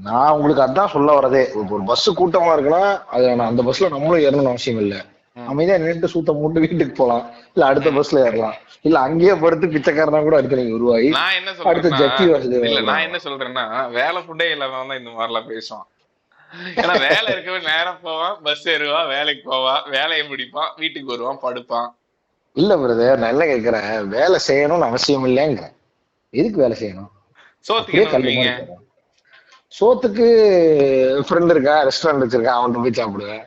நான் உங்களுக்கு அதான் சொல்ல வரதே ஒரு பஸ் கூட்டமா இருக்குன்னா அது அந்த பஸ்ல நம்மளும் ஏறணும்னு அவசியம் இல்ல. அமைதியா நின்று சூத்த மூட்டு வீட்டுக்கு போலாம். இல்ல அடுத்த பஸ்ல ஏறலாம். இல்ல அங்கேயே படுத்து பிச்சைக்காரனா கூட அடுத்து நீங்க உருவாகி நான் என்ன சொல்றேன்னா வாசுதேவன் இல்ல. நான் என்ன சொல்றேன்னா வேலை ஃபுட்டே இல்லாம தான் இந்த மாதிரி எல்லாம் பேசுவான். ஏன்னா வேலை இருக்கவே நேரம் போவான் பஸ் ஏறுவான் வேலைக்கு போவான் வேலையை முடிப்பான் வீட்டுக்கு வருவான் படுப்பான். இல்ல பிரதர் என்ன கேக்குறேன்? வேலை செய்யணும்னு அவசியம் இல்லைங்கிறேன் எதுக்கு வேலை செய்யணும்? சோத்துக்கு சோத்துக்கு ஃப்ரெண்ட் இருக்கா ரெஸ்டாரண்ட் வச்சிருக்கா அவன்கிட்ட போய் சாப்பிடுவேன்.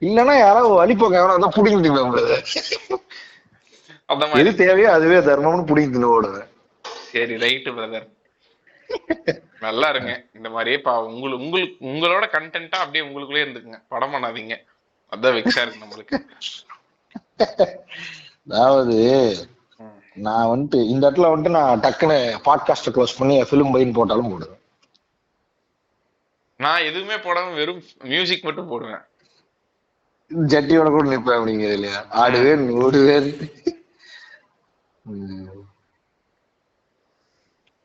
இல்லன்னா யாராவது வழிபோக்க எவனா தான் புடிங்கி அந்த மாதிரி. எது தேவையோ அதுவே தர்மம்னு புடிங்கி தின்னு ஓடுவேன். சரி ரைட்டு பிரதர் நல்லா இருங்க. இந்த மாதிரியே பா உங்களுக்கு உங்களுக்கு உங்களோட கண்டென்ட்டா அப்படியே உங்களுக்குள்ளே இருந்துக்குங்க. படம் பண்ணாதீங்க. அதான் வெக்ஸா இருக்கு நம்மளுக்கு. அதாவது. நான் வந்துட்டு இந்த இடத்துல வந்துட்டு நான் டக்குன்னு பாட்காஸ்ட் க்ளோஸ் பண்ணி ஃபிலிம் பைன்னு போட்டாலும் போடுவேன். நான் எதுவுமே போடாம வெறும் மியூசிக் மட்டும் போடுவேன். ஜட்டியோட கூட நிப்பேன் அப்படிங்கிறது இல்லையா? ஆடுவேன் ஓடுவேன்.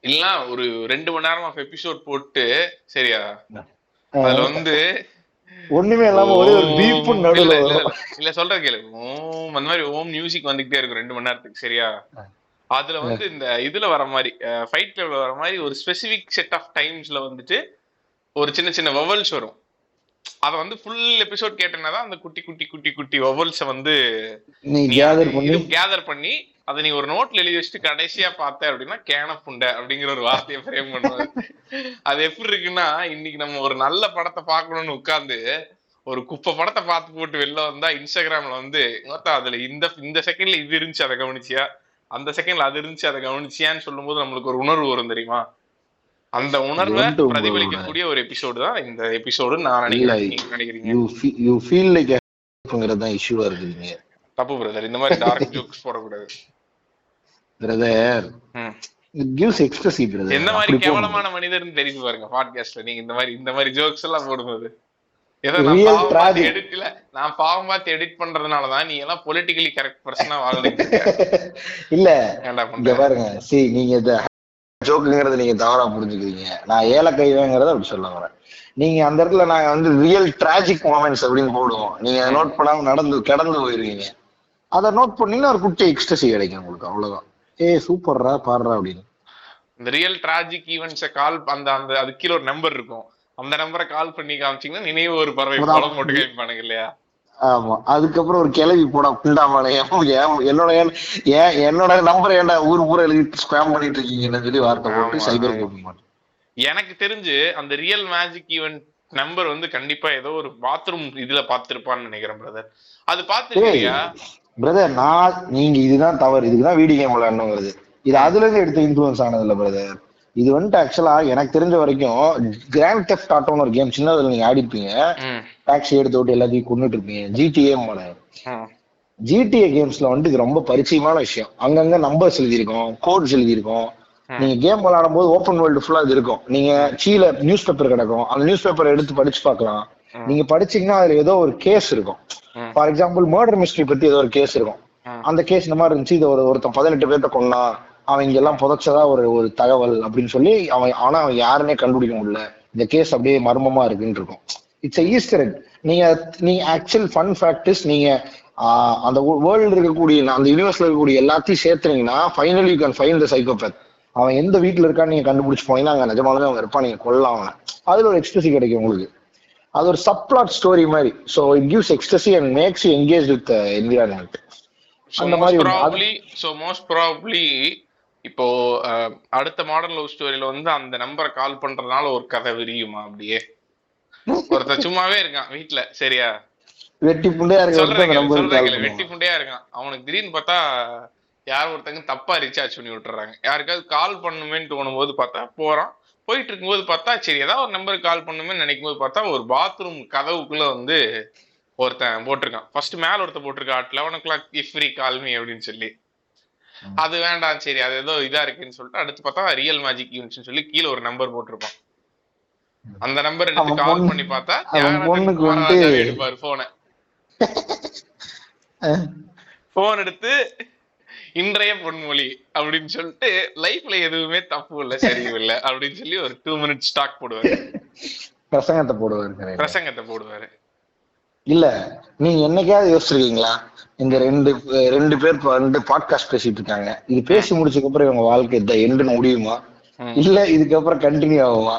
இல்ல ஒரு ரெண்டு மணி நேரம் ஆஃப் எபிசோட் போட்டு சரியா? அதுல வந்து ஒண்ணுமே இல்லாம ஒரே ஒரு இல்ல, நடுவுல இல்ல, சொல்ற கேளு. ஓம் அந்த மாதிரி ஓம் மியூசிக் வந்துகிட்டே இருக்கும் ரெண்டு மணி நேரத்துக்கு சரியா? அதுல வந்து இந்த இதுல வர மாதிரி ஃபைட் கிளப்ல வர மாதிரி ஒரு ஸ்பெசிபிக் செட் ஆஃப் டைம்ஸ்ல வந்துட்டு ஒரு சின்ன சின்ன வவல்ஸ் வரும். அத வந்து ஃபுல் எபிசோட் கேட்டேன்னா தான் அந்த குட்டி குட்டி குட்டி குட்டி வவல்ஸ வந்து நீ கேதர் பண்ணி. கேதர் பண்ணி அதை நீ ஒரு நோட்ல எழுதி வச்சுட்டு கடைசியா பார்த்த அப்படின்னா கேன புண்டை அப்படிங்கிற ஒரு வார்த்தையை ஃப்ரேம் பண்ணுவாரு. அது எப்படி இருக்குன்னா இன்னைக்கு நம்ம ஒரு நல்ல படத்தை பார்க்கணும்னு உட்கார்ந்து ஒரு குப்பை படத்தை பார்த்து போட்டு வெளில வந்தா இன்ஸ்டாகிராம்ல வந்து அதுல இந்த இந்த செகண்ட்ல இது இருந்துச்சு அதை கவனிச்சியா? அந்த செகண்ட்ல அது இருந்துச்சு அதை கவனிச்சியான்னு சொல்லும்போது நம்மளுக்கு ஒரு உணர்வு வரும் தெரியுமா? அந்த உணர்வை பிரதிபலிக்கக்கூடிய ஒரு எபிசோடு தான் இந்த எபிசோடு நான் நினைக்கிறேன். தான் இஷ்யூவா இருக்குதுங்க தப்பு பிரதர் இந்த மாதிரி டார்க் ஜோக்ஸ் போடக்கூடாது. பிரதர் கிவ்ஸ் எக்ஸ்பிரசி பிரதர் எந்த மாதிரி கேவலமான மனிதர்னு தெரியுது பாருங்க பாட்காஸ்ட்ல நீங்க இந்த மாதிரி இந்த மாதிரி ஜோக்ஸ் எல்லாம் போடும்போது. ஏதோ நான் பார்த்து இல்ல நான் பாவம் பார்த்து எடிட் பண்றதுனாலதான் நீ எல்லாம் பொலிட்டிக்கலி கரெக்ட் பர்சனா வாழ்றீங்க இல்ல இங்க பாருங்க சி நீங்க இந்த ஜோக்குங்கிறத நீங்க தவறா புரிஞ்சுக்கிறீங்க. நான் ஏல கைவேங்கிறத அப்படி சொல்ல வரேன். நீங்க அந்த இடத்துல நாங்க வந்து ரியல் டிராஜிக் மூமெண்ட்ஸ் அப்படின்னு போடுவோம். நீங்க நோட் பண்ணாம நடந்து கடந்து போயிருவீங்க. அதை நோட் பண்ணீங்கன்னா ஒரு குட்டி எக்ஸ்ட்ரஸி கிடைக்கும் உங்களுக்கு. அவ்வளவுதான். ஏய் சூப்பர்ரா பாடுறா அப்படின்னு. இந்த ரியல் டிராஜிக் ஈவெண்ட்ஸ கால் அந்த அந்த அது கீழ ஒரு நம்பர் இருக்கும். அந்த நம்பரை கால் பண்ணி காமிச்சீங்கன்னா நினைவு ஒரு பறவை. படம் போட்டு காமிப்பானுங்க இல்லையா? ஆமா. அதுக்கப்புறம் ஒரு கிளவி போட புண்டாமான என்னோட என்னோட நம்பர் ஏன்டா ஊர் பூரா எழுதி ஸ்பேம் பண்ணிட்டு இருக்கீங்கன்னு சொல்லி வார்த்தை போட்டு சைபர் எனக்கு தெரிஞ்சு அந்த ரியல் மேஜிக் ஈவெண்ட் நம்பர் வந்து கண்டிப்பா ஏதோ ஒரு பாத்ரூம் இதுல பாத்துருப்பான்னு நினைக்கிறேன் பிரதர் அது பாத்துருக்கீங்க பிரதர் நான் நீங்க இதுதான் தவறு. இதுக்குதான் வீடியோ கேம் விளையாடணுங்கிறது. இது அதுல இருந்து எடுத்து இன்ஃபுளுன்ஸ் ஆனது இல்ல பிரதர் இது வந்துட்டு ஆக்சுவலா எனக்கு தெரிஞ்ச வரைக்கும் கிராண்ட் தெஃப்ட் ஆட்டோன்னு ஒரு கேம் சின்னதுல நீங்க ஆடிருப்பீங்க ம். டாக்ஸி எடுத்து விட்டு எல்லாத்தையும் கொண்டுட்டு இருப்பீங்க. ஜிடிஏ ஜிடிஏ கேம்ஸ்ல வந்துட்டு இது ரொம்ப பரிச்சயமான விஷயம். அங்கங்க நம்பர்ஸ் எழுதியிருக்கோம் கோட்ஸ் எழுதியிருக்கோம். நீங்க கேம் விளையாடும் போது ஓப்பன் வேர்ல்டு ஃபுல்லா இது இருக்கும். நீங்க கீழே நியூஸ் பேப்பர் கிடக்கும். அந்த நியூஸ் பேப்பர் எடுத்து படிச்சு பார்க்கலாம். நீங்க படிச்சீங்கன்னா அதுல ஏதோ ஒரு கேஸ் இருக்கும். ஃபார் எக்ஸாம்பிள் மர்டர் மிஸ்ட்ரி பத்தி ஏதோ ஒரு கேஸ் இருக்கும். அந்த கேஸ் இந்த மாதிரி இருந்துச்சு. இது ஒரு ஒருத்தன் பதினெட்டு பேர்த்த கொன்னா அவன் இங்க எல்லாம் புதைச்சதா ஒரு ஒரு தகவல் அப்படின்னு சொல்லி அவன் ஆனா அவன் யாருன்னே கண்டுபிடிக்க முடியல. இந்த கேஸ் அப்படியே மர்மமா இருக்குன்னு இருக்கும். இட்ஸ் ஈஸ்டர் நீங்க நீங்க ஆக்சுவல் ஃபன் ஃபேக்டர்ஸ் நீங்க அந்த வேர்ல்டு இருக்கக்கூடிய அந்த யூனிவர்ஸ்ல இருக்கக்கூடிய எல்லாத்தையும் சேர்த்துனீங்கன்னா finally you can find the psychopath அவன் எந்த வீட்டுல இருக்கான்னு நீங்க கண்டுபிடிச்சு போனீங்கன்னா அங்க நிஜமாலுமே அவன் இருப்பான் நீங்க கொல்லலாம் அவனை. அதுல ஒரு எக்ஸ்பிரசி கிடைக்கும் உங்களுக்கு. அது ஒரு சப்ளாட் ஸ்டோரி மாதிரி. So it gives ecstasy and makes you engage with environment அந்த மாதிரி ஸோ மோஸ்ட் ப்ராபப்ளி இப்போ அடுத்த மாடர்ன் லவ் ஸ்டோரியில வந்து அந்த நம்பரை கால் பண்றதுனால ஒரு கதை விரியுமா அப்படியே? ஒருத்தன் சும்மாவே இருக்கான் வீட்ல சரியா? வெட்டி புண்டையா இருக்க சொல்றேன் ஒருத்தன் கேளு, நம்பர் சொல்றேன் கால் கேளு, வெட்டி புண்டையா இருக்கான். அவனுக்கு திடீர்னு பார்த்தா யார் ஒருத்தங்க தப்பா ரீசார்ஜ் பண்ணி விட்டுறாங்க. யாருக்காவது கால் பண்ணுமேன்னு தோணும் போது பார்த்தா போறான். போயிட்டு இருக்கும்போது பார்த்தா சரி ஏதாவது ஒரு நம்பருக்கு கால் பண்ணுமே நினைக்கும் போது பார்த்தா ஒரு பாத்ரூம் கதவுக்குள்ள வந்து ஒருத்தன் போட்டிருக்கான். ஃபர்ஸ்ட் மேல ஒருத்தன் போட்டிருக்கான். Eleven o'clock if free call me அப்படின்னு சொல்லி. அது வேண்டாம் சரி அது ஏதோ இதா இருக்குன்னு சொல்லிட்டு அடுத்து பார்த்தா ரியல் மேஜிக் யூனிட்னு சொல்லி கீழே ஒரு நம்பர் போட்டிருப்பான். அந்த நம்பர் எடுத்து கால் பொண்ணு- பார்த்தா எடுப்பாரு போனை போன் எடுத்து இன்றைய பொன்மொழி அப்படின்னு சொல்லிட்டு லைஃப்ல எதுவுமே தப்பு இல்ல சரியும் இல்ல அப்படின்னு சொல்லி ஒரு டூ மினிட்ஸ் ஸ்டாக் போடுவாரு. பிரசங்கத்தை போடுவாரு பிரசங்கத்தை போடுவாரு. இல்ல நீங்க என்னைக்காவது யோசிச்சிருக்கீங்களா? இந்த ரெண்டு ரெண்டு பேர் ரெண்டு பாட்காஸ்ட் பேசிட்டு இருக்காங்க. இது பேசி முடிச்சதுக்கு அப்புறம் இவங்க வாழ்க்கை இந்த எண்டுன்னு முடியுமா. இல்ல இதுக்கப்புறம் கண்டினியூ ஆகுமா?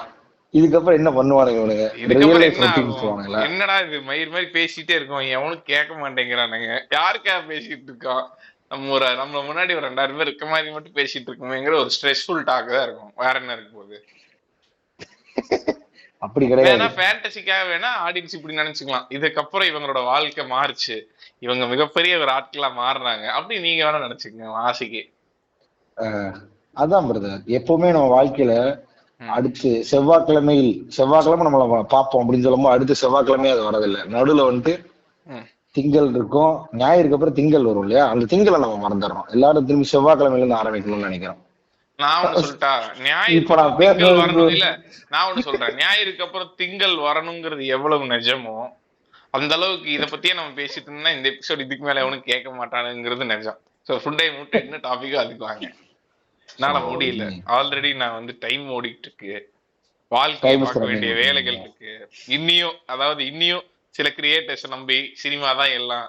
இதுக்கப்புறம் என்ன பண்ணுவானுங்க இவனுங்க? Real life? போவாங்களா என்னடா இது மயிர் மாதிரி பேசிட்டே இருக்கோம். எவனும் கேட்க மாட்டேங்கிறானுங்க. யாருக்கா பேசிட்டு இருக்கோம் நம்ம ஒரு நம்ம முன்னாடி ஒரு ரெண்டாயிரம் பேர் இருக்க மாதிரி மட்டும் பேசிட்டு இருக்கோமேங்கிற ஒரு ஸ்ட்ரெஸ்ஃபுல் டாக் தான் இருக்கும். வேற என்ன இருக்க போகுது? அப்படி வேணா கிடையாது ஃபேண்டசிக்காக வேணா ஆடியன்ஸ் இப்படி நினைச்சுக்கலாம். இதுக்கப்புறம் இவங்களோட வாழ்க்கை மாறுச்சு. இவங்க மிகப்பெரிய ஒரு ஆட்களா மாறுறாங்க. அப்படி நீங்க வேணா நினைச்சுக்கங்க ஆசைக்கு. அதான் பிரதர் எப்பவுமே நம்ம வாழ்க்கையில. அடுத்து செவ்வாய்க்கிழமையில் செவ்வாய்க்கிழமை நம்மள பார்ப்போம் அப்படின்னு சொல்லும்போது அடுத்து செவ்வாய்க்கிழமை அது வரதில்லை நடுவுல வந்துட்டு. திங்கள் இருக்கும். ஞாயிறுக்கு அப்புறம் திங்கள் வரும் இல்லையா? அந்த திங்களை நம்ம மறந்துடுறோம். எல்லாரும் திரும்பி செவ்வாய்க்கிழமையில இருந்து ஆரம்பிக்கணும்னு நினைக்கிறோம். நான் ஒண்ணு சொல்லிட்டா ஞாயிறு திங்கள் வரணும் இல்ல. நான் ஒண்ணு சொல்றேன். ஞாயிறுக்கு அப்புறம் திங்கள் வரணுங்கிறது எவ்வளவு நிஜமோ அந்த அளவுக்கு இத பத்தியே நம்ம பேசிட்டு இருந்தா இந்த எபிசோட் இதுக்கு மேல எவனும் கேட்க மாட்டானுங்கிறது நிஜம். சோ ஃபுல் டை மூட்டை என்ன டாபிக்கோ அதுக்கு வாங்க. என்னால முடியல. ஆல்ரெடி நான் வந்து டைம் ஓடிட்டு இருக்கு is பார்க்க. வேண்டிய வேலைகள் இருக்கு. இன்னியும் அதாவது இன்னியும் சில கிரியேட்டர்ஸ் நம்பி சினிமா தான் எல்லாம்.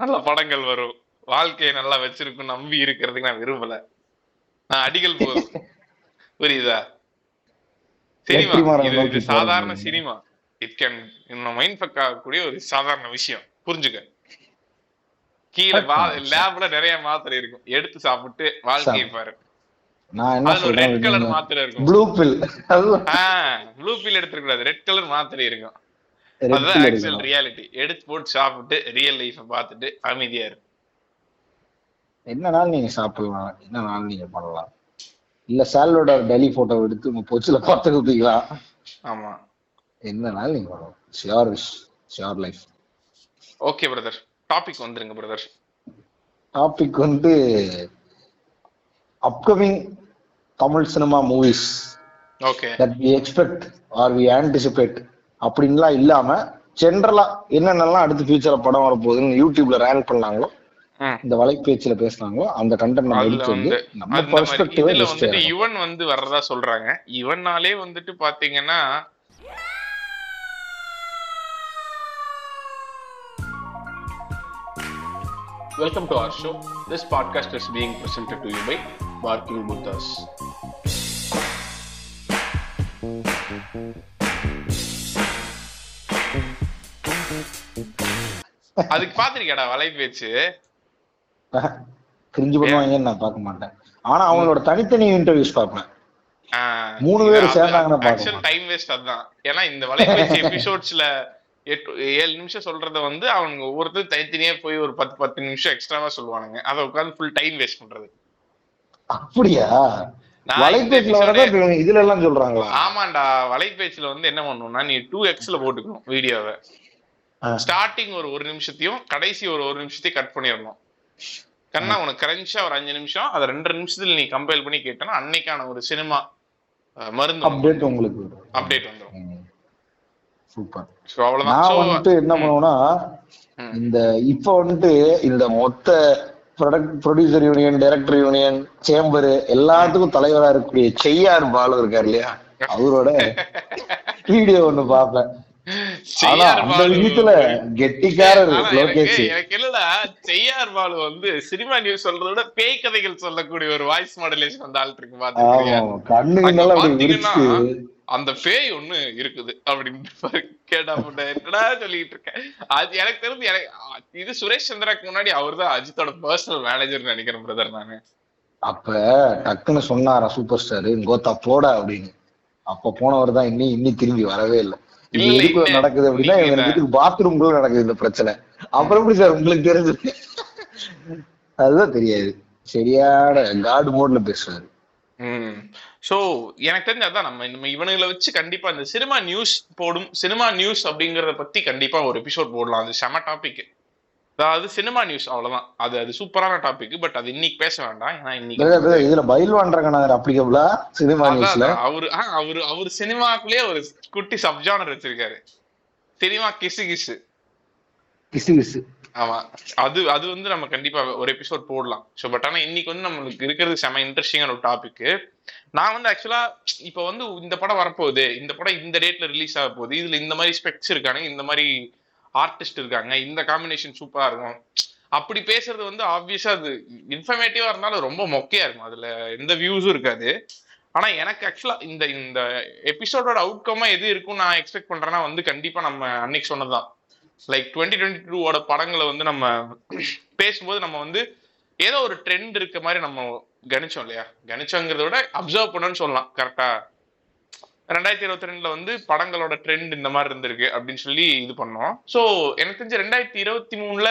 நல்ல படங்கள் வரும். வாழ்க்கையை நல்லா வச்சிருக்கும் நம்பி இருக்கிறதுக்கு நான் விரும்பல. அடிகள் போதும் புரியுதா? சினிமா. இது சாதாரண. சினிமா. இட் கேன் நம்ம மைண்ட் ஃபக் ஆகக்கூடிய ஒரு சாதாரண விஷயம். புரிஞ்சுக்க. கீழே லேப்ல நிறைய மாத்திரை இருக்கும். எடுத்து சாப்பிட்டு வாழ்க்கையை பாரு. ரெட் கலர் மாத்திரை இருக்கும். ப்ளூ பில் ப்ளூ பில் எடுத்துக்க கூடாது. ரெட் கலர் மாத்திரை இருக்கும். அதுதான் ஆக்சுவல். ரியாலிட்டி எடுத்து போட்டு சாப்பிட்டு ரியல் லைஃப பார்த்துட்டு அமைதியா இரு. என்ன நாள் நீங்க சாப்பிடலாம்? என்ன நாள் நீங்க பண்ணலாம்? இல்ல சாலோட டெலி போட்டோ எடுத்து உங்க பொச்சுல பார்த்து குத்திக்கலாம் ஆமா. என்ன நாள் நீங்க பண்ணலாம்? Sure wish sure life okay brother topic வந்துருங்க பிரதர் டாபிக் வந்து upcoming Tamil cinema movies okay that we expect or we anticipate அப்படின்லாம் இல்லாம ஜென்ரலா என்னென்னலாம் அடுத்து ஃபியூச்சர்ல படம் வரப்போகுதுன்னு யூடியூப்ல ரேங்க் பண்ணாங்களோ இந்த வலைபேச்சுல பேசுனாங்களோ அந்த கண்டென்ட் நம்ம எடுத்து வந்து வந்து நம்ம பெர்ஸ்பெக்டிவ் இதுல வந்துட்டு யுவன் வந்து வர்றதா சொல்றாங்க. யுவன்னாலே வந்துட்டு பாத்தீங்கன்னா welcome to our show this podcast is being presented to you by barking buddhas அதுக்கு பாத்திருக்கேடா வலைபேச்சு? கிரிஞ்சு பண்ணுவாங்கன்னு நான் பார்க்க மாட்டேன். ஆனா அவங்களோட தனித்தனி இன்டர்வியூஸ் பார்ப்பேன். மூணு பேர் சேர்ந்தாங்கன்னா. டைம் வேஸ்ட் அதான். ஏன்னா இந்த வலைபேசி எபிசோட்ஸ்ல எட்டு ஏழு நிமிஷம் சொல்றத வந்து அவங்க ஒவ்வொருத்தரும் தனித்தனியா போய் ஒரு பத்து பத்து நிமிஷம் எக்ஸ்ட்ராவா சொல்லுவானுங்க. அதை உட்காந்து ஃபுல் டைம் வேஸ்ட் பண்றது. அப்படியா? இவங்க இதுல எல்லாம் சொல்றாங்களா? ஆமாண்டா வலைபேச்சில வந்து என்ன பண்ணணும்னா நீ டூ எக்ஸ்ல போட்டுக்கணும் வீடியோவை. ஸ்டார்டிங் ஒரு ஒரு நிமிஷத்தையும் கடைசி ஒரு ஒரு நிமிஷத்தையும் கட் பண்ணிடணும். கண்ணா உனக்கு கரன்ச்சா ஒரு அஞ்சு நிமிஷம். அதை ரெண்டு நிமிஷத்துல நீ கம்பைல் பண்ணி கேட்டனா அன்னைக்கான ஒரு சினிமா மருந்து அப்டேட் உங்களுக்கு அப்டேட் வந்துடும் சூப்பர் ஸோ அவ்வளவுதான். நான் வந்துட்டு என்ன பண்ணுவேன்னா ம். இந்த இப்ப வந்துட்டு இந்த மொத்த product producer union director union chamber எல்லாத்துக்கும் தலைவரா இருக்கக்கூடிய செய்யார் பாலு இருக்காரு இல்லையா? அவரோட வீடியோ ஒண்ணு பார்ப்பேன். எனக்கு என்னடா செய்யார் பாலு வந்து சினிமா நியூஸ் சொல்றதை விட பேய் கதைகள் சொல்லக்கூடிய ஒரு வாய்ஸ் மாடுலேஷன் அந்த ஆள் இருக்கு பாத்தீங்கன்னா, அந்த பேய் ஒண்ணு இருக்குது அப்படின்னு கேட்டா போட்ட என்னடா சொல்லிட்டு இருக்கேன் அது எனக்கு தெரிஞ்சு எனக்கு இது சுரேஷ் சந்திராக்கு முன்னாடி அவர்தான் அஜித்தோட பர்சனல் மேனேஜர் நினைக்கிறேன் பிரதர் நானு. அப்ப டக்குன்னு சொன்னாரா சூப்பர் ஸ்டார் கோத்தா போட அப்படின்னு. அப்ப போனவர் தான் இன்னி இன்னி திரும்பி வரவே இல்லை. இல்ல. நடக்குது அப்படின்னா இவங்க வீட்டுக்கு பாத்ரூம் கூட நடக்குது இந்த பிரச்சனை. அப்புறம் எப்படி சார் உங்களுக்கு தெரிஞ்சது? அதுதான் தெரியாது. சரியான காடு மோட்ல பேசுறாரு. ம். சோ எனக்கு தெரிஞ்ச அதான் நம்ம நம்ம இவனுங்களை வச்சு கண்டிப்பா இந்த சினிமா நியூஸ் போடும் சினிமா நியூஸ் அப்படிங்கறத பத்தி கண்டிப்பா ஒரு எபிசோட் போடலாம். அது செம டாபிக் அதாவது சினிமா நியூஸ் அவ்வளவுதான். அது அது சூப்பரான டாபிக் பட் அது இன்னைக்கு பேச வேண்டாம். ஏன்னா இன்னைக்கு இதுல பயில்வான் ரங்கநாதர் அப்ளிகபிளா சினிமா நியூஸ்ல. அவரு அவரு அவர் சினிமாக்குள்ளேயே ஒரு குட்டி சப்ஜானர் வச்சிருக்காரு. சினிமா கிசு கிசு கிசு கிசு ஆமா. அது அது வந்து நம்ம கண்டிப்பா ஒரு எபிசோட் போடலாம். ஸோ பட் ஆனா இன்னைக்கு வந்து நம்மளுக்கு இருக்கிறது செம இன்ட்ரெஸ்டிங்கான ஒரு டாபிக் நான் வந்து ஆக்சுவலா இப்ப வந்து இந்த படம் வரப்போகுது. இந்த படம் இந்த டேட்ல ரிலீஸ் ஆக போகுது இதுல இந்த மாதிரி ஸ்பெக்ஸ் இருக்காங்க இந்த மாதிரி ஆர்டிஸ்ட் இருக்காங்க இந்த காம்பினேஷன் சூப்பரா இருக்கும். அப்படி பேசுறது வந்து ஆப்வியஸா அது இன்ஃபர்மேட்டிவா இருந்தாலும் ரொம்ப மொக்கையா இருக்கும். அதுல எந்த வியூஸும் இருக்காது. ஆனா எனக்கு ஆக்சுவலா இந்த இந்த எபிசோடோட அவுட்கமா எது இருக்கும்னு நான் எக்ஸ்பெக்ட் பண்றேன்னா வந்து கண்டிப்பா நம்ம அன்னைக்கு சொன்னதுதான். லைக் டுவெண்ட்டி டுவெண்ட்டி டூவோட படங்களை வந்து நம்ம பேசும்போது நம்ம வந்து ஏதோ ஒரு ட்ரெண்ட் இருக்க மாதிரி நம்ம கணிச்சோம் இல்லையா? கணிச்சோங்கிறத விட அப்சர்வ் பண்ணோம்னு சொல்லலாம். கரெக்டா ரெண்டாயிரத்தி இருபத்தி ரெண்டுல வந்து படங்களோட ட்ரெண்ட் இந்த மாதிரி இருந்திருக்கு அப்படின்னு சொல்லி இது பண்ணோம். ஸோ எனக்கு தெரிஞ்ச ரெண்டாயிரத்தி இருபத்தி மூணுல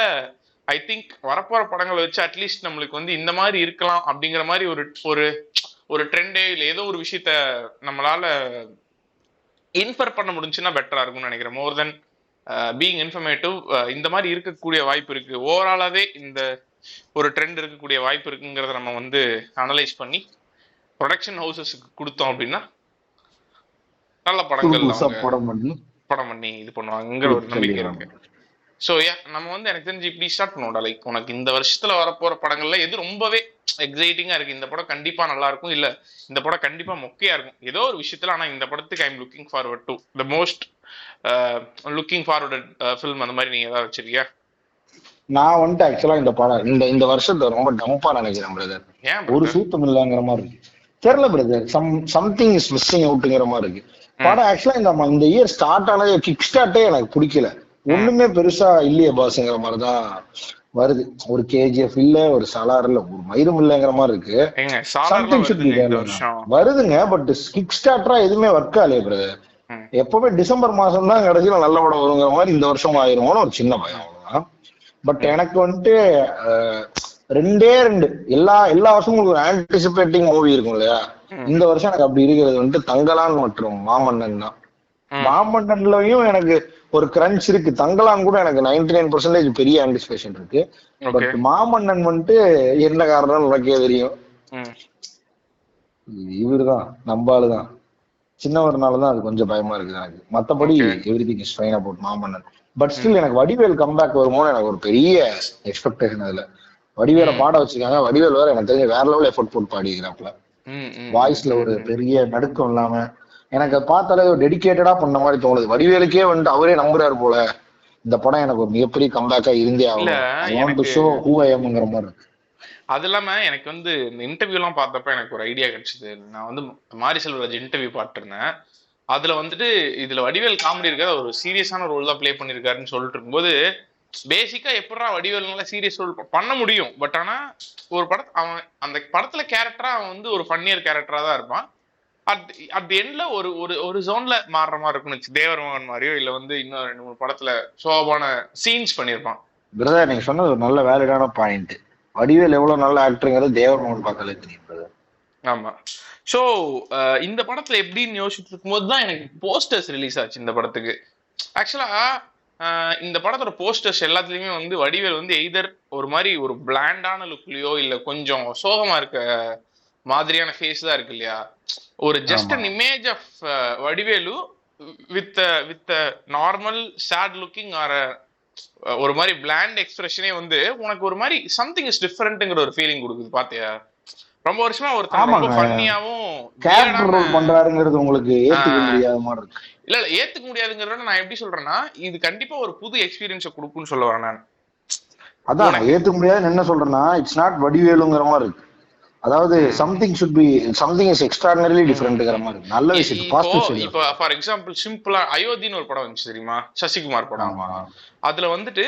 ஐ திங்க் வரப்போற படங்களை வச்சு அட்லீஸ்ட் நம்மளுக்கு வந்து இந்த மாதிரி இருக்கலாம் அப்படிங்கிற மாதிரி ஒரு ஒரு ஒரு ட்ரெண்டே இல்லை ஏதோ ஒரு விஷயத்த நம்மளால இன்ஃபர் பண்ண முடிஞ்சுன்னா பெட்டரா இருக்கும்னு நினைக்கிறேன். மோர் தென் பீயிங் இன்ஃபர்மேட்டிவ் இந்த மாதிரி இருக்கக்கூடிய வாய்ப்பு இருக்கு. ஓவராலாவே இந்த ஒரு ட்ரெண்ட் இருக்கக்கூடிய வாய்ப்பு இருக்குங்கிறத நம்ம வந்து அனலைஸ் பண்ணி ப்ரொடக்ஷன் ஹவுசஸ்க்கு கொடுத்தோம் அப்படின்னா நல்ல படங்கள் படம் பண்ணி இது பண்ணுவாங்கிற ஒரு நம்பிக்கை இருக்கு. ஸோ யா நம்ம வந்து எனக்கு தெரிஞ்சு இப்படி ஸ்டார்ட் பண்ணுவோம்டா. லைக் உனக்கு இந்த வருஷத்துல வரப்போற படங்கள்ல எது ரொம்பவே எக்ஸைட்டிங்கா இருக்கு? இந்த படம் கண்டிப்பா நல்லா இருக்கும். இல்ல இந்த படம் கண்டிப்பா மொக்கையா இருக்கும். ஏதோ ஒரு விஷயத்துல ஆனா இந்த படத்துக்கு I'm looking forward to the most looking forward film அந்த மாதிரி நீங்க ஏதாவது வச்சிருக்கியா? நான் வந்துட்டு ஆக்சுவலா இந்த படம் இந்த இந்த வருஷத்தை ரொம்ப டம்பா நினைக்கிறேன் பிரதர் ஏன் ஒரு? சூத்தம் இல்லைங்கிற மாதிரி இருக்கு. தெரியல brother some something is missing அவுட்டுங்கிற மாதிரி இருக்கு. படம் ஆக்சுவலா இந்த இந்த இயர் ஸ்டார்ட் ஆனது கிக் ஸ்டார்ட்டே எனக்கு பிடிக்கல. ஒண்ணுமே பெருசா இல்லையே பாஸ்ங்கிற மாதிரி தான் வருது. ஒரு கேஜிஎஃப் இல்ல ஒரு சலார் இல்ல ஒரு மயிரும் இல்லைங்கிற மாதிரி இருக்கு. வருதுங்க பட் கிக் ஸ்டார்டரா எதுவுமே ஒர்க் ஆகலையே பிரதர். எப்பவுமே டிசம்பர் மாசம் தான் கடைசியில நல்ல படம் வருங்கிற மாதிரி இந்த வருஷம் ஆயிருமோன்னு ஒரு சின்ன பயம் அவ்வளவுதான். பட் எனக்கு வந்துட்டு ரெண்டே ரெண்டு. எல்லா எல்லா வருஷமும் உங்களுக்கு ஒரு ஆன்டிசிபேட்டிங் மூவி இருக்கும் இல்லையா இந்த வருஷம் எனக்கு அப்படி இருக்கிறது வந்துட்டு தங்கலான் மற்றும் மாமன்னன் தான். மாமன்னன்லயும் எனக்கு ஒரு கிரன்ச் இருக்கு. தங்கலான் கூட எனக்கு 99% நைன் பர்சன்டேஜ் பெரிய ஆன்டிசிபேஷன் இருக்கு. பட் மாமன்னன் வந்துட்டு என்ன காரணம் உனக்கே தெரியும். இவருதான் நம்ம ஆளுதான் சின்னவர்னாலதான் அது கொஞ்சம் பயமா இருக்குது எனக்கு. மத்தபடி. Everything is fine about Maamannan. But still எனக்கு வடிவேல் கம்பேக் வருமோன்னு எனக்கு ஒரு பெரிய எக்ஸ்பெக்டேஷன் அதுல. வடிவேல பாட வச்சிருக்காங்க. வடிவேல் வேற எனக்கு தெரிஞ்ச வேற லெவல் எஃபோர்ட் போட்டு பாடிக்கிறாப்ல வாய்ஸ்ல ஒரு பெரிய நடுக்கம் இல்லாம எனக்கு பார்த்தாலே ஒரு டெடிகேட்டடா பண்ண மாதிரி தோணுது. வடிவேலுக்கே வந்துட்டு அவரே நம்புறாரு போல. இந்த படம் எனக்கு ஒரு மிகப்பெரிய கம்பேக்கா இருந்தே ஆகும் ஷோ ஹூ ஐஎம்ங்கிற மாதிரி இருக்கு. அது இல்லாம எனக்கு வந்து இந்த இன்டர்வியூ எல்லாம் பார்த்தப்ப எனக்கு ஒரு ஐடியா கிடைச்சது. நான் வந்து மாரி செல்வராஜ் இன்டர்வியூ பார்த்திருந்தேன். அதுல வந்துட்டு இதுல வடிவேல் காமெடி இருக்காது ஒரு சீரியஸான ரோல் தான் ப்ளே பண்ணிருக்காருன்னு சொல்லிட்டு இருக்கும்போது பேசிக்கா எப்படா வடிவேல்னால சீரியஸ் ரோல் பண்ண முடியும். பட் ஆனா ஒரு பட அவன் அந்த படத்துல கேரக்டரா அவன் வந்து ஒரு ஃபன்னியர் கேரக்டரா தான் இருப்பான். அட் அட் எண்ட்ல ஒரு ஒரு ஒரு ஜோன்ல மாறுற மாதிரி இருக்கும்னு தேவர் மகன் மாதிரியோ இல்ல வந்து இன்னும் ரெண்டு மூணு படத்துல சோபான சீன்ஸ் பண்ணியிருப்பான். பிரதர் நீங்க சொன்னது ஒரு நல்ல வேலிடான பாயிண்ட் வடிவேல் எவ்வளவு நல்ல ஆக்டருங்கிறது தேவர் மோகன் பார்த்தாலே தெரியும் பிரதர் ஆமா. சோ இந்த படத்துல எப்படின்னு யோசிச்சுட்டு இருக்கும்போது தான் எனக்கு போஸ்டர்ஸ் ரிலீஸ் ஆச்சு இந்த படத்துக்கு. ஆக்சுவலா இந்த படத்தோட போஸ்டர்ஸ் எல்லாத்துலயுமே வந்து வடிவேல் வந்து எய்தர் ஒரு மாதிரி ஒரு பிளாண்டான லுக்லயோ இல்ல கொஞ்சம் சோகமா இருக்க மாதிரியான ஃபேஸ் தான் இருக்கு இல்லையா? ஒரு just an image of Vadivelu with with normal sad looking or ஒரு மாதிரி பிளாண்ட் எக்ஸ்பிரஷனே வந்து உனக்கு ஒரு மாதிரி சம்திங் இஸ் டிஃபரெண்ட்ங்கிற ஒரு ஃபீலிங் கொடுக்குது பாத்தியா? ரொம்ப வருஷமா ஒருத்தன் ரொம்ப ரோல் பண்றாருங்கிறது உங்களுக்கு ஏத்துக்க. முடியாத மாதிரி இருக்கு. இல்ல இல்ல ஏத்துக்க முடியாதுங்கிறத நான் எப்படி சொல்றேன்னா இது கண்டிப்பா ஒரு புது எக்ஸ்பீரியன்ஸை கொடுக்கும்னு சொல்ல வரேன் நான். அதான் ஏத்துக்க முடியாதுன்னு என்ன சொல்றேன்னா இட்ஸ் நாட் வடிவேலுங்கிற மாதிரி இருக்கு. அதாவது something should be something is extraordinarily டிஃபரெண்ட்ங்கிற மாதிரி நல்ல விஷயம் பாசிட்டிவ் சைடு இப்போ ஃபார் எக்ஸாம்பிள் சிம்பிளா அயோத்தின்னு ஒரு படம் வந்துச்சு தெரியுமா? சசிகுமார் படம். அதுல வந்துட்டு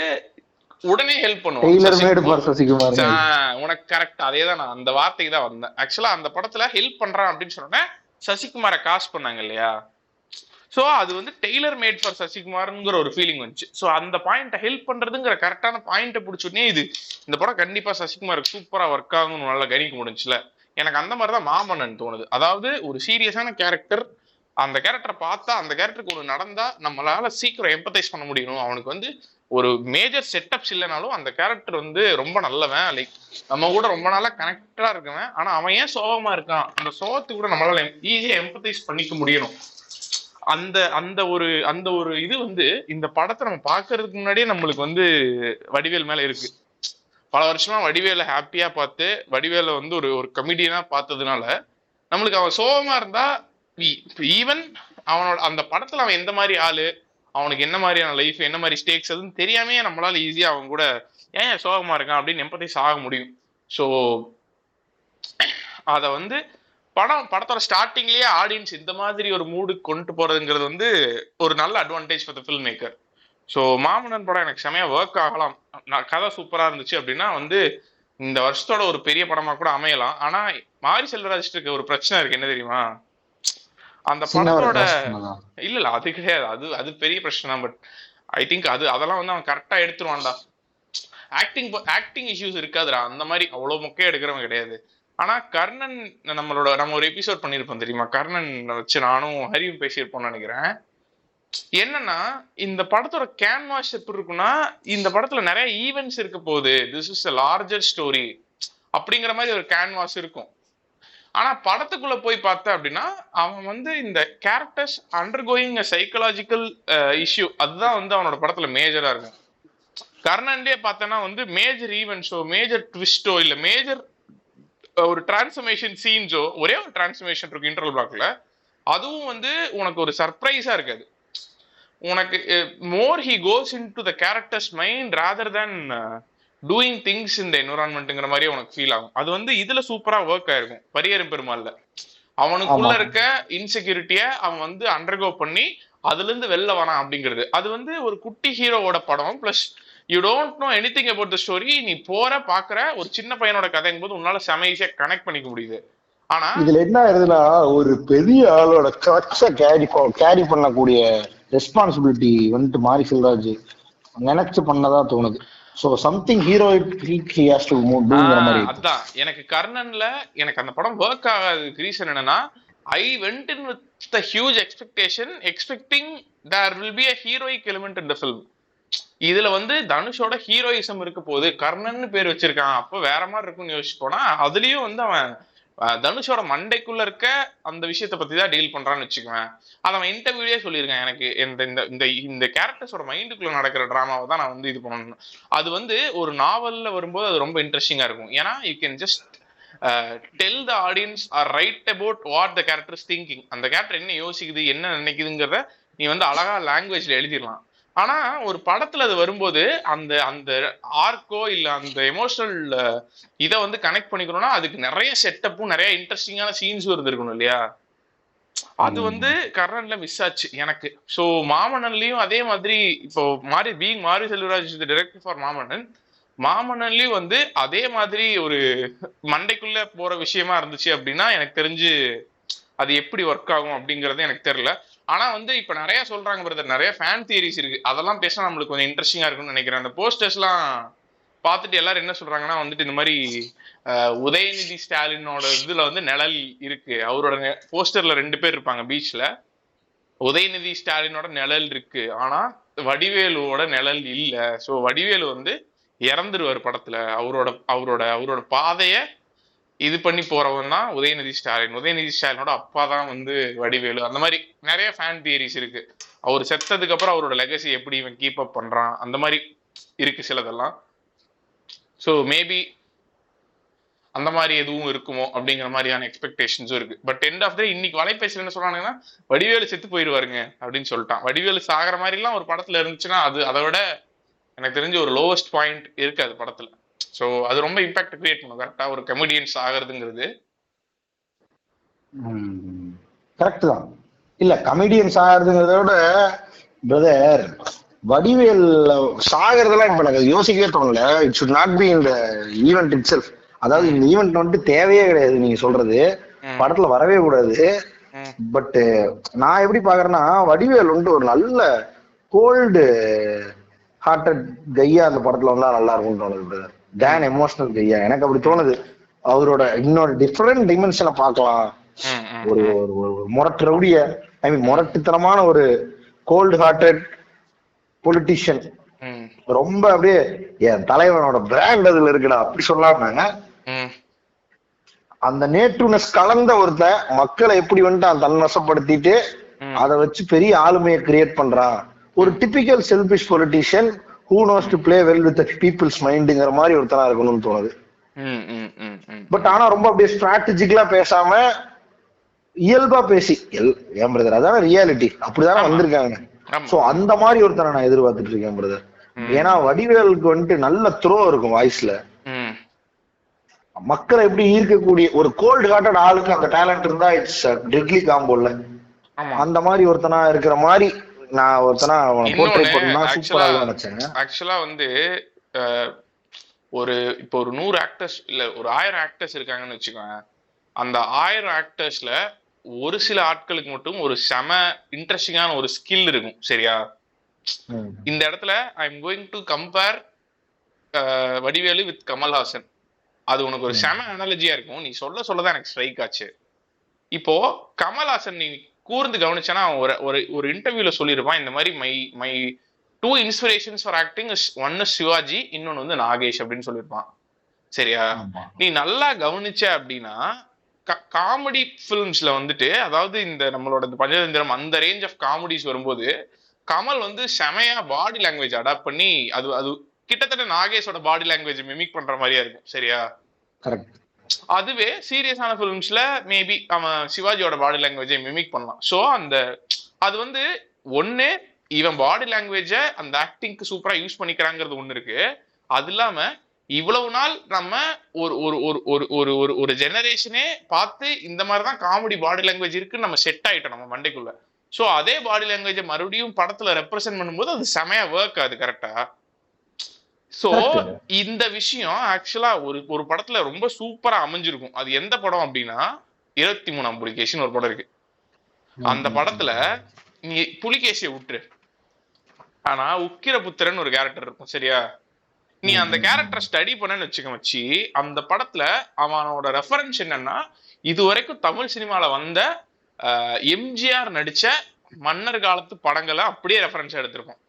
உடனே ஹெல்ப் பண்ணுவோம் உனக்கு கரெக்ட் அதே தான் நான் அந்த வார்த்தைக்கு தான் வந்தேன். ஆக்சுவலா அந்த படத்துல ஹெல்ப் பண்றான் அப்படின்னு சொன்னேன் சசிகுமாரை காஸ்ட் பண்ணாங்க இல்லையா? சோ அது வந்து டெய்லர் மேட் ஃபார் சசிகுமார்ங்கிற ஒரு ஃபீலிங் வந்துச்சு. சோ அந்த பாயிண்ட்டை ஹெல்ப் பண்றதுங்கிற கரெக்டான பாயிண்ட்டை பிடிச்சோடனே இது இந்த படம் கண்டிப்பா சசிகுமாருக்கு சூப்பரா ஒர்க் ஆகும்னு நல்லா கணிக்க முடிஞ்சுல. எனக்கு அந்த மாதிரி தான் மாமன்னன் தோணுது. அதாவது ஒரு சீரியஸான கேரக்டர் அந்த கேரக்டரை பார்த்தா அந்த கேரக்டருக்கு ஒன்று நடந்தா நம்மளால சீக்கிரம் எம்பத்தைஸ் பண்ண முடியணும் அவனுக்கு வந்து ஒரு மேஜர் செட்டப்ஸ் இல்லைனாலும் அந்த கேரக்டர் வந்து ரொம்ப நல்லவன். லைக் நம்ம கூட ரொம்ப நாளா கனெக்டடா இருக்கவன். ஆனா அவன் ஏன் சோகமா இருக்கான்? அந்த சோகத்துக்கு கூட நம்மளால ஈஸியா எம்பத்தைஸ் பண்ணிக்க முடியணும். அந்த அந்த ஒரு அந்த ஒரு இது வந்து இந்த படத்தை நம்ம பாக்குறதுக்கு முன்னாடியே நம்மளுக்கு வந்து வடிவேல் மேல இருக்கு. பல வருஷமா வடிவேல ஹாப்பியா பார்த்து வடிவேல வந்து ஒரு ஒரு கமெடியனா பார்த்ததுனால நம்மளுக்கு அவன் சோகமா இருந்தா e, ஈவன் அவனோட அந்த படத்துல அவன் எந்த மாதிரி ஆளு அவனுக்கு என்ன மாதிரியான லைஃப் என்ன மாதிரி ஸ்டேக்ஸ் அதுன்னு தெரியாமே நம்மளால ஈஸியா அவன் கூட ஏன் சோகமா இருக்கான்? அப்படின்னு எம்பத்தைஸ் ஆக முடியும். ஸோ அதை வந்து படம் படத்தோட ஸ்டார்டிங்லயே ஆடியன்ஸ் இந்த மாதிரி ஒரு மூடு கொண்டு போறதுங்கிறது வந்து ஒரு நல்ல advantage for the film maker so Maamannan படம் எனக்கு செமையா ஒர்க் ஆகலாம். நான் கதை சூப்பரா இருந்துச்சு அப்படின்னா வந்து இந்த வருஷத்தோட ஒரு பெரிய படமா கூட அமையலாம். ஆனா மாரி செல்வராஜ் இருக்க ஒரு பிரச்சனை இருக்கு. என்ன தெரியுமா? அந்த படத்தோட? இல்ல இல்ல அது கிடையாது. அது அது பெரிய பிரச்சனை பட் ஐ திங்க் அது அதெல்லாம் வந்து அவன் கரெக்டா எடுத்துருவான்டா. ஆக்டிங் ஆக்டிங் இஷ்யூஸ் இருக்காதுடா. அந்த மாதிரி அவ்வளவு மொக்கையா எடுக்கிறவன் கிடையாது. ஆனா கர்ணன் நம்மளோட நம்ம ஒரு எபிசோட் பண்ணிருப்போம் தெரியுமா? கர்ணன் வச்சு நானும் ஹரியும் பேசியிருப்போம்னு நினைக்கிறேன். என்னன்னா இந்த படத்தோட கேன்வாஸ் எப்படி இருக்குன்னா இந்த படத்துல நிறைய ஈவெண்ட்ஸ் இருக்க போகுது. This is a larger story அப்படிங்கிற மாதிரி ஒரு கேன்வாஸ் இருக்கும். ஆனா படத்துக்குள்ள போய் பார்த்த அப்படின்னா அவன் வந்து இந்த characters undergoing psychological issue அதுதான் வந்து அவனோட படத்துல மேஜரா இருக்கும். கர்ணன்லேயே பார்த்தோன்னா வந்து மேஜர் ஈவெண்ட்ஸோ மேஜர் ட்விஸ்டோ இல்லை மேஜர் ஒரு டிரான்ஸ்ஃபர்மேஷன் சீன்ஸோ ஒரே ஒரு டிரான்ஸ்ஃபர்மேஷன் இருக்கு இன்டர்வல் பிளாக்ல அதுவும் வந்து உனக்கு ஒரு சர்ப்ரைஸா இருக்காது. உனக்கு more he goes into the characters mind rather than doing things இந்த என்வரான்மெண்ட்ங்கிற மாதிரி உனக்கு ஃபீல் ஆகும். அது வந்து இதுல சூப்பரா ஒர்க் ஆயிருக்கும் பரியரும் பெருமாள்ல. அவனுக்குள்ள. இருக்க இன்செக்யூரிட்டிய அவன் வந்து அண்டர்கோ பண்ணி அதுல இருந்து வெளில வரான் அப்படிங்கிறது. அது வந்து ஒரு குட்டி ஹீரோவோட படம் plus you don't know anything about the story நீ போற பாக்குற ஒரு சின்ன பையனோட கதைங்கும் போது உன்னால செம ஈஸியா கனெக்ட் பண்ணிக்க முடியுது. ஆனா இதுல என்ன ஆயிருதுன்னா ஒரு பெரிய ஆளோட கட்ச கேரி கேரி பண்ணக்கூடிய ரெஸ்பான்சிபிலிட்டி வந்துட்டு மாரி செல்வராஜ் நினைச்சு பண்ணதா தோணுது. So something hero. அதான். எனக்கு கர்ணன்ல எனக்கு அந்த படம் ஒர்க் ஆகாததுக்கு ரீசன் என்னன்னா I went in with the huge expectation expecting there will be a heroic element in the film இதுல வந்து தனுஷோட ஹீரோயிசம் இருக்க போது கர்ணன்னு பேர் வச்சிருக்கான். அப்ப வேற மாதிரி இருக்கும்னு யோசிச்சு போனா அதுலயும் வந்து அவன் தனுஷோட மண்டைக்குள்ள இருக்க அந்த விஷயத்த பத்தி தான் டீல் பண்றான்னு வச்சுக்குவேன். அதை அவன் இன்டர்வியூலே சொல்லியிருக்கான் எனக்கு. இந்த இந்த இந்த இந்த கேரக்டர்ஸோட மைண்டுக்குள்ள நடக்கிற டிராமாவை தான் நான் வந்து இது பண்ணணும். அது வந்து ஒரு நாவல்ல வரும்போது அது ரொம்ப இன்ட்ரெஸ்டிங்கா இருக்கும். ஏன்னா you can just tell the audience or right about what the characters thinking அந்த கேரக்டர் என்ன யோசிக்குது என்ன நினைக்குதுங்கிறத நீ வந்து அழகா லாங்குவேஜ்ல எழுதிடலாம். ஆனா ஒரு படத்துல அது வரும்போது அந்த அந்த ஆர்க்கோ இல்ல அந்த எமோஷனல் இதை வந்து கனெக்ட் பண்ணிக்கணும்னா அதுக்கு நிறைய செட்டப்பும் நிறைய இன்ட்ரெஸ்டிங்கான சீன்ஸும் இருந்திருக்கணும் இல்லையா? அது. வந்து கர்ணன்ல மிஸ் ஆச்சு எனக்கு. சோ மாமன்னன்லயும் அதே மாதிரி இப்போ Mari being Mari Selvaraj director for Maamannan. மாமன்னன்லயும் வந்து அதே மாதிரி ஒரு மண்டைக்குள்ள போற விஷயமா இருந்துச்சு அப்படின்னா எனக்கு தெரிஞ்சு அது எப்படி ஒர்க் ஆகும் அப்படிங்கறது எனக்கு தெரியல. ஆனா வந்து இப்ப நிறைய சொல்றாங்க பிரதர் நிறைய ஃபேன் தியரிஸ் இருக்கு. அதெல்லாம் பேசினா நம்மளுக்கு கொஞ்சம் இன்ட்ரெஸ்டிங்கா இருக்கும்னு நினைக்கிறேன். அந்த போஸ்டர்ஸ்லாம் பார்த்துட்டு எல்லாரும் என்ன சொல்றாங்கன்னா வந்துட்டு இந்த மாதிரி உதயநிதி ஸ்டாலினோட இதுல வந்து நிழல் இருக்கு. அவரோட போஸ்டர்ல ரெண்டு பேர் இருப்பாங்க பீச்ல உதயநிதி ஸ்டாலினோட நிழல் இருக்கு. ஆனா வடிவேலுவோட நிழல் இல்லை. ஸோ வடிவேலு வந்து இறந்துருவார் படத்துல. அவரோட அவரோட அவரோட பாதையை இது பண்ணி போறவன் தான் உதயநிதி ஸ்டாலின். உதயநிதி ஸ்டாலினோட அப்பா தான் வந்து வடிவேலு. அந்த மாதிரி நிறைய ஃபேன் தியரிஸ் இருக்கு. அவர் செத்ததுக்கு அப்புறம் அவரோட லெகசி எப்படி இவன் கீப் அப் பண்றான்? அந்த மாதிரி இருக்கு சிலதெல்லாம். ஸோ மேபி அந்த மாதிரி எதுவும் இருக்குமோ அப்படிங்கிற மாதிரியான எக்ஸ்பெக்டேஷன்ஸும் இருக்கு. பட் எண்ட் ஆஃப் டே இன்னைக்கு வலைபேசியில் என்ன சொல்றாங்கன்னா வடிவேலு செத்து போயிடுவாருங்க அப்படின்னு சொல்லிட்டான். வடிவேலு சாகிற மாதிரிலாம் ஒரு படத்துல இருந்துச்சுன்னா அது அதை விட எனக்கு தெரிஞ்ச ஒரு லோவஸ்ட் பாயிண்ட் இருக்கு அது படத்துல. ஸோ அது ரொம்ப இம்பாக்ட் கிரியேட் பண்ணும். கரெக்டா ஒரு கமெடியன்ஸ் ஆகிறதுங்கிறது. கரெக்ட் தான். இல்ல கமெடியன்ஸ் ஆகிறதுங்கிறத விட பிரதர் வடிவேல் சாகிறதெல்லாம் இப்ப எனக்கு யோசிக்கவே தோணல. இட் சுட் நாட் பி இந்த ஈவெண்ட் இட் செல்ஃப் அதாவது இந்த ஈவெண்ட் வந்துட்டு தேவையே கிடையாது நீங்க சொல்றது. படத்துல வரவே கூடாது. பட் நான் எப்படி பாக்குறேன்னா வடிவேல் வந்துட்டு ஒரு நல்ல கோல்டு ஹார்ட்டட் கையா அந்த படத்துல வந்தா நல்லா இருக்கும்னு தோணுது பிரதர் டேன் எமோஷனல் கையா எனக்கு அப்படி தோணுது. அவரோட இன்னொரு டிஃப்ரெண்ட் டிமென்ஷனை பார்க்கலாம். ஒரு ஒரு ஒரு முரட்டு ரவுடிய ஐ மீன் முரட்டுத்தனமான ஒரு கோல்டு ஹார்ட்டட் பொலிட்டிஷியன் ரொம்ப அப்படியே என் தலைவனோட பிராண்ட் அதுல இருக்குடா அப்படி சொல்லாம. அந்த நேற்றுனஸ் கலந்த ஒருத்தன் மக்களை எப்படி வந்துட்டு அந்த தன்வசப்படுத்திட்டு ம். அதை வச்சு பெரிய ஆளுமையை கிரியேட் பண்றான். ஒரு typical selfish politician who knows to play well with peoples மைண்டுங்கிற மாதிரி ஒருத்தனா இருக்கணும்னு தோணுது. பட் ஆனா ரொம்ப அப்படியே ஸ்ட்ராட்டஜிக்கலா பேசாம இயல்பா பேசி எல் ஏன் பிரதர் அதான ரியாலிட்டி அப்படிதானே. வந்திருக்காங்க. சோ அந்த மாதிரி ஒருத்தனை நான் எதிர்பார்த்துட்டு இருக்கேன் பிரதர் ஏன்னா வடிவேலுக்கு வந்துட்டு நல்ல த்ரோ இருக்கும் வாய்ஸ்ல. மக்களை எப்படி ஈர்க்கக்கூடிய ஒரு கோல்டு ஹார்ட்டட் ஆளுக்கு அந்த டேலண்ட் இருந்தா இட்ஸ் டெட்லி காம்போல அந்த மாதிரி ஒருத்தனா இருக்கிற மாதிரி நான் ஒருத்தனா ஆக்சுவலா வந்து ஒரு இப்போ ஒரு நூறு ஆக்டர்ஸ் இல்ல ஒரு ஆயிரம் ஆக்டர்ஸ் இருக்காங்கன்னு வச்சுக்கோங்க அந்த ஆயிரம் ஆக்டர்ஸ்ல ஒரு சில ஆட்களுக்கு மட்டும் ஒரு செம இன்ட்ரெஸ்டிங்கான ஒரு ஸ்கில் இருக்கும் சரியா. இந்த இடத்துல I am going to compare Vadivelu with Kamal Haasan. அது உனக்கு ஒரு செம அனாலஜியா இருக்கும். நீ சொல்ல சொல்லதான் எனக்கு ஸ்ட்ரைக் ஆச்சு. இப்போ கமல்ஹாசன் நீ கூர்ந்து கவனிச்சனா அவன் ஒரு ஒரு ஒரு இன்டர்வியூல சொல்லியிருப்பான் இந்த மாதிரி my my two inspirations for acting one is Sivaji இன்னொன்னு வந்து நாகேஷ் அப்படின்னு சொல்லியிருப்பான். சரியா. நீ நல்லா கவனிச்ச அப்படின்னா காமெடி ஃபிலிம்ஸ்ல வந்துட்டு அதாவது இந்த நம்மளோட இந்த பஞ்சதந்திரம் அந்த ரேஞ்ச் ஆஃப் காமெடிஸ் வரும்போது கமல் வந்து செமையா பாடி லாங்குவேஜ் அடாப்ட் பண்ணி அது அது கிட்டத்தட்ட நாகேஷோட பாடி லாங்குவேஜ் மிமிக் பண்ற மாதிரியா இருக்கும். சரியா? கரெக்ட் அதுவே சீரியஸான ஃபிலிம்ஸ்ல மேபி அவன் சிவாஜியோட பாடி லாங்குவேஜை மிமிக் பண்ணலாம். ஸோ அந்த அது வந்து ஒன்று இவன் பாடி லாங்குவேஜ அந்த ஆக்டிங்க்கு சூப்பரா யூஸ் பண்ணிக்கிறாங்கிறது ஒன்று இருக்கு. அது இல்லாம இவ்வளவு நாள் நம்ம ஒரு ஒரு ஒரு ஒரு ஒரு ஒரு ஒரு ஜெனரேஷனே பார்த்து இந்த மாதிரி தான் காமெடி பாடி லாங்குவேஜ் இருக்குன்னு நம்ம செட் ஆயிட்டோம் நம்ம மண்டைக்குள்ள. ஸோ அதே பாடி லாங்குவேஜை மறுபடியும் படத்துல ரெப்ரசென்ட் பண்ணும்போது அது செமையா ஒர்க் ஆகுது கரெக்டா சோ. இந்த விஷயம் ஆக்சுவலா ஒரு ஒரு படத்துல ரொம்ப சூப்பரா அமைஞ்சிருக்கும். அது எந்த படம் அப்படின்னா இருபத்தி மூணாம் புலிகேசின்னு ஒரு படம் இருக்கு. அந்த படத்துல நீ புலிகேசிய விட்டுரு. ஆனா உக்கிரபுத்திரன் ஒரு கேரக்டர் இருக்கும் சரியா? நீ அந்த கேரக்டர் ஸ்டடி பண்ணன்னு வச்சுக்க வச்சு அந்த படத்துல அவனோட ரெஃபரன்ஸ் என்னன்னா இது வரைக்கும் தமிழ் சினிமால வந்த எம்ஜிஆர் நடிச்ச மன்னர் காலத்து படங்களை அப்படியே ரெஃபரன்ஸ் எடுத்திருக்கோம்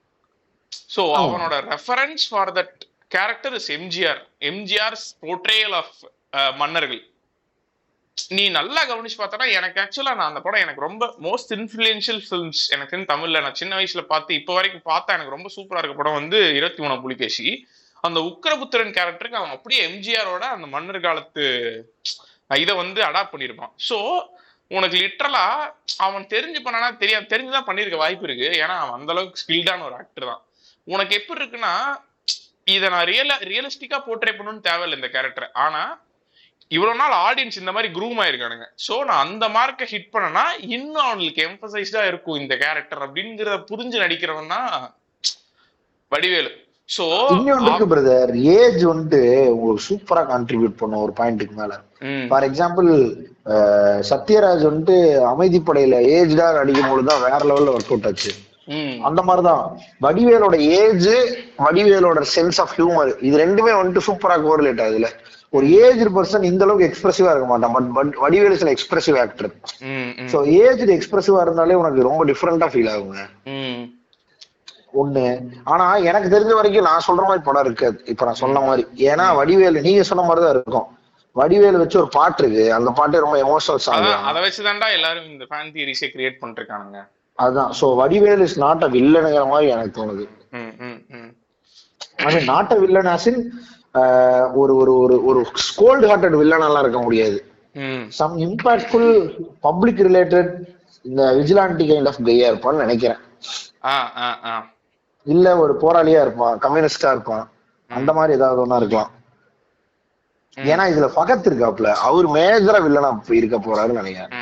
சோ ஆமா. அவனோட reference for that character is MGR MGR portrayal of மன்னர்கள். நீ நல்லா கவனிச்சு பார்த்தனா எனக்கு ஆக்சுவலா நான் அந்த படம் எனக்கு ரொம்ப மோஸ்ட் இன்ஃபுளுன்ஷியல் ஃபிலிம்ஸ் எனக்கு தெரிஞ்சு தமிழ்ல. நான் சின்ன வயசுல பார்த்து இப்போ வரைக்கும் பார்த்தா எனக்கு ரொம்ப சூப்பரா இருக்க படம் வந்து இருபத்தி மூணாம் புலிகேசி. அந்த உக்கிரபுத்திரன் கேரக்டருக்கு அவன் அப்படியே எம்ஜிஆரோட அந்த மன்னர் காலத்து இதை வந்து அடாப்ட் பண்ணியிருப்பான் ஸோ உனக்கு லிட்டரலா அவன் தெரிஞ்சு பண்ணனா தெரியாது தெரிஞ்சுதான் பண்ணியிருக்க வாய்ப்பு இருக்கு. ஏன்னா அவன் அந்த அளவுக்கு ஸ்கில்டான ஒரு ஆக்டர் தான். உனக்கு எப்படி இருக்குன்னா இதை நான் ரியல ரியலிஸ்டிக்கா போர்ட்ரே பண்ணணும்னு தேவையில்லை இந்த கேரக்டர் ஆனா இவ்வளவு நாள் ஆடியன்ஸ் இந்த மாதிரி க்ரூம் ஆயிருக்கானுங்க. சோ நான் அந்த மார்க்கை ஹிட் பண்ணனா இன்னும் அவங்களுக்கு எம்பசைஸ்டா இருக்கும் இந்த கேரக்டர் அப்படிங்கறத புரிஞ்சு நடிக்கிறவன் தான் வடிவேலு. சோ இன்னொன்று பிரதர் ஏஜ் வந்துட்டு உங்களுக்கு சூப்பரா கான்ட்ரிபியூட் பண்ணும் ஒரு பாயிண்ட்டுக்கு மேல. ஃபார் எக்ஸாம்பிள் சத்யராஜ் வந்துட்டு அமைதிப்படையில ஏஜ்டா நடிக்கும் பொழுதுதான் வேற லெவல்ல ஒர்க் அவுட் ஆச்சு. அந்த மாதிரிதான். வடிவேலோட ஏஜ் வடிவேலோட சென்ஸ் ஆஃப் ஹியூமர் இது ரெண்டுமே வந்துட்டு சூப்பரா கோரிலேட் ஆகுதுல ஒரு ஏஜ் பர்சன் இந்த அளவுக்கு எக்ஸ்பிரசிவா இருக்க மாட்டான். பட் வடிவேலு சில எக்ஸ்பிரசிவ் ஆக்டர் சோ ஏஜ் எக்ஸ்பிரசிவா இருந்தாலே உனக்கு ரொம்ப டிஃப்ரெண்டா ஃபீல் ஆகுங்க. ஒண்ணு. ஆனா எனக்கு தெரிஞ்ச வரைக்கும் நான் சொல்ற மாதிரி படம் இருக்காது. இப்ப நான் சொன்ன மாதிரி. ஏன்னா வடிவேலு நீங்க சொன்ன மாதிரிதான் இருக்கும். வடிவேலு வச்சு ஒரு பாட்டு இருக்கு. அந்த பாட்டே ரொம்ப எமோஷனல் சாங் அதை வச்சுதான்டா எல்லாரும் இந்த ஃபேன் தியரிஸே கிரியேட் பண்ணிருக்கானுங்க அதுதான் so Vadivelu is not a வில்லனுங்கிற மாதிரி எனக்கு தோணுது. ஐ நாட் அ வில்லன் ஆசின் ஒரு ஒரு ஒரு ஒரு ஸ்கோல்டு ஹார்ட்டட் வில்லனெல்லாம் இருக்க முடியாது. சம் இம்பாக்ட்ஃபுல் பப்ளிக் ரிலேட்டட் இந்த விஜிலாண்டி கைண்ட் ஆஃப் கையா இருப்பான்னு நினைக்கிறேன். இல்ல ஒரு போராளியா இருப்பான் கம்யூனிஸ்டா இருப்பான். அந்த மாதிரி ஏதாவது ஒண்ணா இருக்கலாம். ஏன்னா இதுல பகத் இருக்காப்ல. அவர் மேஜரா வில்லனா இருக்க போறாருன்னு நினைக்கிறேன்.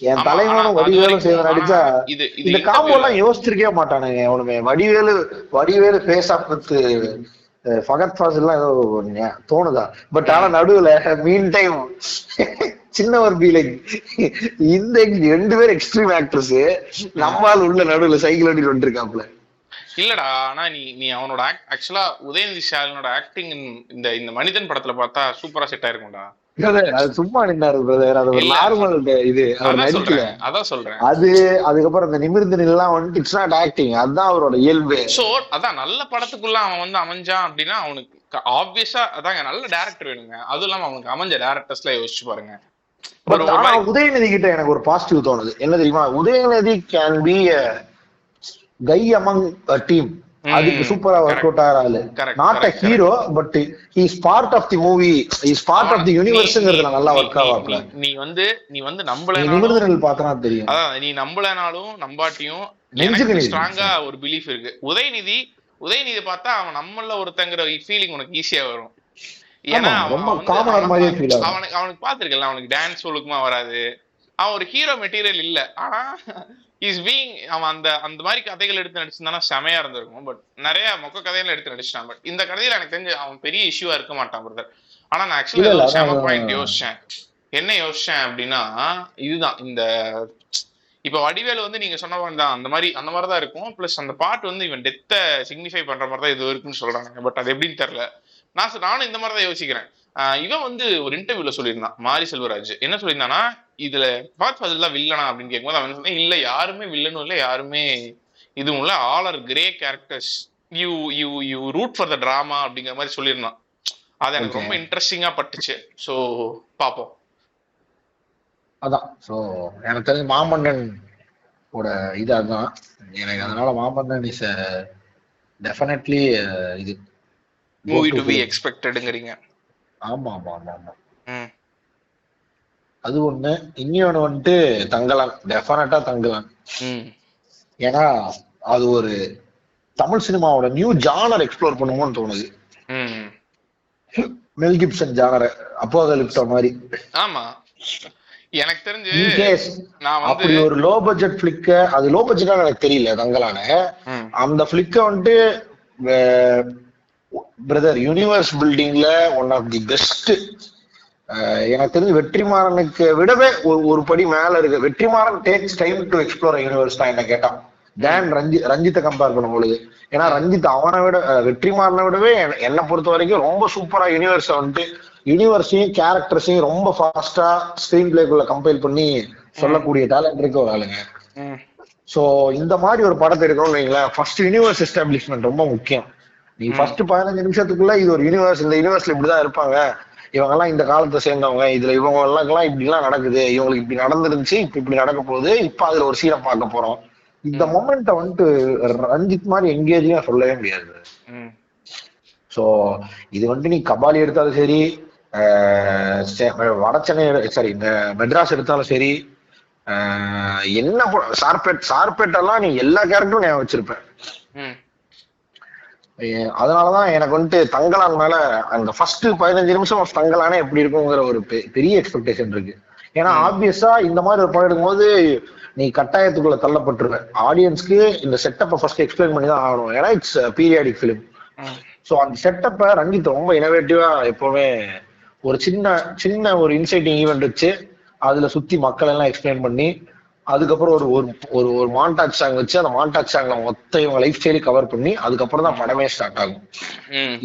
என் தலைவனும் வடிவேலும் சேர்ந்து நடிச்சா. இந்த காம்போ எல்லாம் யோசிச்சிருக்கவே மாட்டானுங்க எவனுமே Vadivelu Vadivelu face off with Fahadh Faasil எல்லாம் ஏதோ தோணுதா? பட் ஆனா நடுவுல மீன் டைம் சின்ன ஒரு பி லைக் இந்த ரெண்டு பேரும் எக்ஸ்ட்ரீம் ஆக்டர்ஸ் நம்மால் உள்ள நடுவுல சைக்கிள் ஓட்டிட்டு வந்துருக்காப்ல இல்லடா ஆனா நீ நீ அவனோட ஆக்சுவலா உதயநிதி ஸ்டாலினோட ஆக்டிங் இந்த இந்த மனிதன் படத்துல பார்த்தா சூப்பரா செட் ஆயிருக்கும்டா. சும்மா நின்னாரு பிரதர் அது ஒரு இல்ல. நார்மல் இது. அவர் அதான் நடிக்கல. சொல்றேன் அதான் சொல்றேன். அது அதுக்கப்புறம் இந்த நிமிர்ந்து நில்லாம் வந்துட்டு இட்ஸ் நாட் ஆக்டிங் அதுதான் அவரோட இயல்பு. சோ அதான் நல்ல படத்துக்குள்ள அவன் வந்து அமைஞ்சான் அப்படின்னா அவனுக்கு ஆப்வியஸா அதாங்க நல்ல டேரக்டர் வேணுங்க. அதுவும் இல்லாம அவனுக்கு அமைஞ்ச டேரக்டர்ஸ்ல யோசிச்சு பாருங்க. உதயநிதி கிட்ட எனக்கு ஒரு பாசிட்டிவ் தோணுது. என்ன தெரியுமா? Udhayanidhi can be guy among team அதுக்கு சூப்பரா ஒர்க் அவுட் ஆகிறாரு Correct, not a hero but is part of the movie is part of the யூனிவர்ஸ்ங்கிறதுல நல்லா ஒர்க் ஆவாப்ல நீ- வந்து நீ வந்து நீ நம்பலனாலும் நிமிர்ந்தல் பார்த்தனா தெரியும். அதான் நீ நம்பலனாலும் நம்பாட்டியும். ஸ்ட்ராங்கா ஒரு பிலீஃப் இருக்கு. உதயநிதி உதயநிதி பார்த்தா அவன் நம்மள ஒருத்தங்கிற ஃபீலிங் உனக்கு ஈஸியா வரும். ஏன்னா. அவனுக்கு அவனுக்கு பாத்துருக்கல அவனுக்கு டான்ஸ் ஒழுக்கமா வராது. அவன் ஒரு ஹீரோ மெட்டீரியல் இல்ல. ஆனா இஸ் பீங் அவன் அந்த அந்த மாதிரி கதைகள் எடுத்து நடிச்சிருந்தானா செமையா இருந்திருக்கும். பட் நிறைய மொக்க கதைகள் எடுத்து நடிச்சிட்டான். பட் இந்த கதையில எனக்கு தெரிஞ்சு அவன் பெரிய இஷ்யூவா இருக்க மாட்டான் பிரதர் ஆனா நான் ஆக்சுவலி செம பாயிண்ட் யோசிச்சேன். என்ன யோசிச்சேன் அப்படின்னா இதுதான் இந்த இப்ப வடிவேலு வந்து நீங்க சொன்ன மாதிரி தான் அந்த மாதிரி அந்த மாதிரி தான் இருக்கும். பிளஸ் அந்த பாட்டு வந்து இவன் டெத்த சிக்னிஃபை பண்ற மாதிரி தான் இது இருக்குன்னு சொல்றாங்க. பட் அது எப்படின்னு தெரியல. நான் நானும் இந்த மாதிரி தான் யோசிக்கிறேன் இவன் வந்து ஒரு இன்டர்வியூல சொல்லியிருந்தான் மாரி செல்வராஜ். என்ன சொல்லியிருந்தானா இதுல பாத் ஃபதில் தான் வில்லனா அப்படின்னு கேட்கும்போது அவன் சொன்னான் இல்ல யாருமே வில்லனும் இல்ல யாருமே இதுவும் இல்ல. All are grey characters you you you root for the drama அப்படிங்கிற மாதிரி சொல்லியிருந்தான். அது எனக்கு. ரொம்ப இன்ட்ரெஸ்டிங்கா பட்டுச்சு. ஸோ பாப்போம் அதான். சோ எனக்கு தெரிஞ்ச மாமன்னன் ஓட இது அதான் எனக்கு அதனால மாமன்னன் இஸ் டெஃபினெட்லி இது மூவி டு பி எக்ஸ்பெக்டடுங்கிறீங்க ஆமா ஆமா ஆமா ஆமா. அது ஒண்ணு. இன்னொன்னு வந்துட்டு தங்கலான் டெஃபினட்டா தங்கலான் ம். ஏன்னா அது ஒரு தமிழ் சினிமாவோட நியூ ஜானர் எக்ஸ்ப்ளோர் பண்ணுமோன்னு தோணுது. மெல் கிப்சன் ஜானரை அப்போ லிப்டோ மாதிரி. ஆமா. எனக்கு தெரிஞ்சு அப்படி ஒரு லோ பட்ஜெட் பிளிக்க அது லோ பட்ஜெட்டா எனக்கு தெரியல தங்கலான அந்த பிளிக்க வந்துட்டு பிரதர் யூனிவர்ஸ் பில்டிங்ல ஒன் ஆஃப் தி பெஸ்ட் எனக்கு தெரிஞ்சு வெற்றிமாறனுக்கு விடவே ஒரு படி மேல இருக்கு. Vetrimaaran takes time to explore universe தான் என்ன கேட்டான். டேன் ரஞ்சி ரஞ்சித்தை கம்பேர் பண்ணும் பொழுது ஏன்னா ரஞ்சித் அவனை விட வெற்றிமாறனை விடவே என்ன- பொறுத்த வரைக்கும் ரொம்ப சூப்பரா யூனிவர்ஸ வந்துட்டு யூனிவர்ஸையும் கேரக்டர்ஸையும் ரொம்ப ஃபாஸ்டா ஸ்கிரீன் பிளேக்குள்ள கம்பைல் பண்ணி சொல்லக்கூடிய டேலண்ட் இருக்க ஒரு ஆளுங்க. சோ இந்த மாதிரி ஒரு படத்தை எடுக்கணும்னு வைங்களேன். ஃபர்ஸ்ட் யூனிவர்ஸ் எஸ்டாப்ளிஷ்மெண்ட் ரொம்ப முக்கியம். நீ ஃபர்ஸ்ட் பதினஞ்சு நிமிஷத்துக்குள்ள இது ஒரு யூனிவர்ஸ் இந்த யூனிவர்ஸ்ல இப்படிதான் இருப்பாங்க. இவங்க எல்லாம் இந்த காலத்தை சேர்ந்தவங்க இதுல இவங்க எல்லாம் இப்படி எல்லாம் நடக்குது. இவங்களுக்கு இப்படி நடந்துருந்துச்சு இப்ப இப்படி நடக்க போகுது. இப்ப அதுல ஒரு சீனை பார்க்க போறோம். இந்த மொமெண்ட்டை வந்துட்டு ரஞ்சித் மாதிரி எங்கேஜிங்கா சொல்லவே முடியாது. சோ இது வந்துட்டு நீ கபாலி எடுத்தாலும் சரி ஆஹ் செ- வடசென்னை சாரி இந்த மெட்ராஸ் எடுத்தாலும் சரி ஆஹ் என்ன சார்பேட் சார்பேட் எல்லாம் நீ எல்லா கேரக்டரும் ஞாபகம் வச்சிருப்ப ம், ஏ- அதனாலதான் எனக்கு வந்துட்டு தங்கலான் மேல அந்த ஃபர்ஸ்ட் பதினஞ்சு நிமிஷம் of தங்கலானே எப்படி இருக்குங்கிற ஒரு பெரிய எக்ஸ்பெக்டேஷன் இருக்கு. ஏன்னா ஆப்வியஸா இந்த மாதிரி ஒரு படம் எடுக்கும்போது நீ கட்டாயத்துக்குள்ள தள்ளப்பட்டுருவ. ஆடியன்ஸ்க்கு இந்த செட்டப்பை ஃபர்ஸ்ட் எக்ஸ்பிளைன் பண்ணி தான் ஆகணும். ஏன்னா இட்ஸ் பீரியாடிக் ஃபிலிம் ஸோ அந்த செட்டப்பை ரஞ்சித் ரொம்ப இனோவேட்டிவா எப்பவுமே ஒரு சின்ன சின்ன ஒரு இன்சைட்டிங் ஈவெண்ட் வச்சு அதுல சுத்தி மக்கள் எல்லாம் எக்ஸ்பிளைன் பண்ணி அதுக்கப்புறம் ஒரு ஒரு ஒரு மாண்டாக் சாங் வச்சு அந்த மாண்டாக் சாங்ல மொத்த இவங்க லைஃப் ஸ்டைலி கவர் பண்ணி அதுக்கப்புறம் தான் படமே ஸ்டார்ட் ஆகும்.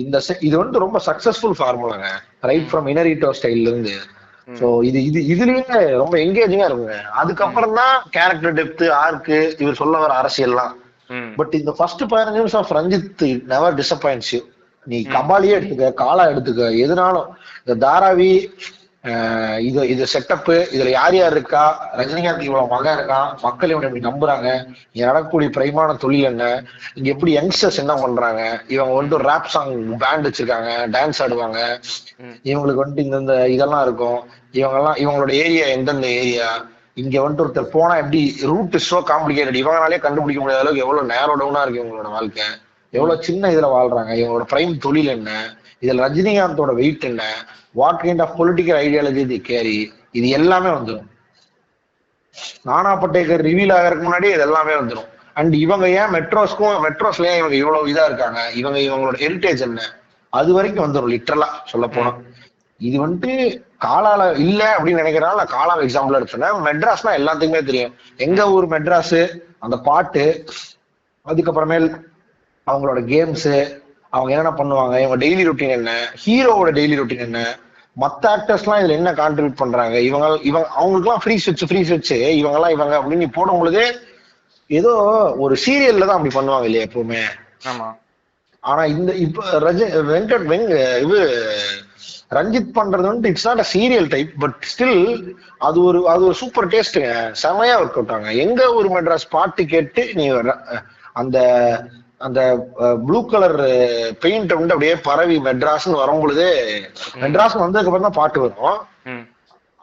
இந்த இது வந்து ரொம்ப சக்சஸ்ஃபுல் ஃபார்முலாங்க ரைட் ஃப்ரம் இனரிட்டோ ஸ்டைல்ல இருந்து. சோ இது இது இதுலயே ரொம்ப எங்கேஜிங்கா இருக்குங்க. அதுக்கப்புறம் தான் கேரக்டர் டெப்த் ஆர்க்கு இவர் சொல்ல வர அரசியல்லாம் பட் இந்த ஃபர்ஸ்ட் பதினஞ்சு நிமிஷம் ரஞ்சித் நெவர் டிசப்பாயின்ஸ் யூ நீ கபாலியே எடுத்துக்க காலா எடுத்துக்க எதுனாலும். இந்த தாராவி இது இது செட்டப் இதுல யார் யார் இருக்கா? ரஜினிகாந்த் இவ்வளவு மகன் இருக்கான் மக்கள் இவனை இப்படி நம்புறாங்க. இங்க நடக்கக்கூடிய பிரைமான தொழில் என்ன? இங்க எப்படி யங்ஸ்டர்ஸ் என்ன பண்றாங்க? இவங்க வந்து ரேப் சாங் பேண்ட் வச்சிருக்காங்க. டான்ஸ் ஆடுவாங்க. இவங்களுக்கு வந்துட்டு இந்தந்த இதெல்லாம் இருக்கும். இவங்கெல்லாம் இவங்களோட ஏரியா எந்தெந்த ஏரியா இங்க வந்துட்டு ஒருத்தர் போனா எப்படி ரூட் இஸ் சோ காம்ப்ளிகேட்டட் இவங்களாலே கண்டுபிடிக்க முடியாத அளவுக்கு எவ்வளவு நேரோ டவுனா இருக்கு இவங்களோட வாழ்க்கை. எவ்வளவு சின்ன இதுல வாழ்றாங்க. இவங்களோட பிரைம் தொழில் என்ன? இதுல ரஜினிகாந்தோட வெயிட் என்ன? What kind of political ideology the carry இது எல்லாமே வந்துடும் நானா பட்டேக்கர் ரிவீல் ஆகிறதுக்கு முன்னாடி இது எல்லாமே வந்துடும் அண்ட் இவங்க ஏன் மெட்ரோஸ்க்கும் மெட்ரோஸ்ல ஏன் இவங்க இவ்வளவு இதா இருக்காங்க? இவங்க இவங்களோட ஹெரிட்டேஜ் என்ன? அது வரைக்கும் வந்துடும் லிட்டரலா சொல்ல போனா. இது வந்துட்டு காலால இல்ல அப்படின்னு நினைக்கிறனால நான் காலால எக்ஸாம்பிள் எடுத்தேன் மெட்ராஸ்னா எல்லாத்துக்குமே தெரியும். எங்க ஊர் மெட்ராஸ் அந்த பாட்டு அதுக்கப்புறமேல் அவங்களோட கேம்ஸ் அவங்க என்னென்ன பண்ணுவாங்க? இவங்க டெய்லி ரொட்டீன் என்ன? ஹீரோவோட டெய்லி ரொட்டீன் என்ன? மத்த ஆக்டர்ஸ்லாம் இதுல என்ன கான்ட்ரிபியூட் பண்றாங்க? இவங்க இவங்க அவங்களுக்குலாம் ஃப்ரீ ஸ்விட்ச் ஃப்ரீ இவங்க எல்லாம் இவங்க அப்படின்னு நீ போடும் பொழுது ஏதோ ஒரு சீரியல்ல தான் அப்படி பண்ணுவாங்க இல்லையா எப்பவுமே? ஆமா. ஆனா இந்த இப்ப ரஜ வெங்கட் வெங்க இது ரஞ்சித் பண்றது வந்து it's not a serial type but still அது ஒரு அது ஒரு சூப்பர் டேஸ்ட்டுங்க செமையா ஒர்க் அவுட் ஆங்க எங்க ஒரு மெட்ராஸ் பாட்டு கேட்டு நீ அந்த அந்த ப்ளூ கலர் பெயிண்ட் வந்து அப்படியே பரவி மெட்ராஸ்னு வரும் பொழுதே மெட்ராஸ் வந்ததுக்கு அப்புறம் தான் பாட்டு வரும்.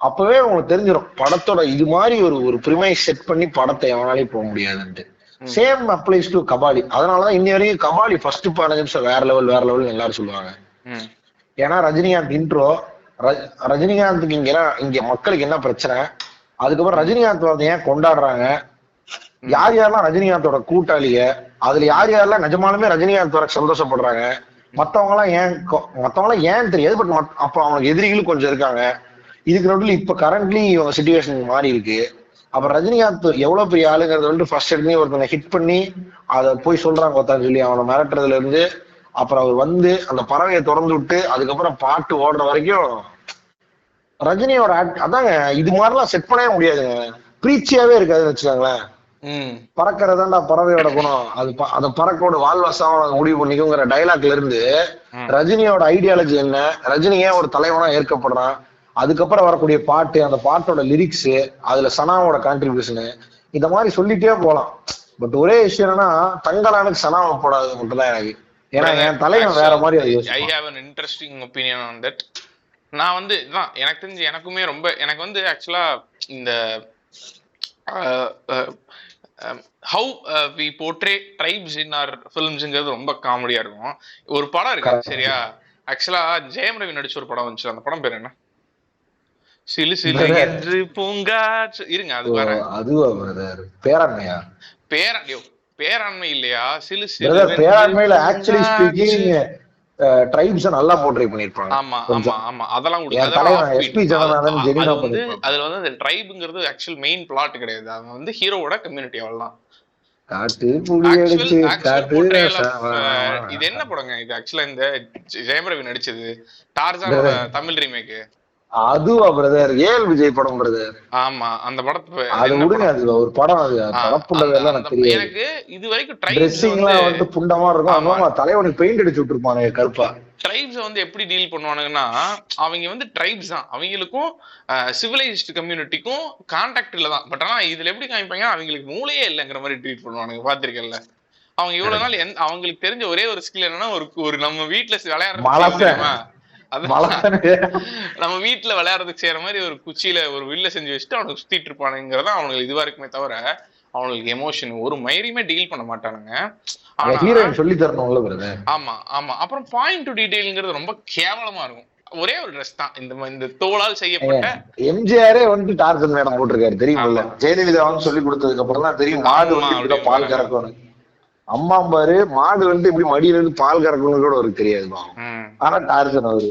அப்பவே உங்களுக்கு தெரிஞ்சிடும் படத்தோட இது மாதிரி ஒரு ஒரு பிரிமை செட் பண்ணி படத்தை எவனாலையும் போக முடியாதுன்ட்டு. Same applies to Kabali. அதனாலதான் இன்னி வரைக்கும் கபாலி ஃபர்ஸ்ட் பதினஞ்சு நிமிஷம் வேற லெவல் வேற லெவல் எல்லாரும் சொல்லுவாங்க. ஏன்னா ரஜினிகாந்த் இன்ட்ரோ ரஜினிகாந்துக்கு இங்க இங்க மக்களுக்கு என்ன பிரச்சனை? அதுக்கப்புறம் ரஜினிகாந்த் வந்து ஏன் கொண்டாடுறாங்க? யார் யாரெல்லாம் ரஜினிகாந்தோட கூட்டாளிய அதுல யார் யாரெல்லாம் நிஜமாலுமே ரஜினிகாந்த் வர சந்தோஷப்படுறாங்க மத்தவங்க எல்லாம் ஏன் மத்தவங்க எல்லாம் ஏன் தெரியாது பட் அப்ப அவங்களுக்கு எதிரிகளும் கொஞ்சம் இருக்காங்க. இதுக்கு நடுவில் இப்ப கரண்ட்லி இவங்க சுச்சுவேஷன் மாறி இருக்கு. அப்ப ரஜினிகாந்த் எவ்வளவு பெரிய ஆளுங்கிறத வந்து ஃபர்ஸ்ட் எடுத்து ஒருத்தனை ஹிட் பண்ணி அதை போய் சொல்றாங்க ஒருத்தன் சொல்லி அவனை மிரட்டுறதுல இருந்து அப்புறம் அவர் வந்து அந்த பறவையை திறந்து விட்டு அதுக்கப்புறம் பாட்டு ஓடுற வரைக்கும் ரஜினியோட அதாங்க இது மாதிரிலாம் செட் பண்ணவே முடியாதுங்க. பிரீச்சியாவே இருக்காதுன்னு வச்சுக்கோங்களேன். பறக்கிறதாண்டா பறவையோட குணம். அது அந்த பறக்கோட வாழ்வசம் முடிவு பண்ணிக்குங்கிற டைலாக்ல இருந்து. ரஜினியோட ஐடியாலஜி என்ன? ரஜினி ஏன் ஒரு தலைவனா ஏற்கப்படுறான்? அதுக்கப்புறம் வரக்கூடிய பாட்டு அந்த பாட்டோட லிரிக்ஸ் அதுல சனாவோட கான்ட்ரிபியூஷனு இந்த மாதிரி சொல்லிட்டே போலாம். பட் ஒரே விஷயம் என்னன்னா தங்கலானுக்கு சனாவை போடாது மட்டும்தான் எனக்கு. ஏன்னா என் தலைவன் வேற மாதிரி அதை I. Have interesting opinion on that நான் வந்து இதான் எனக்கு தெரிஞ்சு எனக்குமே ரொம்ப எனக்கு வந்து ஆக்சுவலா இந்த how we portray tribes in our ஃபிலிம்ஸுங்கிறது ரொம்ப காமெடியா இருக்கும். ஒரு படம் இருக்கு. சரியா? ஆக்சுவலா ஜெயம் ரவி நடிச்ச ஒரு படம் வந்துச்சு. அந்த படம் பேர் என்ன? சிலு சிலு. என்று பூங்காற்று. இருங்க அது வர அதுவா பிரதர் பேராண்மையா? பேர ஐயோ, பேராண்மை இல்லையா? சிலு சிலு பேராண்மையில ஆக்சுவலி. ஸ்பீக்கிங் ட்ரைப்ஸ் நல்லா போர்ட்ரே பண்ணிருப்பாங்க ஆமா ஆமா. ஆமா அதெல்லாம் தலைவன். SP ஜனநாதன் அது- அது வந்து. அதுல வந்து அந்த ட்ரைபுங்கிறது ஆக்சுவல் மெயின் பிளாட் கிடையாது அவன் வந்து ஹீரோவோட கம்யூனிட்டி அவ்வளவுதான் காட்டு புலி அடிச்சு காட்டு இது என்ன படங்க இது ஆக்சுவலா இந்த ஜெயம் ரவி நடிச்சது டார்ஜான். தமிழ் ரீமேக் அதுவா பிரதர் ஏஎல் விஜய் படம் பிரதர் ஆமா அந்த படத்து அது விடுங்க? அது ஒரு படம் அது அந்த- எனக்கு தெரியாது. எனக்கு இது வரைக்கும் ட்ரெஸ்ஸிங் ட்ரைப்ஸ் எல்லாம் வந்து புண்டமா இருக்கும். ஆமா. தலைவனுக்கு பெயிண்ட் அடிச்சு விட்டுருப்பானுங்க கருப்பா. ட்ரைப்ஸ் வந்து எப்படி டீல் பண்ணுவானுங்கன்னா அவங்க வந்து ட்ரைப்ஸ் தான். அவங்களுக்கும் சிவிலைஸ்டு கம்யூனிட்டிக்கும் கான்டாக்ட் இல்ல தான். பட் ஆனா இதுல எப்படி காமிப்பாங்க அவங்களுக்கு மூளையே இல்லைங்கிற மாதிரி ட்ரீட் பண்ணுவானுங்க பாத்திருக்கேன்ல. அவங்க இவ்வளவு நாள் அவங்களுக்கு தெரிஞ்ச ஒரே ஒரு ஸ்கில் என்னன்னா ஒரு ஒரு நம்ம வீட்டுல விளையாடுறது நம்ம வீட்டுல விளையாடுறதுக்கு செய்யற மாதிரி ஒரு குச்சியில ஒரு வில்ல செஞ்சு வச்சுட்டு அவனுக்கு சுத்திட்டு இருப்பானுங்கிறத அவனுக்கு இதுவா இருக்குமே தவிர அவனுக்கு எமோஷன் ஒரு மயிரையுமே டீல் பண்ண மாட்டானுங்க. சொல்லி தரணும்ல ஆமா ஆமா. அப்புறம் பாயிண்ட் டு டீடைல்ங்கிறது ரொம்ப கேவலமா இருக்கும். ஒரே ஒரு ட்ரெஸ் தான். இந்த இந்த தோளால் செய்யப்பட்ட எம்ஜிஆரே வந்து டார்ஜன் மேடம் போட்டிருக்காரு தெரியுமில்ல. ஜெயலலிதா வந்து சொல்லி கொடுத்ததுக்கு அப்புறம் தான் தெரியும் மாடு வந்து பால் கறக்கணும் அம்மா பாரு மாடு வந்து இப்படி மடியில இருந்து பால் கறக்கணும் கூட அவருக்கு தெரியாது. ஆனா டார்ஜன் அவரு.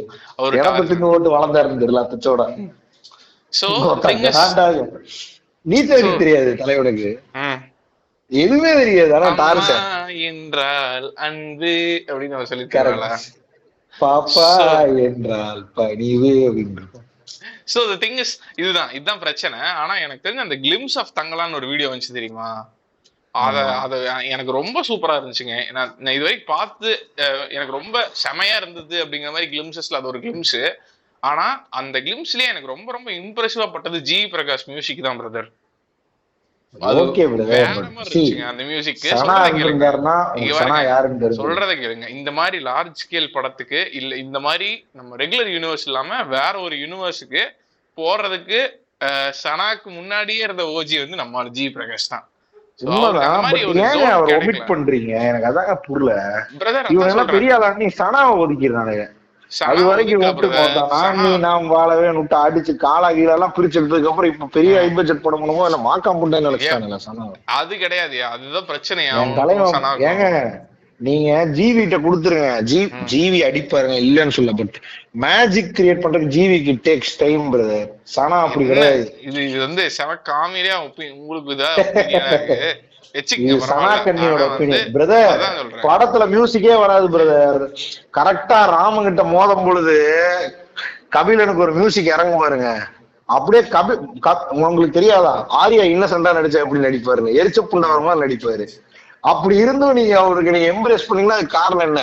தின்னு ஓட்டு வளர்ந்தாருன்னு தெரியல அத்தச்சோட சோ நீ தெரியும் தெரியாது தலைவனுக்கு. எதுவுமே தெரியாது ஆனா டார்ஜன் என்றால் அன்பு அப்படின்னு அவன் சொல்லிருக்காங்களா கரெக்ட் பாப்பா So- என்றால் பணிவு அப்படின்னு. சோ த திங் இஸ் இதுதான் இதுதான் பிரச்சனை. ஆனா எனக்கு தெரிஞ்ச அந்த கிளிம்ஸ் ஆஃப் தங்கலான்னு ஒரு வீடியோ வந்துச்சு தெரியுமா? அத அத எனக்கு ரொம்ப சூப்பரா இருந்துச்சுங்க. நான் இது வரைக்கும் பார்த்து எனக்கு ரொம்ப செமையா இருந்தது அப்படிங்கிற மாதிரி கிளிம்சஸ்ல அது ஒரு கிளிம்ஸ் ஆனா அந்த கிளிம்ஸ்லயே எனக்கு ரொம்ப ரொம்ப இம்ப்ரெசிவா பட்டது ஜி பிரகாஷ் மியூசிக் தான் பிரதர் சொல்றத கேளுங்க. இந்த மாதிரி லார்ஜ் ஸ்கேல் படத்துக்கு இல்ல இந்த மாதிரி நம்ம ரெகுலர் யூனிவர்ஸ் இல்லாம வேற ஒரு யூனிவர்ஸுக்கு போறதுக்கு சனாக்கு முன்னாடியே இருந்த ஓஜி வந்து நம்ம ஜி பிரகாஷ் தான். ஏன் அவர். ஒமிட் பண்றீங்க? எனக்கு அதாங்க புரியல. இவன் எல்லாம் பெரிய ஆளா? நீ சனாவை ஒதுக்கிறானுங்க அது வரைக்கும் விட்டு போட்டான்? நீ நாம் வாழவே விட்டு அடிச்சு காலா கீழெல்லாம் பிரிச்சு எடுத்ததுக்கு அப்புறம் இப்ப பெரிய ஹை பட்ஜெட் படம் பண்ணுமோ என்ன மாக்கா முட்டைன்னு நினைச்சானுங்களா சனாவை. அது கிடையாது. அதுதான் பிரச்சனையா? தலைவன். ஏங்க நீங்க ஜிவிட்ட கொடுத்துருங்க. ஜி ஜிவி அடிப்பாருங்க இல்லன்னு சொல்ல பட் மேஜிக் கிரியேட் பண்றதுக்கு ஜிவிக்கு டேக்ஸ் டைம் பிரதர் சனா அப்படி? கிடையாது. இது இது வந்து செம காமெடியா உங்களுக்கு இதா பிரதர் படத்துல மியூசிக்கே வராது பிரதர் கரெக்டா ராமகிட்ட மோதும் பொழுது கபிலனுக்கு ஒரு மியூசிக் இறங்கும் பாருங்க. அப்படியே கபி உங்களுக்கு தெரியாதா? ஆர்யா இன்னசென்டா நடிச்சா எப்படி நடிப்பாருங்க எரிச்ச புண்டவர் மாதிரி நடிப்பாரு. அப்படி இருந்தும் நீங்க அவருக்கு நீங்க எம்ப்ரேஸ் பண்ணீங்கன்னா அது காரணம் என்ன?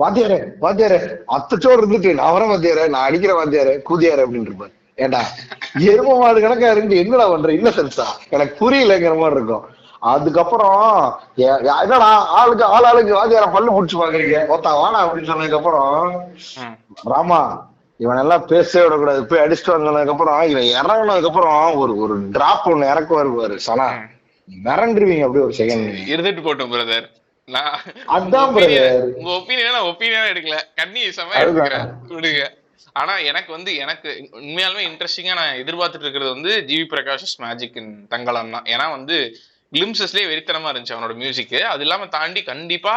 வாத்தியாரே வாத்தியாரே அத்தச்சோடு இருந்துட்டு நான் வர வாத்தியாரே நான் அடிக்கிற வாத்தியாரே கூதியாரு அப்படின்னு இருப்பாரு ஏண்டா எரும மாடு கணக்கா இருந்து என்னடா பண்ற? இன்னசென்ஸா எனக்கு புரியலங்கிற மாதிரி இருக்கும். அதுக்கப்புறம் என்னடா ஆளுக்கு ஆள் ஆளுக்கு வாத்தியார பல்லு முடிச்சு பாக்குறீங்க. ஒத்தா வாடா அப்படின்னு சொன்னதுக்கு அப்புறம் ராமா இவன் எல்லாம் பேசவே விடக்கூடாது. போய் அடிச்சுட்டு வந்ததுக்கு அப்புறம் இவன் இறங்குனதுக்கு அப்புறம் ஒரு ஒரு டிராப் ஒண்ணு இறக்குவாரு பாரு சனா. மிரண்டுருவீங்க அப்படியே ஒரு செகண்ட் இருந்துட்டு போட்டோம் பிரதர் நான் அதான் brother. உங்க ஒப்பீனியன் நான் ஒப்பீனியன் எடுக்கல. கண்ணி செம அதுதான். எடுத்துக்கிறேன். விடுங்க. ஆனா எனக்கு வந்து எனக்கு உண்மையாலுமே இன்ட்ரெஸ்டிங்கா நான் எதிர்பார்த்துட்டு இருக்கிறது வந்து ஜிவி பிரகாஷ் மேஜிக் தங்கலான் தான். ஏன்னா வந்து கிளிம்சஸ்லயே வெறித்தனமா இருந்துச்சு அவனோட மியூசிக் அது இல்லாம தாண்டி கண்டிப்பா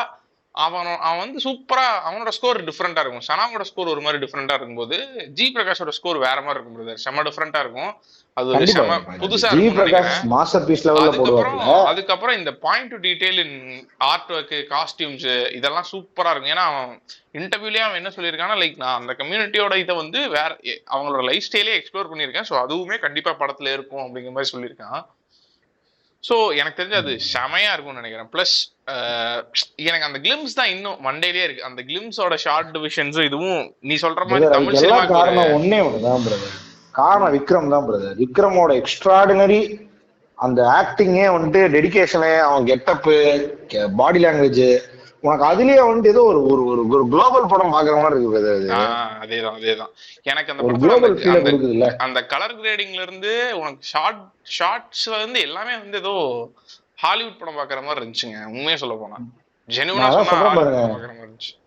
அவன் அவன் வந்து சூப்பரா அவனோட ஸ்கோர் டிஃப்ரெண்டா இருக்கும். சனாவோட ஸ்கோர் ஒரு மாதிரி டிஃப்ரெண்டா இருக்கும்போது ஜி பிரகாஷோட ஸ்கோர் வேற மாதிரி இருக்கும் brother. செம டிஃப்ரெண்டா இருக்கும். அது ஒரு செம புதுசா அதுக்கப்புறம் அதுக்கப்புறம் இந்த point to detail in art work costumes இதெல்லாம் சூப்பரா இருக்கும். ஏன்னா அவன் இன்டர்வியூலயே அவன் என்ன சொல்லியிருக்கான்னா லைக் நான் அந்த கம்யூனிட்டியோட இதை வந்து வேற அவங்களோட லைஃப் ஸ்டைலே எக்ஸ்ப்ளோர் பண்ணியிருக்கேன். ஸோ அதுவுமே கண்டிப்பா படத்துல இருக்கும் அப்படிங்கிற மாதிரி சொல்லியிருக்கான். ஸோ எனக்கு தெரிஞ்சு அது செமையா இருக்கும்னு நினைக்கிறேன். ப்ளஸ் எனக்கு அந்த கிளிம்ஸ் தான் இன்னும் மண்டேலயே இருக்கு. அந்த கிளிம்ஸோட ஷார்ட் டிவிஷன்ஸும் இதுவும் நீ சொல்ற மாதிரி தமிழ் சினிமாக்கு காரணம் ஒண்ணே ஒண்ணுதான் பிரதர் காரணம் விக்ரம் தான் பிரதர் விக்ரமோட எக்ஸ்ட்ராடினரி அந்த ஆக்டிங்கே வந்துட்டு டெடிகேஷனு அவன் கெட்டப்பு பாடி லாங்குவேஜ் உனக்கு அதுலயே வந்துட்டு ஏதோ ஒரு ஒரு ஒரு ஒரு குளோபல் படம் பாக்குற மாதிரி இருக்கு அதேதான் அதேதான். எனக்கு அந்த குளோபல் அந்த- இல்ல அந்த கலர் கிரேடிங்ல இருந்து உனக்கு ஷார்ட் ஷார்ட்ஸ்ல இருந்து எல்லாமே வந்து ஏதோ ஹாலிவுட் படம் பாக்குற மாதிரி இருந்துச்சுங்க. உண்மையா சொல்ல போனா. ஜெனுவனா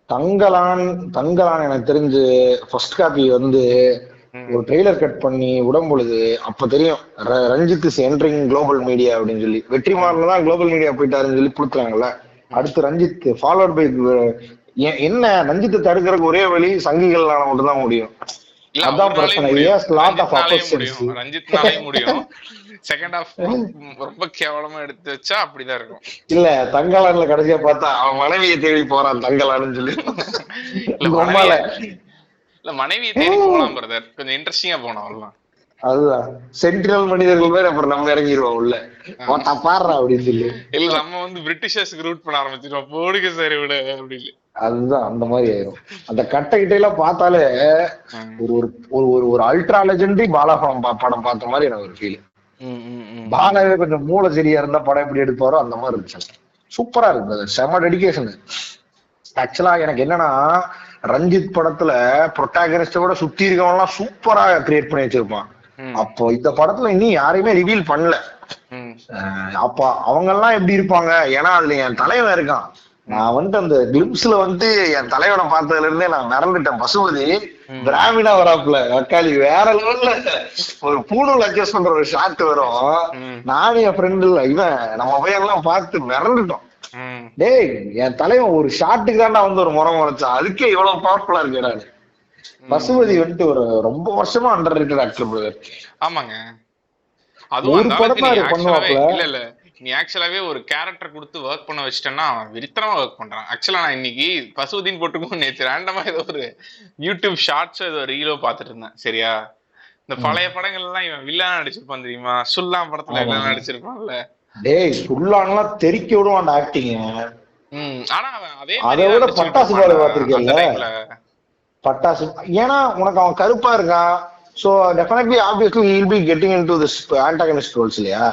தங்கலான் தங்கலான் எனக்கு தெரிஞ்சு ஃபர்ஸ்ட் காப்பி வந்து. ஒரு ட்ரெய்லர் கட் பண்ணி விடும் பொழுது அப்ப தெரியும். Ranjith is entering global media அப்படின்னு சொல்லி. வெற்றிமாறன் தான் குளோபல் மீடியா போயிட்டாருன்னு சொல்லி புடுத்துறாங்கல்ல அடுத்து ரஞ்சித் ஃபாலோட் பை என்ன ரஞ்சித்தை தடுக்கிறதுக்கு ஒரே வழி சங்கிகள்னால மட்டும்தான் முடியும். அதான் பிரச்சனை. Yes, lot of ரஞ்சித்னாலயும் oppositions. முடியும். செகண்ட் ஹாஃப் ரொம்ப கேவலமா எடுத்து வச்சா அப்படிதான் இருக்கும். இல்ல தங்கலான்ல கடைசியா பார்த்தா அவன் மனைவியை தேடி போறான் தங்கலான்னு சொல்லி. இல்ல மனைவியை- இல்ல மனைவியை தேடி போலாம் பிரதர் கொஞ்சம் இன்ட்ரெஸ்டிங்கா போனோம் அவ்வளவுதான். அதுதான். சென்டினல் மனிதர்கள் பேர் அப்புறம் நம்ம இறங்கிடுவோம் உள்ள. ஓட்டா பாடுறா அப்படின்னு சொல்லி. இல்ல நம்ம வந்து பிரிட்டிஷர்ஸ்க்கு ரூட் பண்ண ஆரம்பிச்சிருவோம். போடுங்க சரி விடு அப்படின்னு. அதுதான் அந்த மாதிரி ஆயிரும். அந்த கட்டை கிட்ட எல்லாம் பார்த்தாலே. ஒரு ஒரு ஒரு ஒரு அல்ட்ரா லெஜெண்டரி பாலாபடம் படம் பார்த்த மாதிரி எனக்கு ஒரு ஃபீல். பாலாவே கொஞ்சம் மூளை சரியா இருந்தா படம் எப்படி எடுப்பாரோ அந்த மாதிரி இருந்துச்சு சூப்பரா இருக்கு அது செம டெடிகேஷன் ஆக்சுவலா எனக்கு என்னன்னா ரஞ்சித் படத்துல ப்ரொட்டாகனிஸ்ட விட சுத்தி இருக்கவங்க எல்லாம் சூப்பரா கிரியேட் பண்ணி வச்சிருப்பான். அப்போ இந்த படத்துல இன்னும் யாரையுமே ரிவீல் பண்ணல. அப்ப அவங்க எல்லாம் எப்படி இருப்பாங்க? ஏன்னா அதுல என் தலைவன் இருக்கான். நான் வந்து அந்த கிளிம்ஸ்ல வந்து என் தலைவனை பார்த்ததுல இருந்தே நான் மறந்துட்டேன். பசுபதி பிராமினா வராப்புல. வக்காளி வேற லெவல்ல ஒரு பூணூல் அட்ஜஸ்ட் பண்ற ஒரு ஷாட் வரும். நானும் என் ஃப்ரெண்டு இல்ல இவன் நம்ம பையன்லாம் பார்த்து மிரண்டுட்டோம். ம். டேய் என் தலைவன் ஒரு ஷாட்டுக்கு தான்டா வந்து ஒரு முறை முறைச்சான். அதுக்கே இவ்வளவு பவர்ஃபுல்லா இருக்கு பசுபதி வந்துட்டு ஒரு ரொம்ப வருஷமா அண்டர் ரேட்டட் ஆக்டர் பிரதர் ஆமாங்க. அதுவும் ஒரு படம் பண்ணுவாப்ல. இல்ல இல்ல. நீ ஆக்சுவலாவே ஒரு கேரக்டர் கொடுத்து ஒர்க் பண்ண வச்சிட்டேன்னா அவன் விரித்தனமா ஒர்க் பண்றான். ஆக்சுவலா நான் இன்னைக்கு பசுதீன் போட்டுக்கும் நேற்று ரேண்டமா ஏதோ ஒரு யூடியூப் ஷார்ட்ஸ் ஏதோ ரீலோ பாத்துட்டு இருந்தேன். சரியா? இந்த பழைய படங்கள் எல்லாம் இவன் வில்லனா நடிச்சிருப்பான் தெரியுமா? சுல்லாம் படத்துல. வில்லனா நடிச்சிருப்பான்ல. டேய் சுல்லான்லாம் தெறிக்க விடுவான் ஆக்டிங் ஆனா அவன் அதே அதை விட பட்டாசு? அந்த timeல. பட்டாசு. ஏன்னா உனக்கு அவன் கருப்பா இருக்கான். So definitely obviously he'll be getting into this antagonist roles இல்லையா.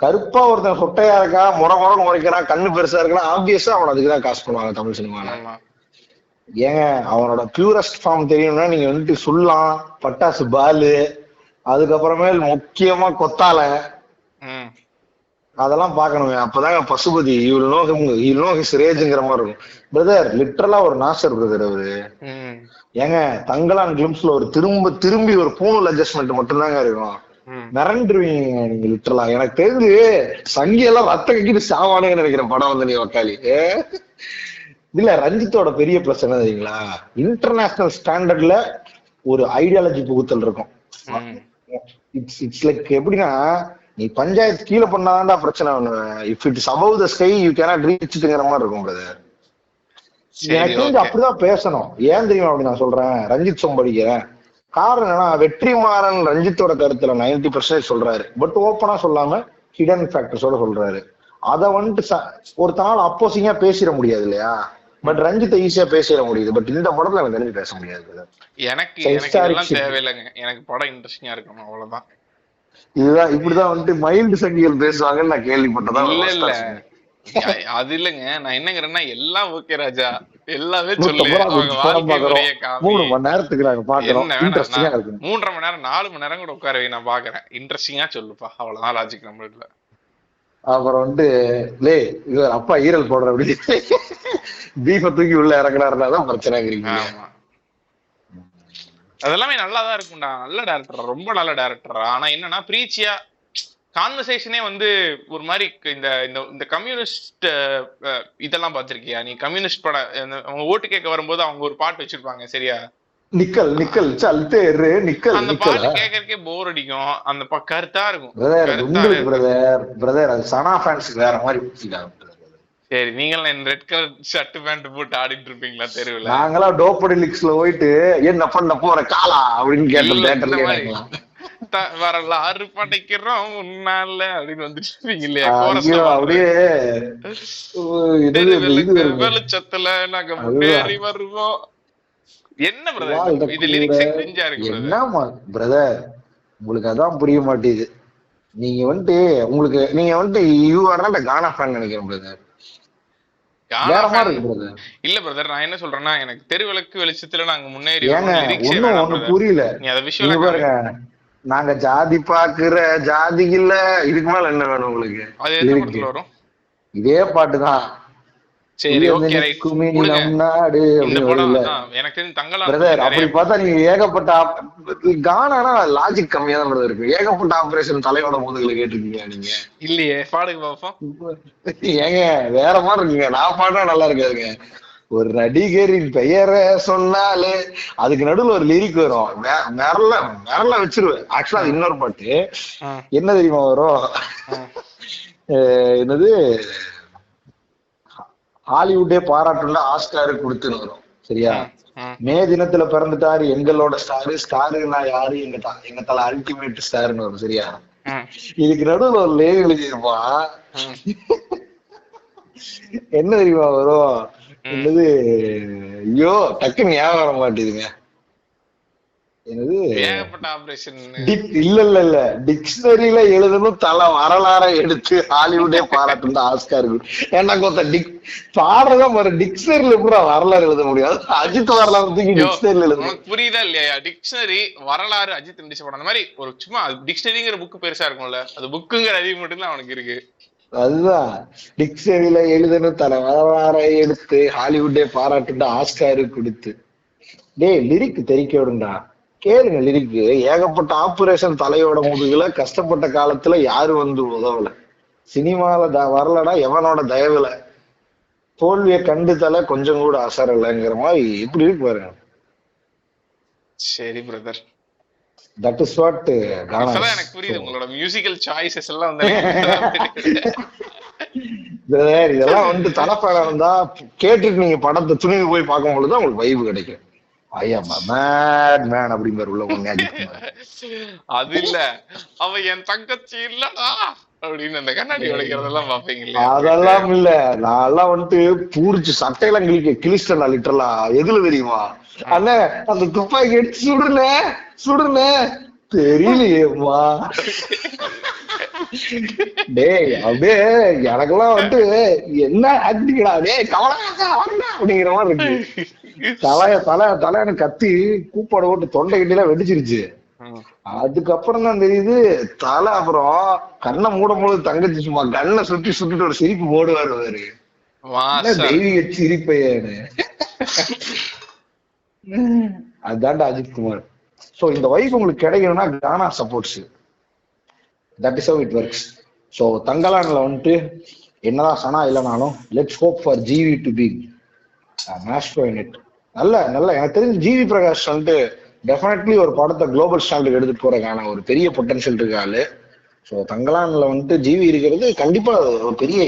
கருப்பா ஒருத்தன் சொட்டையா இருக்கா முறை முறை முறைக்கிறான் கண்ணு பெருசா இருக்குன்னா ஆப்வியஸா அவன் அதுக்கு தான் காசு பண்ணுவாங்க தமிழ் சினிமால. ஏங்க அவனோட பியூரஸ்ட் ஃபார்ம் தெரியணும்னா நீங்க வந்துட்டு சுல்லாம் பட்டாசு பாலு அதுக்கப்புறமேல் முக்கியமா கொத்தால அதெல்லாம் பார்க்கணுங்க அப்பதாங்க பசுபதி இவ்வளவு நோ இவ்வளவு நோ ஹிஸ் ரேஜுங்கிற மாதிரி இருக்கும். பிரதர் லிட்டரலா ஒரு நாசர் பிரதர் அவரு. ஏங்க தங்கலான் கிளிம்ஸ்ல ஒரு திரும்ப திரும்பி ஒரு பூணூல் அட்ஜஸ்ட்மெண்ட் மட்டும்தாங்க இருக்கும். மிரண்டுருவீங்க நீங்க லிட்டரலா எனக்கு தெரிஞ்சு சங்கி எல்லாம் ரத்த கக்கிட்டு சாவானுங்கன்னு நினைக்கிறேன் படம் வந்து நீ வக்காளி. ஏ? இல்ல ரஞ்சித்தோட பெரிய பிளஸ் என்ன தெரியுங்களா? இன்டர்நேஷனல் ஸ்டாண்டர்ட்ல ஒரு ஐடியாலஜி புகுத்தல் இருக்கும். இட்ஸ் இட்ஸ் லைக் எப்படின்னா நீ பஞ்சாயத்து கீழே பண்ணாதான்டா பிரச்சனை if it's above the sky you cannot ரீச்ங்கிற மாதிரி இருக்கும் பிரதர். எனக்கு தெரிஞ்சு அப்படிதான் பேசணும். ஏன் தெரியுமா அப்படி நான் சொல்றேன்? ரஞ்சித் சொம்படிக்கிறேன் காரணம் என்னன்னா வெற்றிமாறன் ரஞ்சித்தோட கருத்துல 90% பர்சன்டேஜ் சொல்றாரு. பட் ஓப்பனா சொல்லாம ஹிடன் ஃபேக்டர்ஸோட சொல்றாரு. அத வந்துட்டு ச- ஒருத்தனால அப்போசிங்கா பேசிட முடியாது இல்லையா? பட் ரஞ்சித்தை ஈஸியா பேசிட முடியுது. பட் இந்த படத்துல எனக்கு தெரிஞ்சு பேச முடியாது. எனக்கு எனக்கு. தேவையில்லைங்க. எனக்கு படம் இன்ட்ரெஸ்டிங்கா இருக்கணும். அவ்வளவுதான். இதுதான் இப்படிதான் வந்துட்டு மைல்டு சங்கிகள் பேசுவாங்கன்னு நான் கேள்விப்பட்டதா இல்ல இல்ல. அது இல்லைங்க. நான் என்னங்கிறேன்னா எல்லாம் ஓகே ராஜா. எல்லாமே சொல்லு. மூணு மணி நேரத்துக்கு நாங்க பாக்குறோம். இன்ட்ரெஸ்டிங்கா இருக்கு. மூன்றரை மணி நேரம் நாலு மணி நேரம் கூட உட்கார நான் பாக்குறேன். இன்ட்ரெஸ்டிங்கா சொல்லுப்பா. அவ்வளவுதான் லாஜிக் நம்மளுக்கு அப்புறம் வந்துட்டு லே இவர் அப்பா ஈரல் போடுற அப்படி. பீஃப தூக்கி உள்ள இறக்குறாருன்னா தான் பிரச்சனைங்கிறீங்க. ஆமா. அதெல்லாமே நல்லாதான் இருக்கும்டா. நல்ல டேரக்டர் ரொம்ப நல்ல டேரக்டர் ஆனா என்னன்னா பிரீச்சியா கான்வர்சேஷனே வந்து ஒரு மாதிரி இந்த இந்த இந்த கம்யூனிஸ்ட் இதெல்லாம் பார்த்திருக்கியா? நீ கம்யூனிஸ்ட் பட அவங்க ஓட்டு கேட்க வரும்போது அவங்க ஒரு பாட்டு வச்சிருப்பாங்க சரியா? நிக்கல் நிக்கல் சல்தேரு நிக்கல் அந்த பாட்டு கேட்கறதுக்கே போர் அடிக்கும். அந்த கருத்தா இருக்கும். பிரதர். பிரதர் பிரதர் அது சனா ஃபேன்ஸ்க்கு வேற மாதிரி. சரி நீங்களும் ரெட் கலர் ஷர்ட் பேண்ட் போட்டு ஆடிட்டு இருப்பீங்களா தெருவுல? நாங்களாம் டோப்படிலிக்ஸ்ல போயிட்டு என்ன பண்ண போற காலா? அப்படின்னு இல்ல, தேட்டர்ல வரலாறு படைக்கிறோம் முன்னால அப்படின்னு வந்துட்டு இருப்பீங்க இல்லையா. அப்படியே. வெளிச்சத்துல நாங்க முன்னேறி வருவோம். என்ன பிரதர் இது லிரிக்ஸ் இருக்கு. என்னமா பிரதர் உங்களுக்கு அதான் புரிய மாட்டேங்குது. நீங்க வந்துட்டு உங்களுக்கு நீங்க வந்துட்டு you are not gaana fan நினைக்கிறேன் பிரதர் கானா வேற fan- மாதிரி இருக்கு பிரதர் இல்ல பிரதர் நான் என்ன சொல்றேன்னா எனக்கு தெருவிளக்கு வெளிச்சத்துல நாங்க முன்னேறி. புரியல. நீங்க ஜாதி பாக்குற ஜாதி இல்ல. இதுக்கு மேல என்ன வேணும் உங்களுக்கு? எந்த lyric. படத்துல வரும் இதே பாட்டுதான் சரி ஓகே ரைட் நாடு இந்த படம் எனக்கு தெரிஞ்சு தங்கலா பிரதர் அப்படி பார்த்தா நீங்க ஏகப்பட்ட கானானா லாஜிக் கம்மியா தான் பிரதர் இருக்கு. ஏகப்பட்ட ஆபரேஷன் தலையோட முதுகுல கேட்டிருக்கீங்க நீங்க. இல்லையே பாடுங்க பாப்போம். ஏங்க வேற மாதிரி இருக்குங்க. நான் பாடுறா நல்லா இருக்காதுங்க. ஒரு நடிகரின் பெயரை சொன்னாலே அதுக்கு நடுவுல ஒரு லிரிக் வரும். விரல விரல வச்சிருவேன். ஆக்சுவலா அது இன்னொரு பாட்டு. என்ன தெரியுமா வரும்? என்னது? ஹாலிவுட்டே பாராட்டுல ஆஸ்காரு கொடுத்துன்னு வரும் சரியா ம். தினத்துல பிறந்துட்டாரு எங்களோட ஸ்டாரு ஸ்டாரு நான் யாரு? எங்க எங்க தல அல்டிமேட் ஸ்டார்னு வரும் சரியா? இதுக்கு நடுவுல ஒரு லேடி எழுதியிருப்பான். என்ன தெரியுமா வரும். என்னது? ஐயோ டக்குன்னு ஞாபகம் வர மாட்டேதுங்க. என்னது? ஏகப்பட்ட ஆபரேஷன் இல்ல இல்ல இல்ல டிக்ஷனரியில எழுதணும் தலை வரலாற எடுத்து ஹாலிவுட்டே பாராட்டு ஆஸ்கார் ஏன்னா கொத்த டிக் பாடுறதா பாரு டிக்ஷனரியில கூட வரலாறு எழுத முடியாது. அஜித் வரலாறு தூக்கி டிக்ஷனரியில எழுத புரியுதா இல்லையா? டிக்ஷனரி வரலாறு அஜித் நடிச்ச படம் அந்த மாதிரி ஒரு சும்மா டிக்ஷனரிங்கிற புக் பெருசா இருக்கும்ல. அது புக்குங்கிற அறிவு மட்டும்தான் அவனுக்கு இருக்கு. அதுதான். டிக்ஷனரியில எழுதணும் தலை வரலாற எடுத்து ஹாலிவுட்டே பாராட்டு ஆஸ்காரு கொடுத்து. டேய் லிரிக் தெரிக்க விடுண்டா கேளுங்க லிரிக் ஏகப்பட்ட ஆபரேஷன் தலையோட முதுகுல கஷ்டப்பட்ட காலத்துல யாரு வந்து உதவல? சினிமால த வரலடா எவனோட தயவுல? தோல்வியை கண்டு தலை கொஞ்சம் கூட அசரலைங்கிற மாதிரி எப்படி இருக்கு பாருங்க. சரி பிரதர் தட் இஸ் வாட் எனக்கு புரியுது உங்களோட மியூசிக்கல் சாய்ஸஸ் எல்லாம் வந்து இதெல்லாம் வந்து தலைப்படம் இருந்தா கேட்டுட்டு நீங்க படத்தை துணிவு போய் பார்க்கும் பொழுது உங்களுக்கு வைவு கிடைக்கும். ஐயா மேட் மேன் அப்படிங்கிற உள்ள. அது இல்ல. அவ என் தங்கச்சி இல்லடா அப்படின்னு அந்த கண்ணாடி உடைக்கிறதெல்லாம் பாப்பீங்க அதெல்லாம் இல்ல. நான் எல்லாம் வந்துட்டு பூரிச்சு சட்டையெல்லாம் கிழிக்க கிழிச்சிட்டேன் லிட்டரலா எதுல தெரியுமா? அண்ணே அந்த துப்பாக்கி எடுத்து சுடுனே சுடுனே தெரியலையேம்மா. டேய் அப்படியே எனக்கெல்லாம் வந்து என்ன ஆக்டிங்கடா டேய் கவலை அப்படிங்கிற மாதிரி இருக்கு. தலைய தலை தலைன்னு கத்தி கூப்பாடு போட்டு தொண்டை கிட்டலாம் வெடிச்சிருச்சு. அதுக்கப்புறம் தான் தெரியுது தலை அப்புறம் கண்ணை மூடும் போது தங்கச்சி சும்மா கண்ணை சுத்தி சுத்திட்டு ஒரு சிரிப்பு போடுவாரு அவரு. தெய்வீக சிரிப்பையனு அதுதான்டா அஜித் குமார். சோ இந்த வைஃப் உங்களுக்கு கிடைக்கணும்னா gaana supports that is how it works so தங்கலான்ல வந்துட்டு என்னதான் சனா இல்லைனாலும் let's hope for GV to be in it நல்ல நல்ல. எனக்கு தெரிஞ்சு ஜிவி பிரகாஷ் வந்துட்டு டெஃபினெட்லி ஒரு படத்தை குளோபல் ஸ்டாண்டுக்கு எடுத்துட்டு போறதுக்கான ஒரு பெரிய பொட்டன்ஷியல் இருக்கு ஆளு. ஸோ தங்கலான்ல வந்துட்டு ஜிவி இருக்கிறது கண்டிப்பா ஒரு பெரிய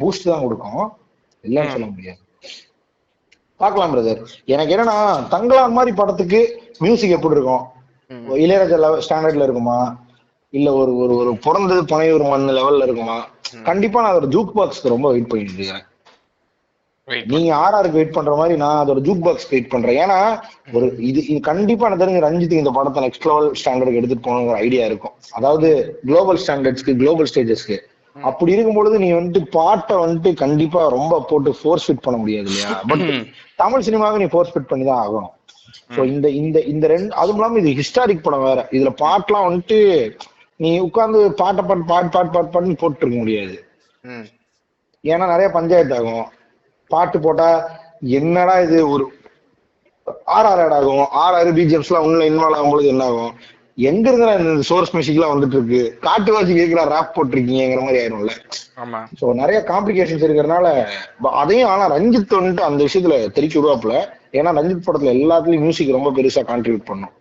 பூஸ்ட் தான். கொடுக்கும். இல்லைன்னு சொல்ல முடியாது. பார்க்கலாம் பிரதர் எனக்கு என்னன்னா தங்கலான் மாதிரி படத்துக்கு மியூசிக் எப்படி இருக்கும். இளையராஜா ஸ்டாண்டர்ட்ல இருக்குமா? இல்ல ஒரு ஒரு ஒரு பிறந்தது பனையூர் மண் லெவல்ல இருக்குமா? கண்டிப்பா நான் ஒரு ஜூக் பாக்ஸ்க்கு ரொம்ப வெயிட் பண்ணிட்டு இருக்கேன். வெயிட் நீங்க ஆர்ஆருக்கு வெயிட் பண்ற மாதிரி நான் அதோட ஜூக் பாக்ஸ் வெயிட் பண்றேன். ஏன்னா ஒரு இது இது கண்டிப்பா எனக்கு தெரிஞ்ச ரஞ்சித் இந்த படத்தை நெக்ஸ்ட் லெவல் ஸ்டாண்டர்டுக்கு எடுத்துட்டு போகணுங்கிற ஐடியா இருக்கும். அதாவது குளோபல் ஸ்டாண்டர்ட்ஸ்க்கு குளோபல் ஸ்டேஜஸ்க்கு அப்படி இருக்கும்பொழுது நீ வந்துட்டு பாட்டை வந்துட்டு கண்டிப்பா ரொம்ப போட்டு ஃபோர்ஸ் ஃபிட் பண்ண முடியாது இல்லையா? பட் தமிழ் சினிமாவுக்கு நீ ஃபோர்ஸ் ஃபிட் பண்ணி தான் ஆகணும். ஸோ இந்த இந்த இந்த ரெண்டு அதுவும் இல்லாம இது ஹிஸ்டாரிக் படம் வேற. இதுல பாட்டுலாம் வந்துட்டு நீ உட்கார்ந்து பாட்டை பாட்டு பாட்டு பாட்டு பாட்டு பாட்டுன்னு போட்டுருக்க முடியாது. ஏன்னா நிறைய பஞ்சாயத்து ஆகும். பாட்டு போட்டா என்னடா இது ஒரு ஆர்ஆர் ஆட் ஆகும். ஆர்ஆர் பிஜிஎம்ஸ் எல்லாம் உள்ள இன்வால்வ் ஆகும்போது என்ன ஆகும்? எங்க இருந்தா இந்த சோர்ஸ் மியூசிக் எல்லாம் வந்துட்டு இருக்கு. காட்டுவாசி கேட்கிற ரேப் போட்டிருக்கீங்கிற மாதிரி ஆயிரும்ல. ஆமா. சோ நிறைய காம்ப்ளிகேஷன்ஸ் இருக்கிறதுனால அதையும் ஆனா ரஞ்சித் வந்துட்டு அந்த விஷயத்துல தெரிச்சு விடுவாப்புல. ஏன்னா ரஞ்சித் படத்துல எல்லாத்துலயும் மியூசிக் ரொம்ப பெருசா கான்ட்ரிபியூட் பண்ணும்.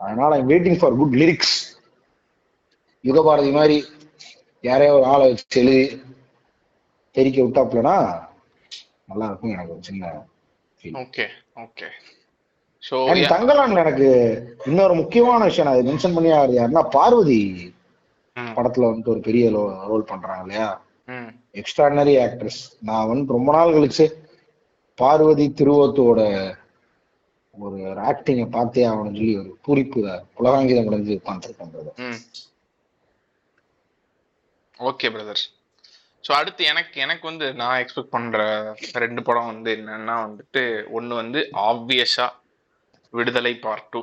அதனால waiting for good lyrics Yugabharathi மாதிரி யாரையோ ஒரு ஆளை வச்சு எழுதி தெரிக்க விட்டாப்புலனா நல்லா இருக்கும் எனக்கு ஒரு சின்ன. Okay okay. ஸோ And தங்கலான்ல எனக்கு இன்னொரு முக்கியமான விஷயம் நான் மென்ஷன் பண்ணி ஆகுது யாருன்னா பார்வதி படத்துல வந்துட்டு ஒரு பெரிய ரோல் பண்றாங்க இல்லையா? எக்ஸ்ட்ராடினரி ஆக்ட்ரஸ் நான் வந்து ரொம்ப நாள் கழிச்சு பார்வதி திருவத்தோட ஒரு ஆக்டிங்க பார்த்தே ஆகணும்னு சொல்லி ஒரு பூரிப்பு உலகாங்கிதம் அடைஞ்சு உட்காந்துருக்கேன் ஓகே பிரதர் ஸோ அடுத்து எனக்கு எனக்கு வந்து நான் எக்ஸ்பெக்ட் பண்ற ரெண்டு படம் வந்து என்னன்னா வந்துட்டு ஒன்று வந்து ஆப்வியஸா விடுதலை பார்ட் டூ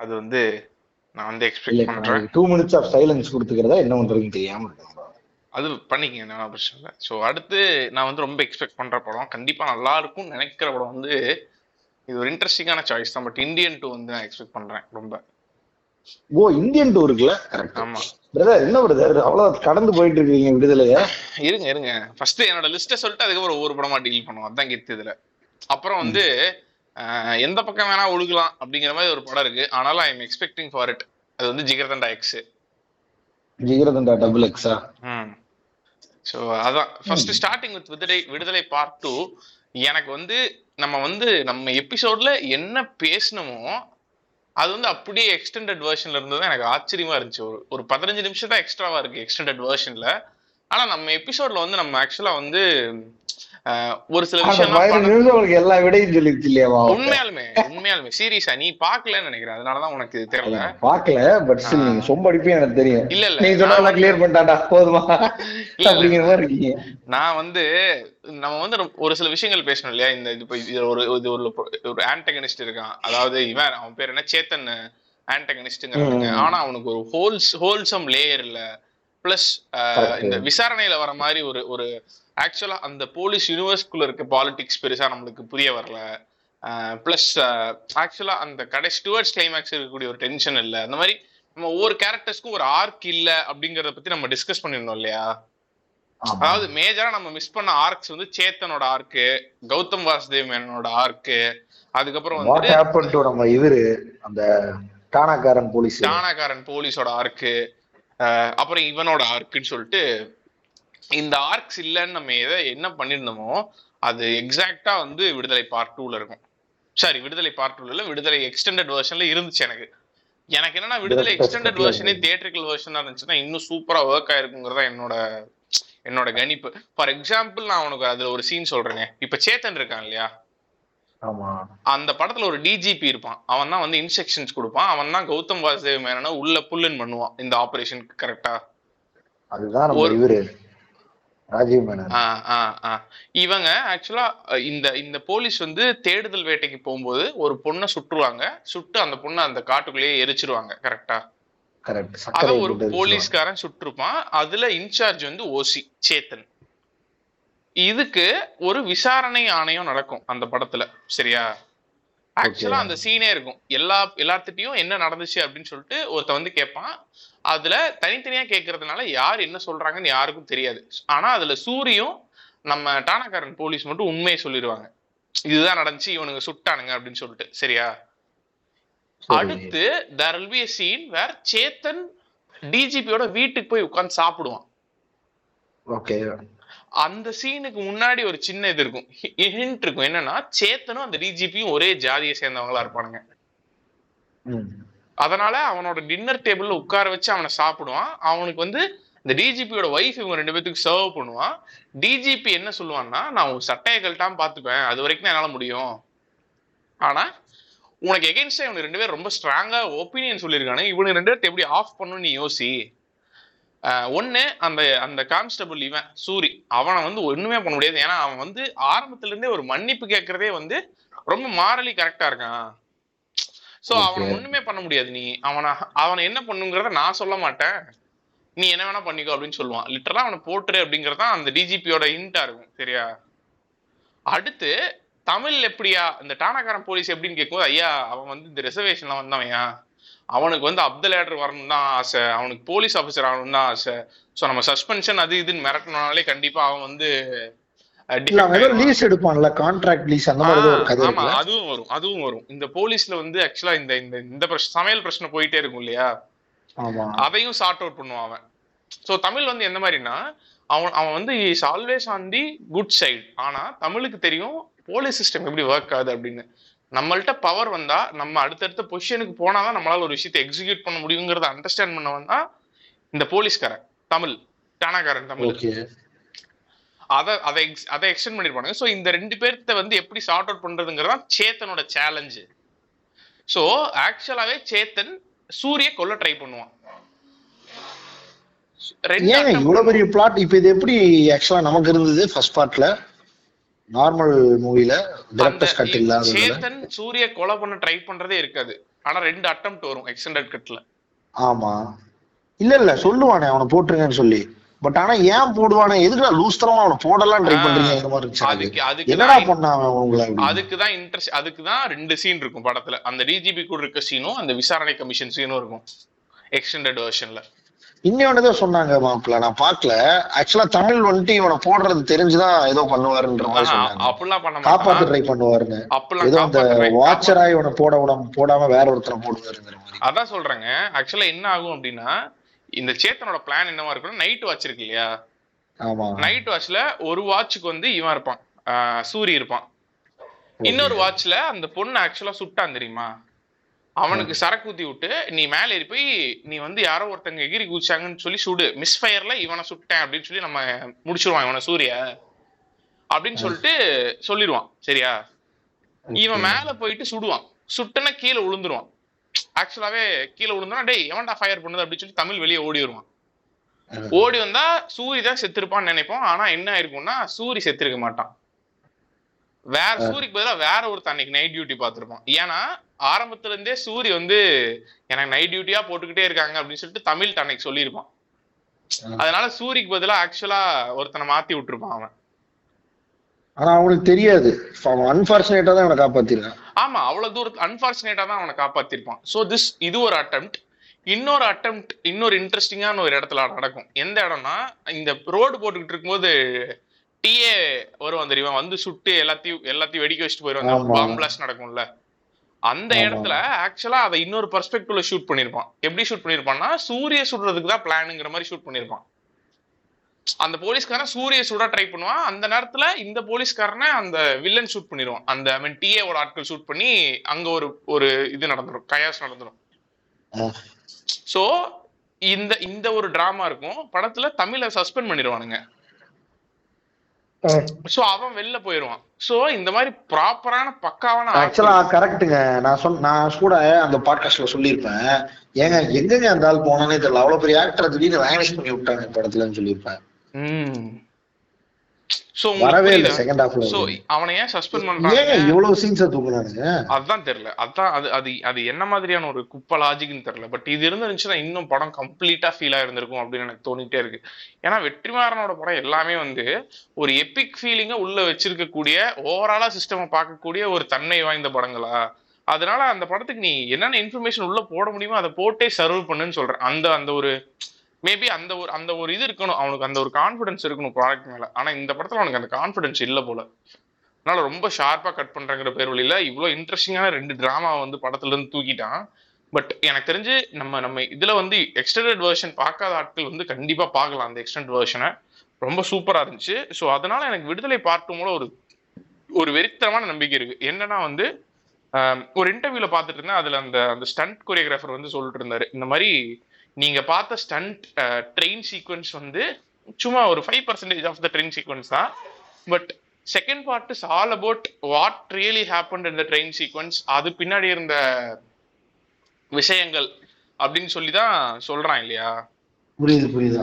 அது வந்து நான் வந்து எக்ஸ்பெக்ட் பண்றேன். டூ மினிட்ஸ் ஆஃப் சைலன்ஸ் கொடுத்துக்கிறதா என்ன பண்றதுன்னு தெரியாம இருக்கேன் அது பண்ணிக்கங்க என்ன பிரச்சனை இல்லை. ஸோ அடுத்து நான் வந்து ரொம்ப எக்ஸ்பெக்ட் பண்ற படம் கண்டிப்பா நல்லா இருக்கும்னு நினைக்கிற படம் வந்து இது ஒரு இன்ட்ரெஸ்டிங்கான சாய்ஸ் தான். பட் இந்தியன் டூ வந்து நான் எக்ஸ்பெக்ட் பண்றேன் ரொம்ப. ஓ இந்தியன் டூ இருக்குல்ல கரெக்ட் ஆமா. பிரதர் என்ன பிரதர் அவ்வளவு கடந்து போயிட்டு இருக்கீங்க விடுதலைய இருங்க இருங்க. ஃபர்ஸ்ட் என்னோட லிஸ்ட்டை சொல்லிட்டு அதுக்கப்புறம் ஒவ்வொரு படமா டீல் பண்ணுவோம். அதான் கெத்து இதுல. அப்புறம் வந்து எந்த பக்கம் வேணா ஒழுகலாம் அப்படிங்கிற மாதிரி ஒரு படம் இருக்கு. ஆனாலும் I am expecting for it அது வந்து ஜிகர்தண்டா எக்ஸ் ஜிகரதண்டா டபுள் எக்ஸா ஸோ அதான். First starting with Viduthalai Viduthalai part two எனக்கு வந்து நம்ம வந்து நம்ம எபிசோட்ல என்ன பேசணுமோ அது வந்து அப்படியே எக்ஸ்டெண்டட் வேர்ஷன்ல இருந்தது எனக்கு ஆச்சரியமா இருந்துச்சு. ஒரு ஒரு பதினஞ்சு நிமிஷம் தான் எக்ஸ்ட்ராவா இருக்கு எக்ஸ்டெண்டட் வேர்ஷன்ல ஆனா நம்ம எபிசோட்ல வந்து நம்ம ஆக்சுவலா வந்து ஒரு சில விஷயம் எல்லா விடையும் சொல்லிருச்சு இல்லையாவா உண்மையாலுமே உண்மையாலுமே. சீரியஸா நீ பாக்கலன்னு நினைக்கிறேன். அதனாலதான் உனக்கு தெரியல. பாக்கல பட் நீங்க சொம்ப அடிப்பே எனக்கு தெரியும். இல்ல இல்ல. நீங்க சொன்னா கிளியர் பண்ணிட்டாடா போதுமா. அப்படிங்கிற மாதிரி இருக்கீங்க. நான் வந்து நம்ம வந்து ஒரு சில விஷயங்கள் பேசணும் இல்லையா? இந்த இது ஒரு இது ஒரு ஒரு ஆன்டகனிஸ்ட் இருக்கான். அதாவது இவன் அவன் பேர் என்ன? சேத்தன் ஆன்டகனிஸ்ட்ங்கிறாங்க. ஆனா அவனுக்கு ஒரு ஹோல்ஸ் ஹோல்சம் லேயர் இல்ல. பிளஸ். இந்த விசாரணையில வர மாதிரி ஒரு ஒரு ஆக்சுவலா அந்த போலீஸ் யூனிவர்ஸ்குள்ள இருக்க பாலிடிக்ஸ் பெருசா நம்மளுக்கு புரிய வரல. பிளஸ் ஆக்சுவலா அந்த கடைசி டுவர்ட்ஸ் கிளைமேக்ஸ் இருக்கக்கூடிய ஒரு டென்ஷன் இல்ல. அந்த மாதிரி நம்ம ஒவ்வொரு கேரக்டர்ஸ்க்கும் ஒரு ஆர்க் இல்ல அப்படிங்கறத பத்தி நம்ம டிஸ்கஸ் பண்ணிருந்தோம் இல்லையா. அதாவது மேஜரா நம்ம மிஸ் பண்ண ஆர்க்ஸ் வந்து சேத்தனோட ஆர்க்கு கௌதம் வாசுதேவ் மேனனோட ஆர்க்கு அதுக்கப்புறம் வந்து ஹேப்பன் டு நம்ம இவரு அந்த டானாக்காரன் போலீஸ் டானாக்காரன் போலீஸோட ஆர்க்கு அப்புறம் இவனோட ஆர்க்குன்னு சொல்லிட்டு இந்த ஆர்க்ஸ் இல்லைன்னு நம்ம எதை என்ன பண்ணிருந்தோமோ அது எக்ஸாக்டா வந்து விடுதலை பார்ட் டூல இருக்கும். சாரி விடுதலை பார்ட் டூல இல்ல விடுதலை எக்ஸ்டெண்டட் வெர்ஷன்ல இருந்துச்சு எனக்கு. எனக்கு என்னன்னா விடுதலை எக்ஸ்டெண்டட் வெர்ஷனே தியேட்டரிக்கல் வெர்ஷனா இருந்துச்சுன்னா இன்னும் சூப்பரா ஒர்க் ஆயிருக்குங்கிறதா என்னோட என்னோட கணிப்பு. ஃபார் எக்ஸாம்பிள் நான் உனக்கு அதுல ஒரு சீன் சொல்றேனே. இப்ப சேத்தன் இருக்கான் இல்லையா? ஆமா. அந்த படத்துல ஒரு டிஜிபி இருப்பான். அவன் தான் வந்து இன்ஸ்ட்ரக்ஷன்ஸ் கொடுப்பான். அவன் தான் கௌதம் வாசுதேவ் மேனனை உள்ள புல்லுன்னு பண்ணுவான். இந்த ஆபரேஷனுக்கு கரெக்டா அதுதான் இவரு. ராஜீவ் மேனன். இவங்க ஆக்சுவலா இந்த இந்த போலீஸ் வந்து தேடுதல் வேட்டைக்கு போகும்போது ஒரு பொண்ணை சுட்டுருவாங்க. சுட்டு அந்த பொண்ணை அந்த காட்டுக்குள்ளேயே எரிச்சிருவாங்க கரெக்டா கரெக்ட் அத ஒரு போலீஸ்காரன் சுட்டிருப்பான். அதுல இன்சார்ஜ் வந்து ஓசி சேத்தன். இதுக்கு ஒரு விசாரணை ஆணையம் நடக்கும் அந்த படத்துல சரியா? ஆக்சுவலா அந்த சீனே இருக்கும். எல்லா எல்லாத்துட்டையும் என்ன நடந்துச்சு அப்படின்னு சொல்லிட்டு ஒருத்த வந்து கேட்பான். அதுல தனித்தனியா கேட்கறதுனால யார் என்ன சொல்றாங்கன்னு யாருக்கும் தெரியாது. ஆனா அதுல சூரியும் நம்ம டானாக்காரன் போலீஸ் மட்டும் உண்மையை சொல்லிடுவாங்க. இதுதான் நடந்துச்சு இவனுங்க சுட்டானுங்க அப்படின்னு சொல்லிட்டு. சரியா? சரி. அடுத்து there will be scene where Chethan டிஜிபியோட வீட்டுக்கு போய் உட்கார்ந்து சாப்பிடுவான். ஓகே அந்த சீனுக்கு முன்னாடி ஒரு சின்ன இது இருக்கும். ஹிண்ட் இருக்கும். என்னன்னா சேத்தனும் அந்த டிஜிபியும் ஒரே ஜாதியை சேர்ந்தவங்களா இருப்பானுங்க. அதனால அவனோட டின்னர் டேபிள்ல உட்கார வச்சு அவனை சாப்பிடுவான். அவனுக்கு வந்து இந்த டிஜிபியோட ஒய்ஃப் இவங்க ரெண்டு பேத்துக்கு சர்வ் பண்ணுவான். டிஜிபி என்ன சொல்லுவான்னா நான் உன் சட்டையை கழட்டாம பாத்துப்பேன் அது வரைக்கும் தான் என்னால முடியும். ஆனா உனக்கு எகென்ஸ்டா இவனுக்கு ரெண்டு பேரும் ரொம்ப ஸ்ட்ராங்கா ஒப்பீனியன் சொல்லியிருக்கானு இவனு ரெண்டு பேர்த்த எப்படி ஆஃப் பண்ணணும்னு நீ யோசி. ஒன்று ஒண்ணு அந்த அந்த கான்ஸ்டபிள் இவன் சூரி அவனை வந்து ஒண்ணுமே பண்ண முடியாது. ஏன்னா அவன் வந்து ஆரம்பத்துல இருந்தே ஒரு மன்னிப்பு கேட்கறதே வந்து ரொம்ப மாரலி கரெக்டா இருக்கான். சோ அவனை. ஒண்ணுமே பண்ண முடியாது நீ. அவனை அவனை என்ன பண்ணுங்கிறத நான் சொல்ல மாட்டேன். நீ என்ன வேணா பண்ணிக்கோ அப்படின்னு சொல்லுவான். லிட்டரலா அவனை போட்டுரு அப்படிங்கறது அந்த டிஜிபியோட ஹிண்டா இருக்கும். சரியா? அடுத்து தமிழ் எப்படியா? இந்த டானாக்காரன் போலீஸ் எப்படின்னு கேட்கும்போது ஐயா அவன் வந்து இந்த ரிசர்வேஷன்ல வந்தவன்யா அவனுக்கு வந்து அப்துல் ஏடர் வரணும் தான் ஆசை. அவனுக்கு போலீஸ் ஆஃபீஸர் ஆகணும் தான் ஆசை. ஸோ நம்ம சஸ்பென்ஷன் அது இதுன்னு மிரட்டினாலே கண்டிப்பா அவன் வந்து லீஸ் எடுப்பான்ல கான்ட்ராக்ட் லீஸ் அந்த மாதிரி ஆமா அதுவும் வரும் அதுவும் வரும். இந்த போலீஸ்ல வந்து ஆக்சுவலா இந்த இந்த இந்த சமையல் பிரச்சனை போயிட்டே இருக்கும் இல்லையா? அதையும் சார்ட் அவுட் பண்ணுவான் அவன். சோ தமிழ் வந்து எந்த மாதிரினா அவன் அவன் வந்து is always on the good side ஆனா தமிழுக்கு தெரியும் போலீஸ் சிஸ்டம் எப்படி ஒர்க் ஆகுது அப்படின்னு. நம்மள்ட்ட பவர் வந்தா நம்ம அடுத்தடுத்த பொசிஷனுக்கு போனாதான் நம்மளால ஒரு விஷயத்தை எக்ஸிக்யூட் பண்ண முடியுங்கிறத அண்டர்ஸ்டாண்ட் பண்ணவன் தான் இந்த போலீஸ்காரன் தமிழ் டானாக்காரன் தமிழ். அதை அதை ex- அதை எக்ஸ்டெண்ட் பண்ணிருப்பானுங்க. ஸோ இந்த ரெண்டு பேர்த்த வந்து எப்படி சார்ட் அவுட் பண்றதுங்கிறது சேத்தனோட சேலஞ்சு ஸோ ஆக்சுவலாவே சேத்தன் சூரிய கொல்ல ட்ரை பண்ணுவான். ஏங்க attempt இவ்வளவு பெரிய பிளாட் இப்ப இது எப்படி ஆக்சுவலா நமக்கு இருந்தது? ஃபர்ஸ்ட் பார்ட்ல நார்மல் மூவில டிரெக்டர்ஸ் கட் இல்லாததுல சேத்தன் சூரிய கொலை பண்ண ட்ரை பண்றதே இருக்காது. ஆனா ரெண்டு அட்டம் வரும் எக்ஸ்டெண்டட் கட்ல ஆமா. இல்ல இல்ல சொல்லுவானே அவனை போட்டுருங்கன்னு சொல்லி. பட் ஆனா ஏன் போடுவானே? எதுக்கு லூஸ் தரமா அவனை போடலாம் ட்ரை பண்றீங்க? இந்த மாதிரி இருந்துச்சு. அதுக்கு அதுக்கு என்னடா அவன் உங்களை? அதுக்கு தான் இன்ட்ரெஸ்ட் அதுக்கு தான் ரெண்டு சீன் இருக்கும் படத்துல. அந்த டிஜிபி கூட இருக்க சீனும் அந்த விசாரணை கமிஷன் சீனும் இருக்கும். எக்ஸ்டெண்டட் வெர்ஷன்ல இன்னொன்னு சொன்னாங்க மாப்பிள்ள நான் பார்க்கல. ஆக்சுவலா தமிழ் வந்துட்டு இவனை போடுறது தெரிஞ்சுதான் ஏதோ பண்ணுவாருன்ற மாதிரி சொன்னாங்க. அப்படிலாம் பண்ண காப்பாத்த ட்ரை பண்ணுவாருன்னு. அப்பெல்லாம் ஏதோ அந்த வாட்சரா இவனை போட விடாம போடாம வேற ஒருத்தனை போடுவாருங்கிற மாதிரி. அதான் சொல்றேங்க. ஆக்சுவலா என்ன ஆகும் அப்படின்னா இந்த சேத்தனோட பிளான் என்னவா இருக்கும்னா நைட் வாட்ச் இருக்கு இல்லையா? நைட் வாட்ச்ல ஒரு வாட்சுக்கு வந்து இவன் இருப்பான். சூரி இருப்பான். இன்னொரு வாட்ச்ல அந்த பொண்ணு ஆக்சுவலா சுட்டான் தெரியுமா? அவனுக்கு சரக்கு ஊத்தி விட்டு நீ மேல ஏறி போய் நீ வந்து யாரோ ஒருத்தங்க எகிரி குதிச்சாங்கன்னு சொல்லி சுடு. மிஸ் ஃபயர்ல இவனை சுட்டேன் அப்படின்னு சொல்லி நம்ம முடிச்சிருவான் இவனை சூரிய. அப்படின்னு சொல்லிட்டு சொல்லிடுவான் சரியா? இவன் மேல போயிட்டு சுடுவான். சுட்டனா கீழே விழுந்துருவான் ஆக்சுவலாவே கீழே விழுந்தா டேய் எவன்டா ஃபயர் பண்ணுது? அப்படின்னு சொல்லி தமிழ் வெளியே ஓடி வருவான். ஓடி வந்தா சூரி தான் செத்துருப்பான்னு நினைப்போம். ஆனா என்ன ஆயிருக்கும்னா சூரி செத்திருக்க மாட்டான். வேற சூரிக்கு பதிலா வேற ஒருத்தன் அன்னைக்கு நைட் டியூட்டி பார்த்திருப்பான். ஏன்னா ஆரம்பத்துல இருந்தே சூரி வந்து எனக்கு நைட் டியூட்டியா போட்டுக்கிட்டே இருக்காங்க அப்படின்னு சொல்லிட்டு தமிழ் அன்னைக்கு சொல்லியிருப்பான். அதனால சூரிக்கு பதிலா ஆக்சுவலா ஒருத்தனை மாத்தி விட்டுருப்பான் அவன். ஆனா அவனுக்கு தெரியாது. அன்பார்ச்சுனேட்டா தான் அவனை காப்பாத்திருக்கான். ஆமா அவ்வளவு தூரத்து அன்பார்ச்சுனேட்டா தான் அவனை காப்பாத்திருப்பான். சோ திஸ் இது ஒரு அட்டெம்ட் இன்னொரு அட்டெம்ட் இன்னொரு இன்ட்ரெஸ்டிங்கான ஒரு இடத்துல நடக்கும். எந்த இடம்னா இந்த ரோடு போட்டுக்கிட்டு இருக்கும்போது டிஏ வருவான் தெரியுமா? வந்து சுட்டு எல்லாத்தையும் எல்லாத்தையும் வெடிக்க வச்சுட்டு போயிருவாங்க ஆமா. பாம் பிளாஸ்ட் நடக்கும்ல. அந்த. இடத்துல ஆக்சுவலா அதை இன்னொரு பெர்ஸ்பெக்டிவ்ல ஷூட் பண்ணிருப்பான். எப்படி ஷூட் பண்ணிருப்பான்னா சூரிய சுடுறதுக்கு தான் பிளானுங்கிற மாதிரி ஷூட் பண்ணிருப்பான். அந்த போலீஸ்காரன் சூரிய சுட ட்ரை பண்ணுவான். அந்த நேரத்துல இந்த போலீஸ்காரனை அந்த வில்லன் ஷூட் பண்ணிடுவான் அந்த ஐ மீன் டிஏவோட ஆட்கள் ஷூட் பண்ணி அங்க ஒரு ஒரு இது நடந்துரும். கயாஸ் நடந்துரும். ஆ. சோ இந்த இந்த ஒரு டிராமா இருக்கும். படத்துல தமிழை சஸ்பெண்ட் பண்ணிடுவானுங்க சோ அவன் வெளில போயிருவான். சோ இந்த மாதிரி ப்ராப்பரான பக்காவான ஆக்சுவலா கரெக்ட்டுங்க நான் சொன்ன நான் கூட அந்த பாட்காஸ்ட்ல சொல்லியிருப்பேன். ஏங்க எங்கங்க அந்த ஆள் போனானே தெரியல. அவ்வளவு பெரிய ஆக்டர் திடீர்னு வேனிஷ் பண்ணி விட்டாங்க படத்துலன்னு சொல்லியிருப்பேன். சோ வரவே இல்லை செகண்ட் ஹாஃப்ல சோ அவனை ஏன் சஸ்பெண்ட் பண்றாங்க? இவ்வளவு சீன்ஸ தூக்குனானுங்க? அதான் தெரியல. அதான் அது அது அது என்ன மாதிரியான ஒரு குப்பை லாஜிக்னு தெரியல. பட் இது இருந்துச்சுன்னா இன்னும் படம் கம்ப்ளீட்டா ஃபீல் ஆயிருந்திருக்கும் அப்படின்னு எனக்கு தோணிட்டே இருக்கு. ஏன்னா வெற்றிமாறனோட படம் எல்லாமே வந்து ஒரு எபிக் ஃபீலிங்கை உள்ள வச்சிருக்கக்கூடிய ஓவராலா சிஸ்டமை பார்க்கக்கூடிய ஒரு தன்மை வாய்ந்த படங்களா? அதனால அந்த படத்துக்கு நீ என்னென்ன இன்ஃபர்மேஷன் உள்ள போட முடியுமோ அதை போட்டே சர்வ் பண்ணுன்னு சொல்றேன். அந்த அந்த ஒரு மேபி அந்த ஒரு அந்த ஒரு இது இருக்கணும். அவனுக்கு அந்த ஒரு கான்ஃபிடன்ஸ் இருக்கணும் ப்ராடக்ட் மேலே. ஆனால் இந்த படத்தில் அவனுக்கு அந்த கான்ஃபிடன்ஸ் இல்லை போல. அதனால ரொம்ப ஷார்ப்பாக கட் பண்ணுறங்கிற பேர் வழியில் இவ்வளோ இன்ட்ரெஸ்டிங்கான ரெண்டு ட்ராமா வந்து படத்துலேருந்து தூக்கிட்டான். பட் எனக்கு தெரிஞ்சு நம்ம நம்ம இதில் வந்து எக்ஸ்டெண்டட் வேர்ஷன் பார்க்காத ஆட்கள் வந்து கண்டிப்பாக பார்க்கலாம் அந்த எக்ஸ்டெண்ட் வேர்ஷனை ரொம்ப சூப்பராக இருந்துச்சு. ஸோ அதனால எனக்கு விடுதலை பார்ட்டும் போல ஒரு ஒரு வெறித்தனமான நம்பிக்கை இருக்கு. என்னன்னா வந்து ஒரு இன்டர்வியூல பார்த்துட்டு இருந்தேன். அதுல அந்த அந்த ஸ்டண்ட் கொரியோகிராஃபர் வந்து சொல்லிட்டு இருந்தாரு. இந்த மாதிரி நீங்க பார்த்த ஸ்டண்ட் ட்ரெயின் சீக்வன்ஸ் வந்து சும்மா ஒரு five percentage of the train sequence தான். But second part is all about what really happen in the train sequence அது பின்னாடி இருந்த விஷயங்கள் அப்படின்னு சொல்லி தான் சொல்றான் இல்லையா? புரியுது புரியுது.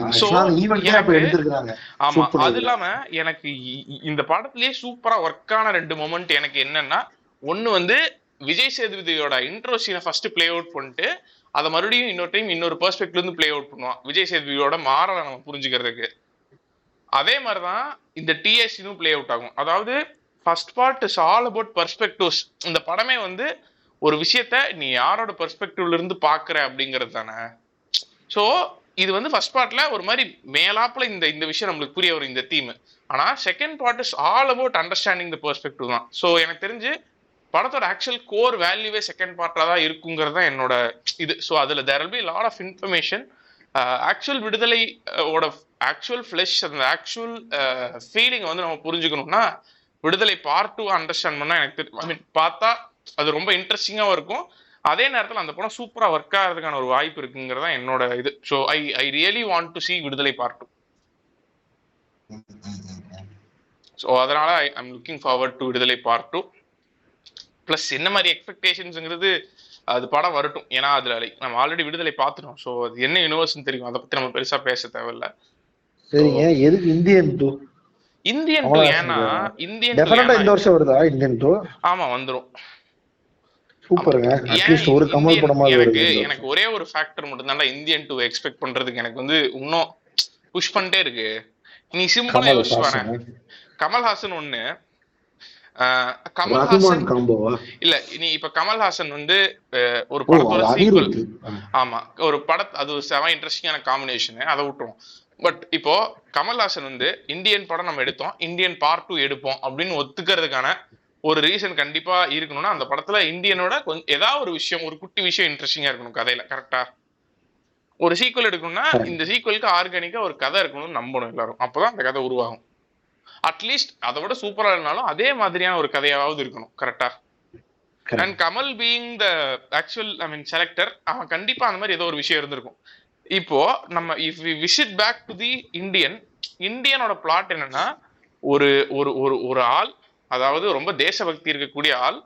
ஆமா அது. இல்லாம எனக்கு இந்த படத்திலேயே சூப்பரா ஒர்க் ஆன ரெண்டு மொமெண்ட் எனக்கு என்னன்னா ஒண்ணு வந்து விஜய் சேதுபதியோட இன்ட்ரோ சீனை ஃபர்ஸ்ட் ப்ளே அவுட் பண்ணிட்டு அதை மறுபடியும் இன்னொரு டைம் இன்னொரு பெர்ஸ்பெக்ட்ல இருந்து ப்ளே அவுட் பண்ணுவான். விஜய் சேதுபதியோட மாறலை நம்ம புரிஞ்சுக்கிறதுக்கு. அதே மாதிரிதான் இந்த டிஎஸ்சினும் ப்ளே அவுட் ஆகும். அதாவது first part is all about perspectives இந்த படமே வந்து ஒரு விஷயத்த நீ யாரோட பெர்ஸ்பெக்டிவ்ல இருந்து பாக்குற அப்படிங்கிறது தானே. ஸோ இது வந்து ஃபர்ஸ்ட் பார்ட்ல ஒரு மாதிரி மேலாப்புல இந்த இந்த விஷயம் நம்மளுக்கு புரிய வரும் இந்த தீம் ஆனா second part is all about understanding the perspective தான். ஸோ எனக்கு தெரிஞ்சு படத்தோட ஆக்சுவல் கோர் வேல்யூவே செகண்ட் பார்ட்ல தான் இருக்குங்கிறது தான் என்னோட இது. ஸோ அதுல there be lot of information actual Viduthalai ah, ஓட ஆக்சுவல் ஃபிளஷ் அந்த ஆக்சுவல் ஃபீலிங் வந்து நம்ம புரிஞ்சுக்கணும்னா விடுதலை பார்ட் டூ அண்டர்ஸ்டாண்ட் பண்ணா எனக்கு ஐ மீன் பார்த்தா அது ரொம்ப இன்ட்ரெஸ்டிங்காகவும் இருக்கும். அதே நேரத்தில் அந்த படம் சூப்பரா ஒர்க் ஆகிறதுக்கான ஒரு வாய்ப்பு இருக்குங்கிறது தான் என்னோட இது. So I I really want to see Viduthalai part two so அதனால I I'm looking forward to Viduthalai part two plus என்ன மாதிரி எக்ஸ்பெக்டேஷன்ஸுங்கிறது அது படம் வரட்டும். ஏன்னா அதுல நம்ம ஆல்ரெடி விடுதலை பார்த்துட்டோம். ஸோ அது என்ன யூனிவர்ஸ்னு தெரியும். அதை பத்தி நம்ம பெருசா பேச தேவையில்ல. சரிங்க. எதுக்கு இந்தியன் டூ இந்தியன் டூ ஏன்னா. இந்தியன் டெஃபினட்டா இந்த வருஷம் வருதா? இந்தியன் டூ ஆமா வந்துரும். சூப்பருங்க. அட்லீஸ்ட் ஒரு கமல் படமாவது எனக்கு எனக்கு ஒரே ஒரு ஃபேக்டர் மட்டும் தான் இந்தியன் டூ எக்ஸ்பெக்ட் பண்றதுக்கு எனக்கு வந்து இன்னும் புஷ் பண்ணிட்டே இருக்கு. நீ சிம்பிளா யோசிச்சு பாரு ஹாசன். கமல்ஹாசன் ரகுமான் கமல்ஹாசன் இல்ல நீ இப்ப கமல்ஹாசன் வந்து ஒரு படத்தோட அனிருத் ஆமா ஒரு பட அது ஒரு செம இன்ட்ரெஸ்டிங்கான காம்பினேஷன் அதை விட்டுருவோம். பட் இப்போ கமல்ஹாசன் வந்து இந்தியன் படம் நம்ம எடுத்தோம் இந்தியன் பார்ட் டூ எடுப்போம் அப்படின்னு ஒத்துக்கிறதுக்கான ஒரு ரீசன் கண்டிப்பா இருக்கணும்னா அந்த படத்துல இந்தியனோட கொஞ்சம் ஏதாவது ஒரு விஷயம் ஒரு குட்டி விஷயம் இன்ட்ரெஸ்டிங்கா இருக்கணும் கதையில கரெக்டா ஒரு சீக்குவல் எடுக்கணும்னா. இந்த சீக்குவலுக்கு ஆர்கானிக்கா ஒரு கதை இருக்கணும்னு நம்பணும் எல்லாரும். அப்பதான் அந்த கதை உருவாகும். அட்லீஸ்ட் அதை விட சூப்பரா இல்லைனாலும் அதே மாதிரியான ஒரு கதையாவது இருக்கணும் கரெக்டா. And Kamal being the actual I mean selector அவன் கண்டிப்பா அந்த மாதிரி ஏதோ ஒரு விஷயம் இருந்திருக்கும். இப்போ நம்ம if we visit back to the Indian இந்தியனோட plot என்னன்னா ஒரு ஒரு ஒரு ஒரு ஆள் அதாவது ரொம்ப தேசபக்தி இருக்கக்கூடிய ஆள்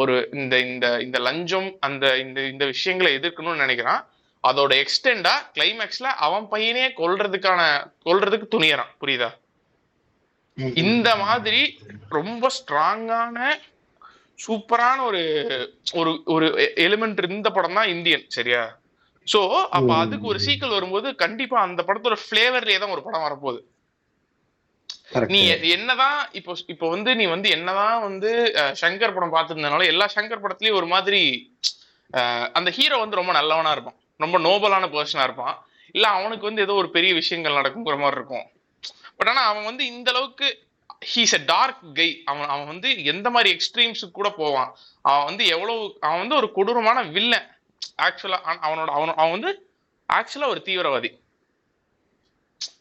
ஒரு இந்த இந்த இந்த லஞ்சம் அந்த இந்த இந்த விஷயங்களை எதிர்க்கணும்னு நினைக்கிறான். அதோட எக்ஸ்டெண்டா கிளைமேக்ஸ்ல அவன் பையனே கொல்றதுக்கான கொல்றதுக்கு துணியறான் புரியுதா? இந்த மாதிரி ரொம்ப ஸ்ட்ராங்கான சூப்பரான ஒரு ஒரு ஒரு எலிமெண்ட் இருந்த படம் தான் இந்தியன் சரியா? சோ அப்ப. அதுக்கு ஒரு சீக்வல் வரும்போது கண்டிப்பா அந்த படத்தோட ஃபிளேவர்லயே தான் ஒரு படம் வரப்போகுது. நீ என்னதான் இப்போ இப்போ வந்து நீ வந்து என்னதான் வந்து சங்கர் படம் பார்த்திருந்தனால எல்லா சங்கர் படத்துலயும் ஒரு மாதிரி அந்த ஹீரோ வந்து ரொம்ப நல்லவனா இருப்பான். ரொம்ப நோபலான பர்சனா இருப்பான். இல்ல அவனுக்கு வந்து ஏதோ ஒரு பெரிய விஷயங்கள் நடக்குங்கிற மாதிரி இருக்கும். பட் ஆனா அவன் வந்து இந்த அளவுக்கு ஹீஸ் அ டார்க் கை அவன் அவன் வந்து எந்த மாதிரி எக்ஸ்ட்ரீம்ஸுக்கு கூட போவான். அவன் வந்து எவ்வளவு அவன் வந்து ஒரு கொடூரமான வில்லன் ஆக்சுவலா அவனோட அவன் அவன் வந்து ஆக்சுவலா ஒரு தீவிரவாதி.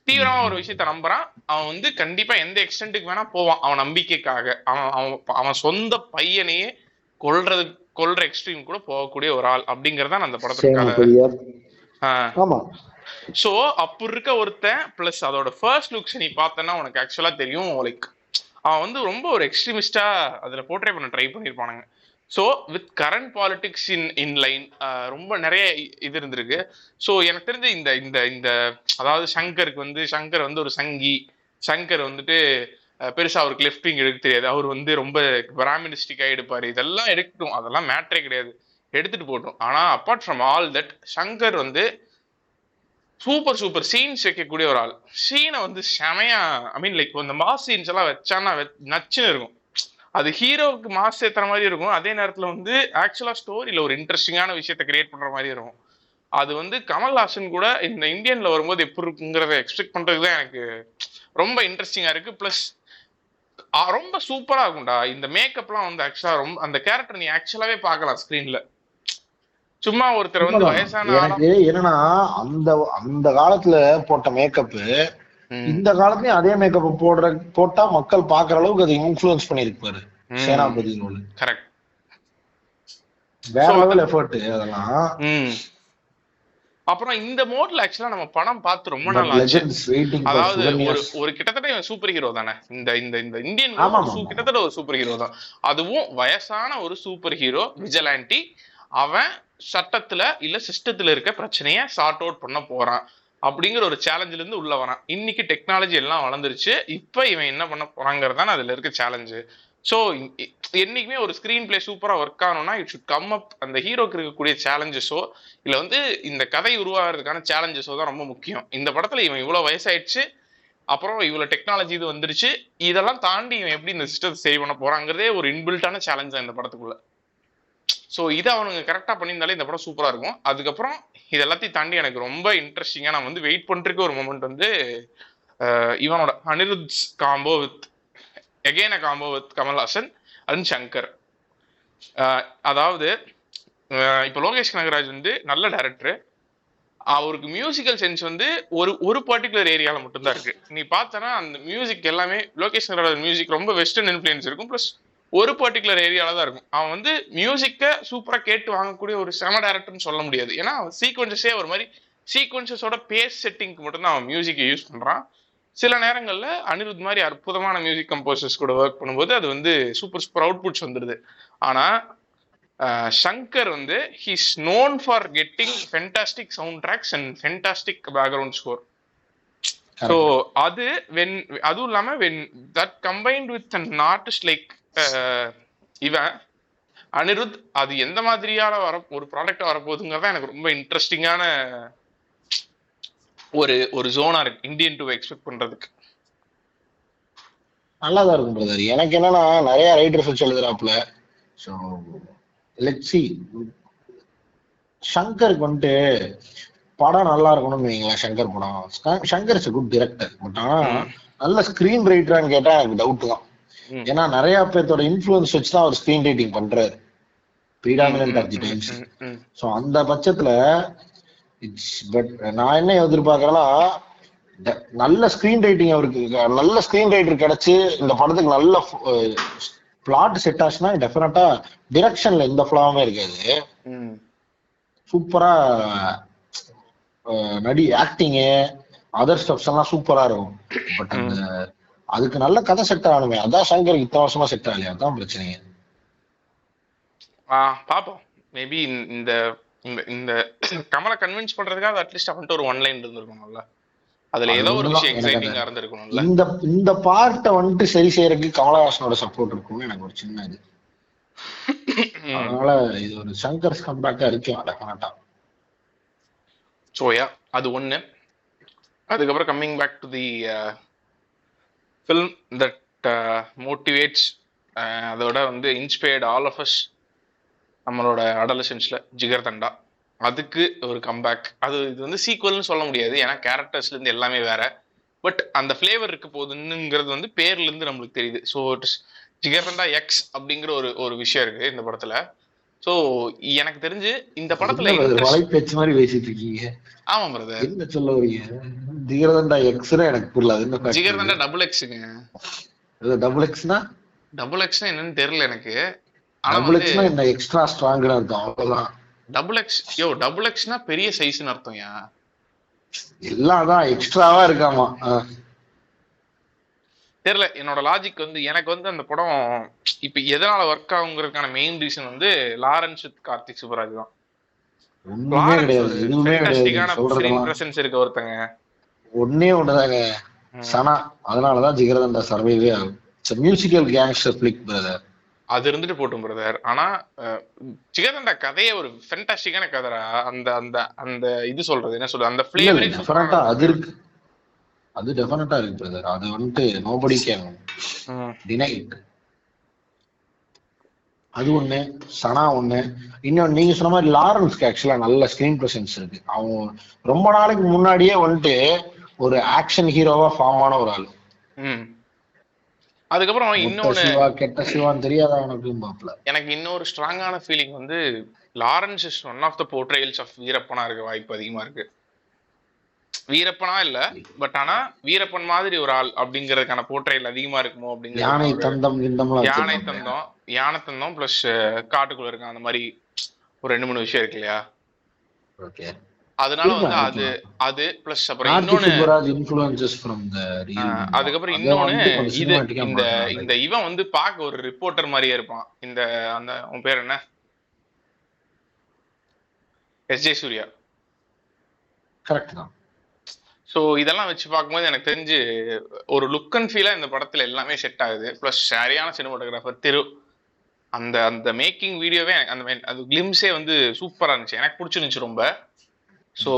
தீவிரமா ஒரு விஷயத்த நம்புறான். அவன் வந்து கண்டிப்பா எந்த எக்ஸ்டென்ட்டுக்கு வேணா போவான் அவன் நம்பிக்கைக்காக. அவன் அவன் அவன் சொந்த பையனையே கொல்றது கொல்ற எக்ஸ்ட்ரீம் கூட போகக்கூடிய ஒரு ஆள் அப்படிங்கறதான் அந்த படத்துக்கு கதை. சேனாபதியார். ஆஹ் ஆமா. சோ அப்போ இருக்க ஒருத்தன் பிளஸ் அதோட ஃபர்ஸ்ட் லுக்ஸ் நீ பார்த்தனா உனக்கு ஆக்சுவலா தெரியும் லைக் அவன் வந்து ரொம்ப ஒரு எக்ஸ்ட்ரீமிஸ்டா அதுல போர்ட்ரே பண்ண try பண்ணிருப்பானுங்க. So with current politics in in line ரொம்ப நிறைய இது இருந்திருக்கு. ஸோ எனக்கு தெரிஞ்ச இந்த இந்த இந்த அதாவது சங்கருக்கு வந்து சங்கர் வந்து ஒரு சங்கி. சங்கர் வந்துட்டு பெருசாக அவருக்கு லெஃப்ட் விங் எடுக்க தெரியாது. அவர் வந்து ரொம்ப பிராமினிஸ்டிக்காக எடுப்பார். இதெல்லாம் எடுக்கட்டும். அதெல்லாம் மேட்ரே கிடையாது. எடுத்துட்டு போட்டோம் ஆனால் apart from all that Shankar வந்து சூப்பர் சூப்பர். சீன்ஸ் வைக்கக்கூடிய ஒரு ஆள். சீனை வந்து செமையா ஐ மீன் லைக் இந்த மாஸ் சீன்ஸ் எல்லாம் வச்சான்னா நச்சுன்னு இருக்கும். அது ஹீரோவுக்கு மாஸ் ஏத்துற மாதிரி இருக்கும். அதே நேரத்துல வந்து ஆக்சுவலா ஸ்டோரியில ஒரு இன்ட்ரெஸ்டிங்கான விஷயத்தை கிரியேட் பண்ற மாதிரி இருக்கும். அது வந்து கமல்ஹாசன் கூட இந்த இந்தியன்ல வரும்போது எப்படி இருக்குங்கிறத எக்ஸ்பெக்ட் பண்ணுறது தான் எனக்கு ரொம்ப இன்ட்ரெஸ்டிங்கா இருக்கு. பிளஸ் ரொம்ப சூப்பரா இருக்கும்டா. இந்த மேக்கப்லாம் வந்து ஆக்சுவலா ரொம்ப அந்த கேரக்டர் நீ ஆக்சுவலாவே பார்க்கலாம் ஸ்கிரீன்ல சும்மா ஒருத்தர் வந்து. வயசான எனக்கு என்னன்னா அந்த அந்த காலத்துல போட்ட மேக்கப் இந்த காலத்துலயும் அதே மேக்கப் போடுற போட்டா மக்கள் பாக்குற அளவுக்கு அது இன்ஃபுளுன்ஸ் பண்ணிருக்கு பாரு ம். சேனாபதி கரெக்ட் வேற லெவல் எஃபர்ட் அதெல்லாம் அப்புறம் இந்த மோட்ல ஆக்சுவலா நம்ம படம் பார்த்து ரொம்ப நாள் அதாவது ஒரு. ஒரு கிட்டத்தட்ட இவன் சூப்பர் ஹீரோ தானே இந்த இந்த இந்த இந்தியன். கிட்டத்தட்ட ஒரு சூப்பர் ஹீரோ தான் அதுவும் வயசான ஒரு சூப்பர் ஹீரோ விஜலாண்டி அவன் சட்டத்துல இல்ல சிஸ்டத்துல இருக்க பிரச்சனைய சார்ட் அவுட் பண்ண போறான் அப்படிங்கிற ஒரு சேலஞ்சில இருந்து உள்ள வரான். இன்னைக்கு டெக்னாலஜி எல்லாம் வளர்ந்துருச்சு. இப்ப இவன் என்ன பண்ண போறாங்கிறது தான் அதுல இருக்க சேலஞ்சு ஸோ என்னைக்குமே ஒரு ஸ்கிரீன் பிளே சூப்பரா ஒர்க் ஆகணும்னா இட் ஷுட் கம் அப் அந்த ஹீரோக்கு இருக்கக்கூடிய சேலஞ்சஸோ இல்ல வந்து இந்த கதை உருவாகிறதுக்கான சேலஞ்சஸோ தான் ரொம்ப முக்கியம். இந்த படத்துல இவன் இவ்வளவு வயசாயிடுச்சு அப்புறம் இவ்வளவு டெக்னாலஜி இது வந்துருச்சு இதெல்லாம் தாண்டி இவன் எப்படி இந்த சிஸ்டத்தை சேவ் பண்ண போறாங்கிறதே ஒரு இன்பில்ட்டான சேலஞ்ச் தான் இந்த படத்துக்குள்ள. ஸோ இதை அவனுங்க கரெக்டாக பண்ணியிருந்தாலே இந்த படம் சூப்பராக இருக்கும். அதுக்கப்புறம் இது எல்லாத்தையும் தாண்டி எனக்கு ரொம்ப இன்ட்ரெஸ்டிங்காக நான் வந்து வெயிட் பண்ணுறதுக்கு ஒரு மூமெண்ட் வந்து இவனோட Anirudh combo with again combo with Kamal Haasan and Shankar. அதாவது இப்போ லோகேஷ் கனகராஜ் வந்து நல்ல டேரக்டரு அவருக்கு மியூசிக்கல் சென்ஸ் வந்து ஒரு ஒரு பர்டிகுலர் ஏரியாவில் மட்டும்தான் இருக்கு. நீ பார்த்தனா அந்த மியூசிக் எல்லாமே லோகேஷ் கனகராஜ் மியூசிக் ரொம்ப வெஸ்டர்ன் இன்ஃப்ளூயன்ஸ் இருக்கும். ப்ளஸ் ஒரு பர்டிகுலர் ஏரியால தான் இருக்கும். அவன் வந்து மியூசிக்கை சூப்பரா கேட்டு வாங்கக்கூடிய ஒரு செம டேரக்டர்னு சொல்ல முடியாது. ஏன்னா அவன் சீக்வன்சஸே ஒரு மாதிரி சீக்வன்சஸோட பேஸ் செட்டிங்க்கு மட்டும்தான் அவன் மியூசிக்கை யூஸ் பண்றான். சில நேரங்கள்ல அனிருத் மாதிரி அற்புதமான மியூசிக் கம்போசர்ஸ் கூட ஒர்க் பண்ணும்போது அது வந்து சூப்பர் சூப்பர் அவுட்புட்ஸ் வந்துடுது ஆனா அஹ், சங்கர் வந்து he's known for getting fantastic soundtracks and fantastic background score so அது வென் அதுவும் இல்லாம when that combined with an artist like இவன் அனிருத் அது எந்த மாதிரியான வர ஒரு ப்ராடக்ட் வரப்போகுதுங்கிறத எனக்கு ரொம்ப இன்ட்ரெஸ்டிங்கான ஒரு ஒரு ஜோனா இருக்கு இந்தியன் டூ எக்ஸ்பெக்ட் பண்றதுக்கு. நல்லாதான் இருக்கும் பிரதர் எனக்கு என்னன்னா நிறைய ரைட்டர்ஸ் வச்சு எழுதுறாப்புல ஸோ லெட் சி சங்கருக்கு வந்துட்டு படம் நல்லா இருக்கணும்னு வைங்களேன் சங்கர் படம். Shankar is good director but ஆனா நல்ல ஸ்கிரீன் ரைட்டரான்னு கேட்டா எனக்கு டவுட் தான். ஏன்னா நிறைய பேர்த்தோட இன்ஃபுளுன்ஸ் வச்சு தான் அவர் ஸ்கிரீன் ரைட்டிங் பண்றாரு. Predominant of the times. So அந்த பட்சத்துல இட்ஸ் பட் நான் என்ன எதிர்பார்க்கறேன்னா நல்ல ஸ்கிரீன் ரைட்டிங் அவருக்கு நல்ல ஸ்கிரீன் ரைட்டர் கிடைச்சு இந்த படத்துக்கு நல்ல பிளாட் செட் ஆச்சுன்னா டெஃபினட்டா டிரெக்ஷன்ல எந்த ஃபிளாவுமே இருக்காது. சூப்பரா நடி ஆக்டிங்கு அதர் ஸ்டெப்ஸ் எல்லாம் சூப்பரா இருக்கும். பட் அந்த அதுக்கு நல்ல கதை செட் ஆகணுமே. அதான் சங்கருக்கு இத்தனை வருஷமா செட் ஆகலையா அதான் பிரச்சனையே. பாப்போம். மேபி இந்த இந்த இந்த கமலை கன்வின்ஸ் பண்றதுக்காக அட்லீஸ்ட் அவன்ட்டு ஒரு ஒன் லைன் இருந்திருக்கணும்ல. அதுல அது ஏதோ ஒரு. விஷயம் எக்ஸைட்டிங்கா இருந்திருக்கணும்ல. இந்த இந்த பார்ட்டை வந்துட்டு சரி செய்யறதுக்கு கமலஹாசனோட சப்போர்ட் இருக்கும்னு எனக்கு ஒரு சின்ன இது. அதனால இது ஒரு சங்கர் கம்பேக்கா இருக்கலாம் டெஃபினட்டா சோயா அது ஒண்ணு. அதுக்கப்புறம் coming back to the film that motivates அதோட வந்து இன்ஸ்பயர்ட் ஆல் ஆஃப் அஸ் நம்மளோட அடலசன்ஸ்ல ஜிகர் தண்டா. அதுக்கு ஒரு கம்பேக் அது இது வந்து சீக்வல்னு சொல்ல முடியாது. ஏன்னா கேரக்டர்ஸ்லேருந்து எல்லாமே வேற. பட் அந்த ஃப்ளேவர் இருக்க போகுதுங்கிறது வந்து பேர்லேருந்து நம்மளுக்கு தெரியுது. ஸோ ஜிகர் தண்டா எக்ஸ் அப்படிங்கிற ஒரு ஒரு விஷயம் இருக்குது இந்த படத்தில். ஸோ எனக்கு தெரிஞ்சு இந்த படத்துல வலை பேச்சு மாதிரி பேசிட்டு இருக்கீங்க? ஆமா பிரதர் என்ன சொல்ல வரீங்க? ஜிகர்தண்டா எக்ஸ்னா எனக்கு புரியல என்ன ஜிகர் தண்டா டபுள் எக்ஸுங்க டபுள் எக்ஸ்னா டபுள் எக்ஸ்னா என்னன்னு தெரியல எனக்கு. டபுள் எக்ஸ்னா என்ன எக்ஸ்ட்ரா ஸ்ட்ராங்னு அர்த்தம் அவ்வளவுதான். டபுள் எக்ஸ் யோ டபுள் எக்ஸ்னா பெரிய சைஸ்னு அர்த்தம்யா எல்லாம் தான் எக்ஸ்ட்ராவா இருக்காமா? தெரியல. என்னோட லாஜிக் வந்து எனக்கு வந்து அந்த படம் இப்ப எதனால ஒர்க் ஆகுங்கிறதுக்கான மெயின் ரீசன் வந்து லாரன்ஸ் வித் கார்த்திக் சுப்பராஜ் தான். பிரசன்ஸ் இருக்க ஒருத்தங்க. ஒன்னே ஒண்ணுதாங்க. சனா அதனாலதான் ஜிகர்தண்டா சர்வைவே ஆகும் மியூசிக்கல் கேங்ஸ்டர் பிளிக் பிரதர் அது இருந்துட்டு போட்டும் பிரதர் ஆனா ஜிகர்தண்டா கதையே ஒரு ஃபென்டாஸ்டிக்கான கதைடா. அந்த அந்த அந்த இது சொல்றது என்ன சொல்றது? அந்த ஃபிளேவரே அது இருக்கு. அது டெஃபினட்டா இருக்கு பிரதர் அது வந்துட்டு நோபடி கேன் டினை அது ஒண்ணு சனா ஒண்ணு. இன்னொன்னு நீங்க சொன்ன மாதிரி லாரன்ஸ்க்கு ஆக்சுவலா நல்ல ஸ்கிரீன் பிரசன்ஸ் இருக்கு. அவன் ரொம்ப நாளைக்கு முன்னாடியே வந்துட்டு ஒரு ஆக்ஷன் ஹீரோவா ஃபார்ம் ஆன ஒரு ஆளு. அதுக்கப்புறம் இன்னொன்னு சிவா கெட்ட சிவான்னு தெரியாத அவனுக்கு பாப்பல. எனக்கு இன்னொரு ஸ்ட்ராங்கான ஃபீலிங் வந்து Lawrence is one of the portrayals of வீரப்பனா இருக்க வாய்ப்பு அதிகமா இருக்கு. வீரப்பனா இல்ல பட் ஆனா வீரப்பன் மாதிரி ஒரு ஆள் அப்படிங்கறதுக்கான போர்ட்ரைல் அதிகமா இருக்குமோ யானை அப்படிங்கிற தந்தம் கிந்தம்லாம் யானை. தந்தம் யானை தந்தம் பிளஸ் காட்டுக்குள்ள இருக்க அந்த மாதிரி ஒரு ரெண்டு மூணு விஷயம் இருக்கு இல்லையா? ஓகே. அதனால வந்து அது அது பிளஸ் அப்புறம் இன்னொன்னு அதுக்கப்புறம் இன்னொன்னு இது இந்த இந்த இவன் வந்து பார்க்க ஒரு ரிப்போர்ட்டர் மாதிரியே இருப்பான். இந்த அந்த உன் பேர் என்ன? எஸ் ஜே சூர்யா கரெக்ட் தான். ஸோ இதெல்லாம் வச்சு பார்க்கும்போது எனக்கு தெரிஞ்சு ஒரு லுக் அண்ட் ஃபீலாக இந்த படத்தில் எல்லாமே செட் ஆகுது. ப்ளஸ் சரியான சினிமாட்டோகிராஃபர் திரு. அந்த அந்த மேக்கிங் வீடியோவே எனக்கு அந்த அது கிளிம்ஸே வந்து சூப்பராக இருந்துச்சு. எனக்கு பிடிச்சிருந்துச்சு ரொம்ப. ஸோ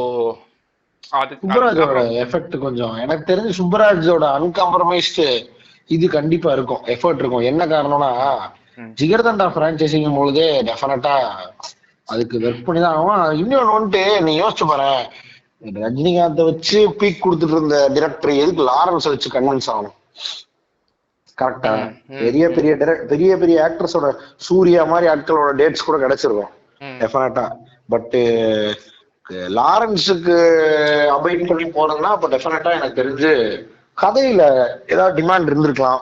அது சுப்பராஜோட அதுக்கப்புறம் எஃபெக்ட் கொஞ்சம் எனக்கு தெரிஞ்சு சுப்பராஜோட அன்காம்ப்ரமைஸ்டு இது கண்டிப்பா இருக்கும். எஃபர்ட் இருக்கும். என்ன காரணம்னா. ஜிகர்தண்டா பிரான்ச்சைசிங்கும் பொழுதே டெஃபினட்டா அதுக்கு ஒர்க் பண்ணி தான் ஆகும் இன்னொன்னு வந்துட்டு நீ யோசிச்சு பாரு. ரஜினிகாந்தை வச்சு பீக் கொடுத்துட்டு இருந்த டிரெக்டர் எதுக்கு லாரன்ஸ் வச்சு கன்வின்ஸ் ஆகணும்? கரெக்டா பெரிய பெரிய பெரிய பெரிய ஆக்ட்ரஸோட சூர்யா மாதிரி ஆட்களோட டேட்ஸ் கூட கிடைச்சிருக்கும். டெஃபினட்டா பட் லாரன்ஸுக்கு அபைட் பண்ணி போனதுன்னா அப்ப டெஃபினட்டா எனக்கு தெரிஞ்சு கதையில ஏதாவது டிமாண்ட் இருந்திருக்கலாம்.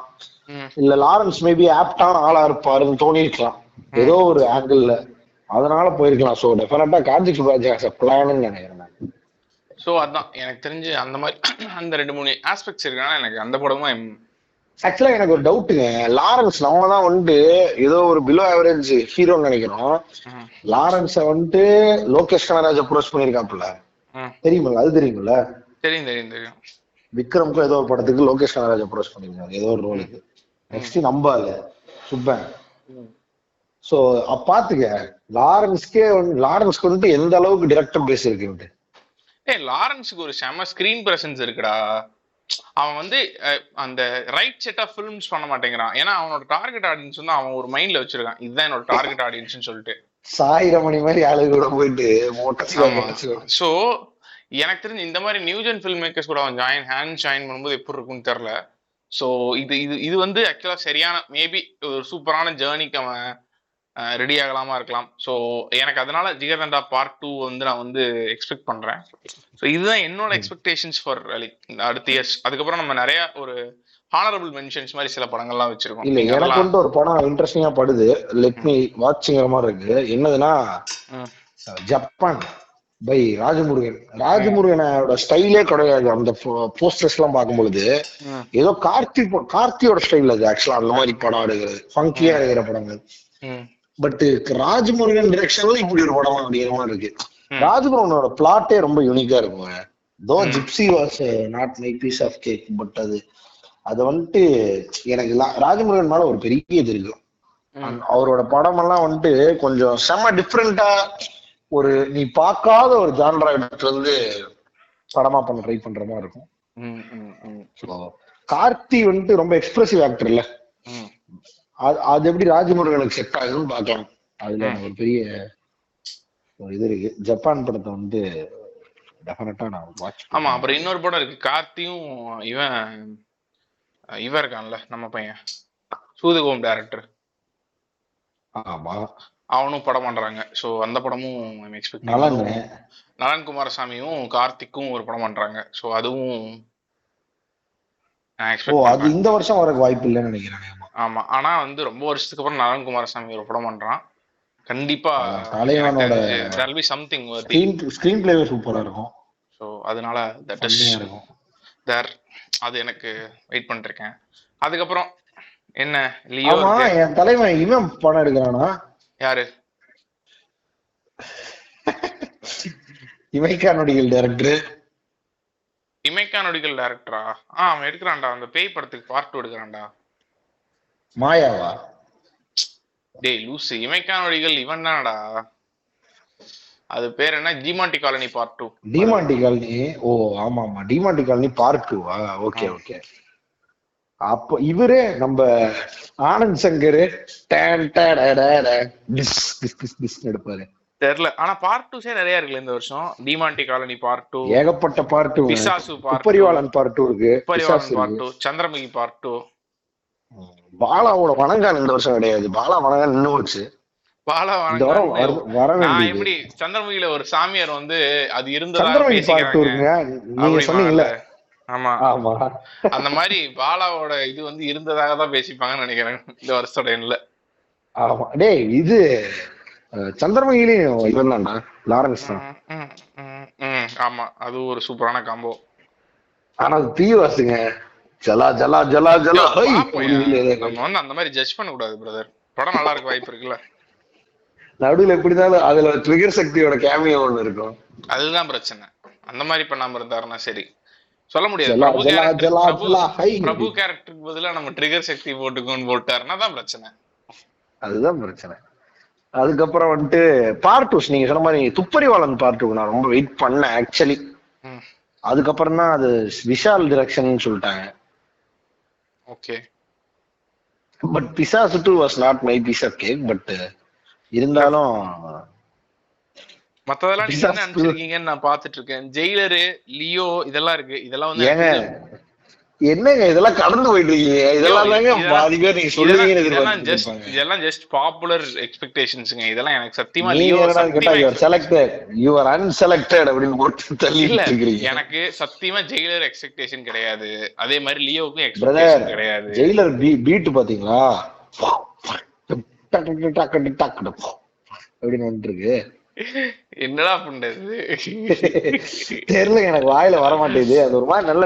இல்ல லாரன்ஸ் மேபி ஆப்டான ஆளா இருப்பாருன்னு தோணி இருக்கலாம் ஏதோ ஒரு ஆங்கிள் அதனால போயிருக்கலாம். சோ டெஃபினட்டா சுப்ராஜ் ஆஸ் பிளான்னு நினைக்கிறேன். நான். ஸோ அதான். எனக்கு தெரிஞ்சு அந்த மாதிரி அந்த ரெண்டு மூணு ஆஸ்பெக்ட்ஸ் இருக்கனால எனக்கு அந்த படமும் ஆக்சுவலா எனக்கு ஒரு டவுட்டுங்க லாரன்ஸ் நம்ம தான் வந்துட்டு ஏதோ ஒரு பிலோ ஆவரேஜ் ஹீரோன்னு நினைக்கிறோம். லாரன்ஸ வந்துட்டு லோகேஷ் கனராஜ் அப்ரோச் பண்ணிருக்காப்புல ம். தெரியுமில்ல? அது தெரியுமில்ல? தெரியும் தெரியும் தெரியும். விக்ரம்க்கும் ஏதோ ஒரு படத்துக்கு லோகேஷ் கனராஜ் அப்ரோச் பண்ணிருக்காரு ஏதோ ஒரு ரோலுக்கு நெக்ஸ்ட் நம்பால சுப்பன். சோ பாத்துக்க. லாரன்ஸ்க்கே வந்து லாரன்ஸ்க்கு வந்துட்டு எந்த அளவுக்கு டிரெக்டர் பேஸ் ஏய் லாரன்ஸுக்கு ஒரு செம ஸ்கிரீன் பிரசன்ஸ் இருக்குடா. அவன் வந்து அந்த ரைட் செட் ஆஃப் ஃபிலிம்ஸ் பண்ண மாட்டேங்கிறான். ஏன்னா அவனோட டார்கெட் ஆடியன்ஸ் வந்து அவன் ஒரு மைண்ட்ல வச்சிருக்கான். இதுதான் என்னோட டார்கெட் ஆடியன்ஸ்னு சொல்லிட்டு. சாயிரமணி மாதிரி ஆளு கூட போயிட்டு சோ எனக்கு தெரிஞ்சு இந்த மாதிரி நியூஜன் ஃபில்ம் மேக்கர்ஸ் கூட அவன் ஜாயின் ஹேண்ட் ஜாயின் பண்ணும்போது எப்படி இருக்கும்னு தெரியல. சோ இது இது இது வந்து ஆக்சுவலா சரியான மேபி ஒரு சூப்பரான ஜேர்னிக்கு அவன் ரெடி ஆகலாமா இருக்கலாம். ஸோ எனக்கு அதனால ஜிகர்தண்டா பார்ட் டூ வந்து நான் வந்து எக்ஸ்பெக்ட் பண்றேன். ஸோ இதுதான் என்னோட எக்ஸ்பெக்டேஷன்ஸ் ஃபார் லைக் அடுத்த இயர்ஸ் அதுக்கப்புறம் நம்ம நிறைய ஒரு ஹானரபிள் மென்ஷன்ஸ் மாதிரி சில படங்கள்லாம் வச்சிருக்கோம். இல்ல எனக்கு வந்துட்டு ஒரு படம் இன்ட்ரெஸ்டிங்கா படுது. லெட் மீ வாட்சிங்கிற மாதிரி இருக்கு. என்னதுன்னா ஜப்பான் பை ராஜமுருகன். ராஜமுருகனோட ஸ்டைலே கிடையாது. அந்த போஸ்டர்ஸ் எல்லாம் பார்க்கும் பொழுது ஏதோ கார்த்தி கார்த்தியோட ஸ்டைல் அது ஆக்சுவலா அந்த மாதிரி படம் எடுக்கிறது. ஃபங்கியா எடுக்கிற படங்கள். பட் ராஜமுருகன் டிரெக்ஷன்ல இப்படி ஒரு படம் அப்படிங்கிற மாதிரி இருக்கு. ராஜமுருகனோட பிளாட்டே ரொம்ப யூனிக்கா இருக்குங்க. Though. Gypsy was not my piece of cake but அது அது வந்துட்டு எனக்கு ராஜமுருகன் மேல ஒரு பெரிய இது இருக்கு. அவரோட படம் எல்லாம் வந்துட்டு கொஞ்சம் செம டிஃப்ரெண்டா ஒரு நீ பார்க்காத ஒரு ஜான்ரா எடுத்து வந்து படமா பண்ண ட்ரை பண்ற மாதிரி இருக்கும். கார்த்தி வந்துட்டு ரொம்ப எக்ஸ்பிரசிவ் ஆக்டர் இல்ல. அது எப்படி ராஜமுருகனுக்கு செட் ஆகுதுன்னு பார்க்கலாம். அதுல ஒரு பெரிய ஒரு இது இருக்கு. ஜப்பான் படத்தை வந்து டெஃபினட்டா நான் வாட்ச் ஆமா அப்புறம் இன்னொரு படம் இருக்கு. கார்த்தியும் இவன் இவன் இருக்கான்ல நம்ம பையன். சூதுகோம் டைரக்டர் ஆமா. அவனும் படம் பண்றாங்க. சோ அந்த படமும் எக்ஸ்பெக்ட் நலன் குமாரசாமியும் கார்த்திக்கும் ஒரு படம் பண்றாங்க. சோ அதுவும் அது இந்த வருஷம் வரக்கு வாய்ப்பு இல்லைன்னு நினைக்கிறேன் ஆமா. ஆனா வந்து ரொம்ப வருஷத்துக்கு அப்புறம் நலன் குமாரசாமி ஒரு படம் பண்றான். கண்டிப்பா தலைவனோட there be something screen screen பிளேவே சூப்பரா இருக்கும். ஸோ அதனால தட் இஸ் இருக்கும். தேர் அது எனக்கு வெயிட் பண்ணிருக்கேன். அதுக்கப்புறம் என்ன லியோ. என் தலைவன் இவன் படம் எடுக்கிறானா? யாரு? இமைக்கா நொடிகள் டைரக்டர் இமைக்கா நொடிகள் டைரக்டரா ஆ? அவன் எடுக்கிறான்டா. அந்த பேய் படத்துக்கு பார்ட் டூ எடுக்கிறான்டா. மாயாவா? டேய் லூசு இமைக்கா நொடிகள் இவன் தானடா. அது பேர் என்ன? Demonte Colony part two Demonte Colony oh ஆமா ஆமா டிமாண்டி காலனி பார்ட் டூவா ஓகே ஓகே அப்போ இவரே நம்ம ஆனந்த் சங்கர் எடுப்பாரு. தெரியல ஆனா பார்ட் டூஸே நிறைய இருக்குல்ல இந்த வருஷம். டிமாண்டி காலனி பார்ட் டூ ஏகப்பட்ட part two Pisasu part Thupparivaalan part two இருக்கு. Pisasu பரிவாரன் part two Chandramukhi part two பாலாவோட Vanangaan இந்த வருஷம் கிடையாது. பாலா வணங்கான் நின்னு போச்சு. பாலா நான் எப்படி சந்திரமுகில ஒரு சாமியார் வந்து அது இருந்ததா பேசிக்கிறாங்க? ஆமா. ஆமா. அந்த மாதிரி பாலாவோட இது வந்து இருந்ததாக தான் பேசிப்பாங்கன்னு நினைக்கிறேன் இந்த வருஷத்தோட எண்ணில். ஆமா. டேய் இது சந்திரமுகிலையும் இவன் தான்டா. லாரன்ஸ் தான். ஆமா. அது ஒரு சூப்பரான காம்போ ஆனா அது பியூஎஸ்ங்க ஜலா ஜலா ஜலா ஜலா நம்ம வந்து அந்த மாதிரி ஜட்ஜ் பண்ண கூடாது பிரதர் படம் நல்லா இருக்க வாய்ப்பு இருக்குல்ல? நடுவுல எப்படினாலும் அதுல ட்ரிகர் சக்தியோட கேமியோ ஒண்ணு இருக்கும். அதுதான் பிரச்சனை. அந்த மாதிரி பண்ணாம இருந்தாருன்னா சரி. சொல்ல முடியாது. பிரபு கேரக்டருக்கு பதிலா நம்ம ட்ரிகர் சக்தி போட்டுக்கோன்னு போட்டாருன்னா தான் பிரச்சனை. அதுதான் பிரச்சனை. அதுக்கப்புறம் வந்துட்டு பார்ட் டூ நீங்க சொன்ன மாதிரி துப்பறிவாளன் பார்ட் டூ நான் ரொம்ப வெயிட் பண்ணேன் ஆக்சுவலி அதுக்கப்புறம் தான் அது விஷால் டிரெக்ஷன் சொல்லிட்டாங்க. Okay but Pisasu two was not my piece of cake but இருந்தாலும் மத்ததெல்லாம் நீங்க. என்ன நான் பாத்துட்டு இருக்கேன். ஜெயிலரு லியோ இதெல்லாம் இருக்கு. இதெல்லாம் வந்து என்னங்க இதெல்லாம் கடந்து போயிட்டு இருக்கீங்க இதெல்லாம் தாங்க பாதி பேர் நீங்க சொல்லுவீங்கன்னு இருப்பாங்க. இதெல்லாம் ஜஸ்ட் பாப்புலர் எக்ஸ்பெக்டேஷன்ஸ்ங்க இதெல்லாம் எனக்கு சத்தியமா லியோ செலக்டட் யுவர் அன்செலக்டட் அப்படின்னு போட்டு தள்ளி இல்ல இருக்கிறீங்க எனக்கு சத்தியமா ஜெயிலர் எக்ஸ்பெக்டேஷன் கிடையாது அதே மாதிரி லியோவுக்கும் எக்ஸ்பெக்டேஷன் கிடையாது ஜெயிலர் பீட் பாத்தீங்களா அப்படின்னு வந்துட்டு இருக்கு என்னடா பண்றது தெரியல எனக்கு வாயில வர மாட்டேங்குது அது ஒரு மாதிரி நல்ல.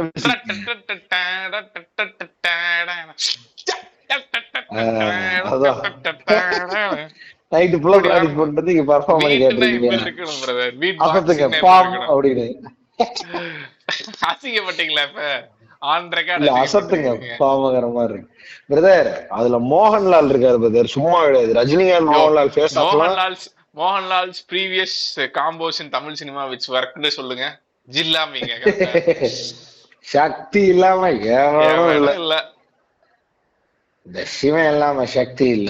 நைட்டு ஃபுல்லா ப்ராக்டிஸ் பண்ணிட்டு இங்க பர்ஃபார்ம் பண்ணி கேட்டிருக்கீங்க அசத்துங்க பாம் அப்படின்னு அசிங்கப்பட்டீங்களா இப்ப அசத்துங்க பாமங்கிற மாதிரி இருக்கு பிரதர் அதுல மோகன்லால் இருக்காரு பிரதர் சும்மா கிடையாது Rajinikanth Mohanlal ஆஃப்லாம் Mohanlal Mohanlal's previous combos in Tamil cinema which ஒர்க்னு சொல்லுங்க. ஜில்லாமிங்க சக்தி இல்லாம இல்ல. இந்த சிவன் இல்லாம சக்தி இல்ல.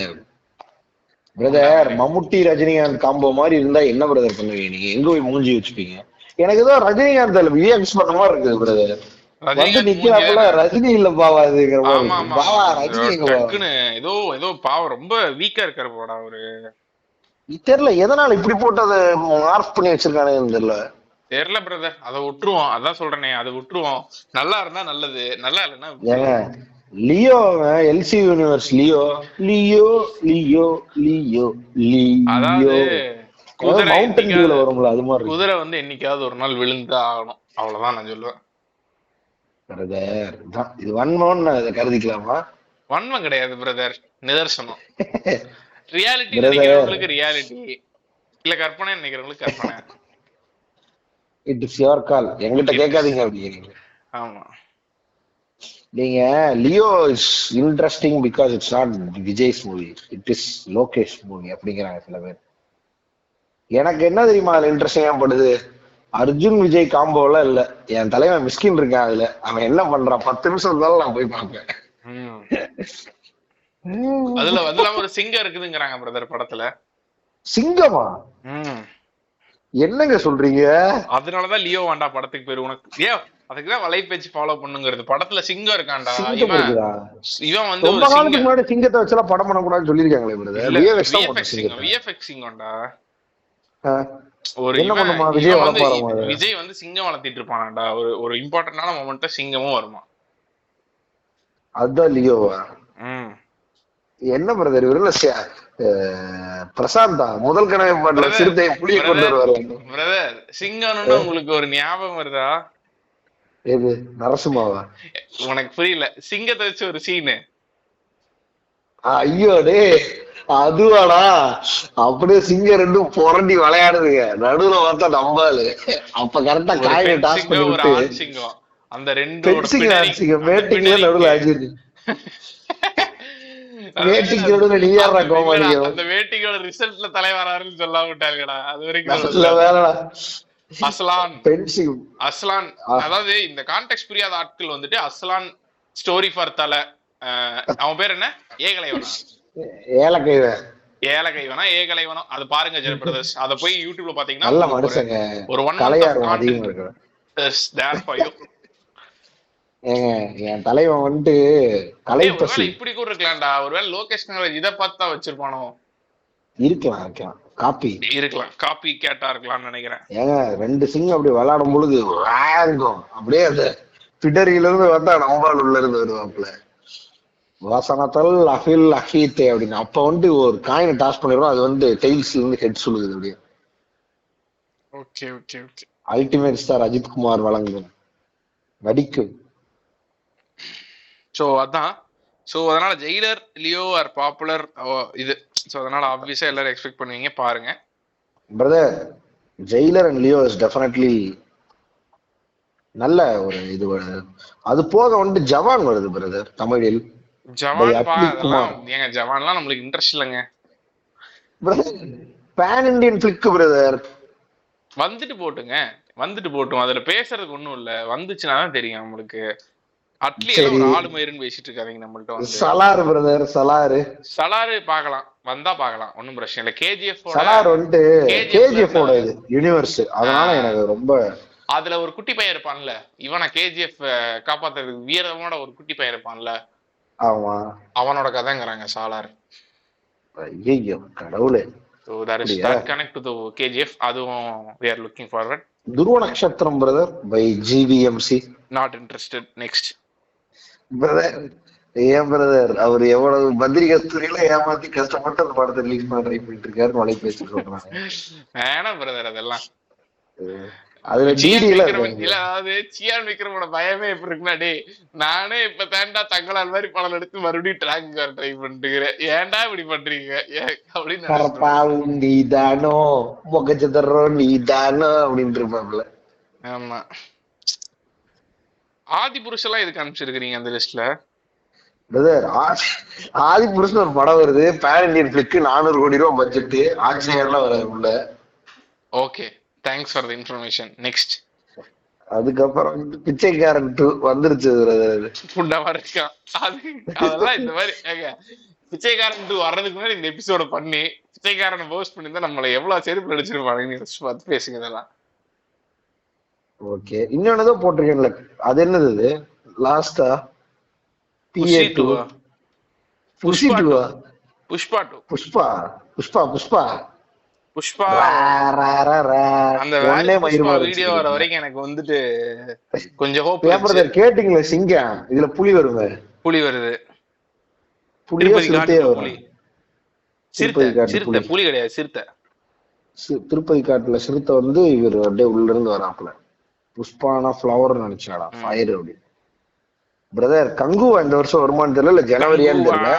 பிரதர் மம்முட்டி ரஜினிகாந்த் காம்போ மாதிரி இருந்தா என்ன பிரதர் பண்ணுவீங்க நீங்க? எங்க போய் மூஞ்சி வச்சுப்பீங்க? எனக்கு ஏதோ ரஜினிகாந்த் விஎக்ஸ் பண்ண மாதிரி இருக்குது பிரதர் வந்து நிக்கிறாப்புல ரஜினி இல்ல பாவா இதுங்கிற பாவா ரஜினி ஏதோ ஏதோ பாவம். ரொம்ப வீக்கா இருக்காரு போடா அவரு. தெரியல எதனால இப்படி போட்டு அதை மார்க் பண்ணி வச்சிருக்கானுன்னு தெரியல. தெரியல பிரதர் அதை விட்டுருவோம். அதான் சொல்றேனே அதை விட்டுருவோம். நல்லா இருந்தா நல்லது. நல்லா இல்லைன்னா ஏங்க Leo LC universe Leo. Leo Leo Leo Leo. குதிரை மவுண்டன் வரும்ல அது மாதிரி. குதிரை வந்து என்னைக்காவது ஒரு நாள் விழுந்து ஆகணும். அவ்வளவுதான் நான் சொல்லுவேன். பிரதர் இது வன்மோன்னு இதை கருதிக்கலாமா? வன்மம் கிடையாது பிரதர் நிதர்சனம். ரியாலிட்டி. நினைக்கிறவங்களுக்கு ரியாலிட்டி இல்ல கற்பனை நினைக்கிறவங்களுக்கு கற்பனை. இட் இஸ் யுவர் கால் எங்கிட்ட கேட்காதீங்க அப்படிங்கிறீங்க ஆமா. நீங்க Leo is interesting because it's not Vijay's movie it is Lokesh movie அப்படிங்கிறாங்க சில பேர். எனக்கு என்ன தெரியுமா அதுல இன்ட்ரெஸ்டிங்கா படுது? அர்ஜுன் விஜய் காம்போல இல்ல. என் தலைவன் மிஸ்கின் இருக்கான் அதுல. அவன் என்ன பண்றான்? பத்து நிமிஷம் இருந்தாலும் நான் போய் பார்ப்பேன். அதுல அதுல ஒரு சிங்கம் இருக்குதுங்கிறாங்க பிரதர் படத்துல. சிங்கமா. என்னங்க சொல்றீங்க? அதனாலதான் லியோ வேண்டா படத்துக்கு பேரு உனக்கு ஏன் அதுக்குதான் வலைபேச்சு ஃபாலோ பண்ணுங்கிறது. படத்துல சிங்கம் இருக்கான்டா சிங்கம் இவன். வந்து ரொம்ப சிங்கம். முன்னாடி சிங்கத்தை வச்செல்லாம் படம் பண்ணக்கூடாதுன்னு சொல்லியிருக்காங்களே பிரதர் விஎஃப்எக்ஸ் சிங்கம் விஎஃப்எக்ஸ் சிங்கம்டா. ஒரு விஜய் வந்து சிங்கம் வளர்த்திட்டு இருப்பானாடா ஒரு ஒரு இம்பார்ட்டன்டான மொமெண்ட்ட சிங்கமும் வருமா? அதுதான் லியோவா? என்ன பிரதர் இவருல பிரசாந்தா? முதல் கனவை பாட்டுல சிறுத்தை புளிய கொண்டு. வருவாரு. பிரதர் சிங்கம்னு உங்களுக்கு ஒரு ஞாபகம் வருதா? எது? நரசிம்மாவா? உனக்கு புரியல. சிங்கத்தை வச்சு ஒரு சீனு ஐயோ டே அதுவாடா. அப்படியே சிங்கம் ரெண்டும் புரண்டி விளையாடுதுங்க. நடுவுல பார்த்தா நம்பாளு அப்ப கரெக்டா காயை டாஸ் சிங்கம் ஆண் சிங்கம். அந்த ரெண்டு ஆடிச்சிங்க மேட்டிங்ல நடுவுல ஆச்சு வேட்டிக்கு நடுவுல நீ யாரா கோமாளி அந்த வேட்டிக்கோட ரிசல்ட்ல தலைவராருன்னு சொல்ல விட்டாங்கடா. அது வரைக்கும் அஸ்லான். அஸ்லான். அதாவது இந்த கான்டெக்ட் புரியாத ஆட்கள் வந்துட்டு அஸ்லான் ஸ்டோரி ஃபார் தலை. அவன் பேர் என்ன? ஏகலைவனா? ஏலகைவனா? ஏகலைவனா அது பாருங்க ஜெர பிரதர்ஸ். அத போய் யூடியூப்ல பாத்தீங்கன்னா ஒரு- ஒன் அதிகமா இருக்கு ஏங்க என் தலைவன் வந்துட்டு கலை பசி இப்படி கூட இருக்கலாம்டா. ஒருவேளை லோகேஷ் கனகராஜ் இதை பார்த்து தான் வச்சிருப்பானோ? இருக்கலாம் இருக்கலாம். காப்பி. இருக்கலாம். காப்பி கேட்டா இருக்கலாம்னு நினைக்கிறேன். ஏங்க ரெண்டு சிங்கம் அப்படி விளையாடும் பொழுது வாங்கும் அப்படியே அந்த பிடரியில இருந்து வந்தா நம்பால் உள்ள இருந்து வருவாப்புல. வாசனத்தல் அஃபில் அஃபீத்தே அப்படின்னு. அப்ப வந்து ஒரு காயினை டாஸ் பண்ணிடுறோம். அது வந்து டெய்ல்ஸ்ல இருந்து ஹெட் சொல்லுது அப்படியே. Okay okay okay. Ultimate star Ajith Kumar வழங்கும். நடிக்கும். சோ அதான். சோ அதனால ஜெயிலர் லியோ ஆர் பாப்புலர் இது. சோ அதனால ஆப்வியஸா எல்லாரும் எக்ஸ்பெக்ட் பண்ணுவீங்க. பாருங்க. Brother Jailer and Leo is definitely நல்ல ஒரு இது வருது அது போக வந்து ஜவான் வருது பிரதர் தமிழில். ஜவான். ஏங்க ஜவான்லாம் நம்மளுக்கு இன்ட்ரெஸ்ட் இல்லைங்க. Brother pan Indian flick brother வந்துட்டு போட்டுங்க. வந்துட்டு போட்டும். அதுல பேசுறதுக்கு ஒண்ணும் இல்ல. வந்துச்சுன்னா தான் தெரியும் நம்மளுக்கு. அட்லி ஏதோ ஒரு. ஆளு மயிருன்னு பேசிட்டு இருக்காதீங்க நம்மள்ட்ட வந்து. சலார் பிரதர் சலாரு. சலாரு பார்க்கலாம் வந்தா பார்க்கலாம் ஒண்ணும் பிரச்சனை இல்ல. கேஜிஎஃப் சலார் வந்துட்டு கேஜிஎஃப் ஓட இது யூனிவர்ஸ் அதனால. எனக்கு ரொம்ப அதுல ஒரு குட்டி பையன் இருப்பான்ல. இவனை கேஜிஎஃப் காப்பாத்துறதுக்கு வீரமோட ஒரு குட்டி பையன் இருப்பான்ல. ஆமா. அவனோட கதைங்கிறாங்க சாலார். ஐயோ கடவுளே. So that is connect to KGF அதுவும் we are looking forward Dhruva Natchathiram brother by GVMC not interested next ஏன் பிரதர் அவர் எவ்வளவு பத்திரிகை துறையில ஏமாத்தி கஷ்டப்பட்டு அந்த படத்தை ரிலீஸ் பண்ண ட்ரை பண்ணிட்டு இருக்காரு மலை பேசி சொல்றாங்க வேணாம் பிரதர் அதெல்லாம். அதுல டிடில அதாவது சியான் விக்ரமோட பயமே எப்படி இருக்குன்னா டேய் நானே இப்ப தாண்டா தங்களால் மாதிரி படம் எடுத்து மறுபடியும் ட்ராக் ட்ரை பண்ணிட்டுக்கிறேன் ஏன்டா இப்படி பண்றீங்க? ஏன் அப்படின்னு நினைச்சிட்டு கரப்பாவும் நீதானோ முகச்சதரோ நீதானோ? அப்படின்னு இருப்பாப்ல ஆமா. ஆதி புருஷெல்லாம் எதுக்கு அனுப்பிச்சிருக்கீங்க அந்த லிஸ்ட்ல பிரதர் ஆதி புருஷன் ஒரு படம் வருது. பேன் இண்டியன் பிளிக்கு நானூறு கோடி ரூபாய் பட்ஜெட் ஆக்சிஜன்லாம் வர உள்ள. Okay thanks for the information next அதுக்கப்புறம் வந்து பிச்சைக்காரன் டூ வந்துருச்சு. புண்டமா இருக்கான் அது அதெல்லாம் இந்த மாதிரி பிச்சைக்காரன் டூ வர்றதுக்கு முன்னாடி இந்த எபிசோட பண்ணி பிச்சைக்காரனை போஸ்ட் பண்ணி தான் நம்மள எவ்வளவு செருப்பு அடிச்சிருப்பாங்க யோசிச்சு பார்த்து பேசுங்க இதெல்லாம். ஓகே இன்னொன்னு போட்டிருக்கேன்ல அது என்னது லாஸ்டா பிஏ டூ புஷி டூவா புஷ்பா டூ புஷ்பா புஷ்பா புஷ்பா புஷ்பா. அந்த வேலை வீடியோ வர வச்சிருக்கீங்க. வரைக்கும் எனக்கு வந்துட்டு கொஞ்சம் ஹோப் brother கேட்டீங்களா சிங்கம்? இதுல புலி வருமே? புலி வருது. புலி. திருப்பதி சிறுத்தை புலி. புலி கிடையாது சிறுத்தை. திருப்பதி காட்டுல சிறுத்தை வந்து இவர் அப்படியே உள்ள இருந்து வராப்புல. புஷ்பானா ஃபிளவர் நினைச்சாடா? ஃபயர் அப்படி. பிரதர் கங்குவா இந்த வருஷம் வருமானு தெரியல இல்ல ஜனவரியான்னு தெரியல.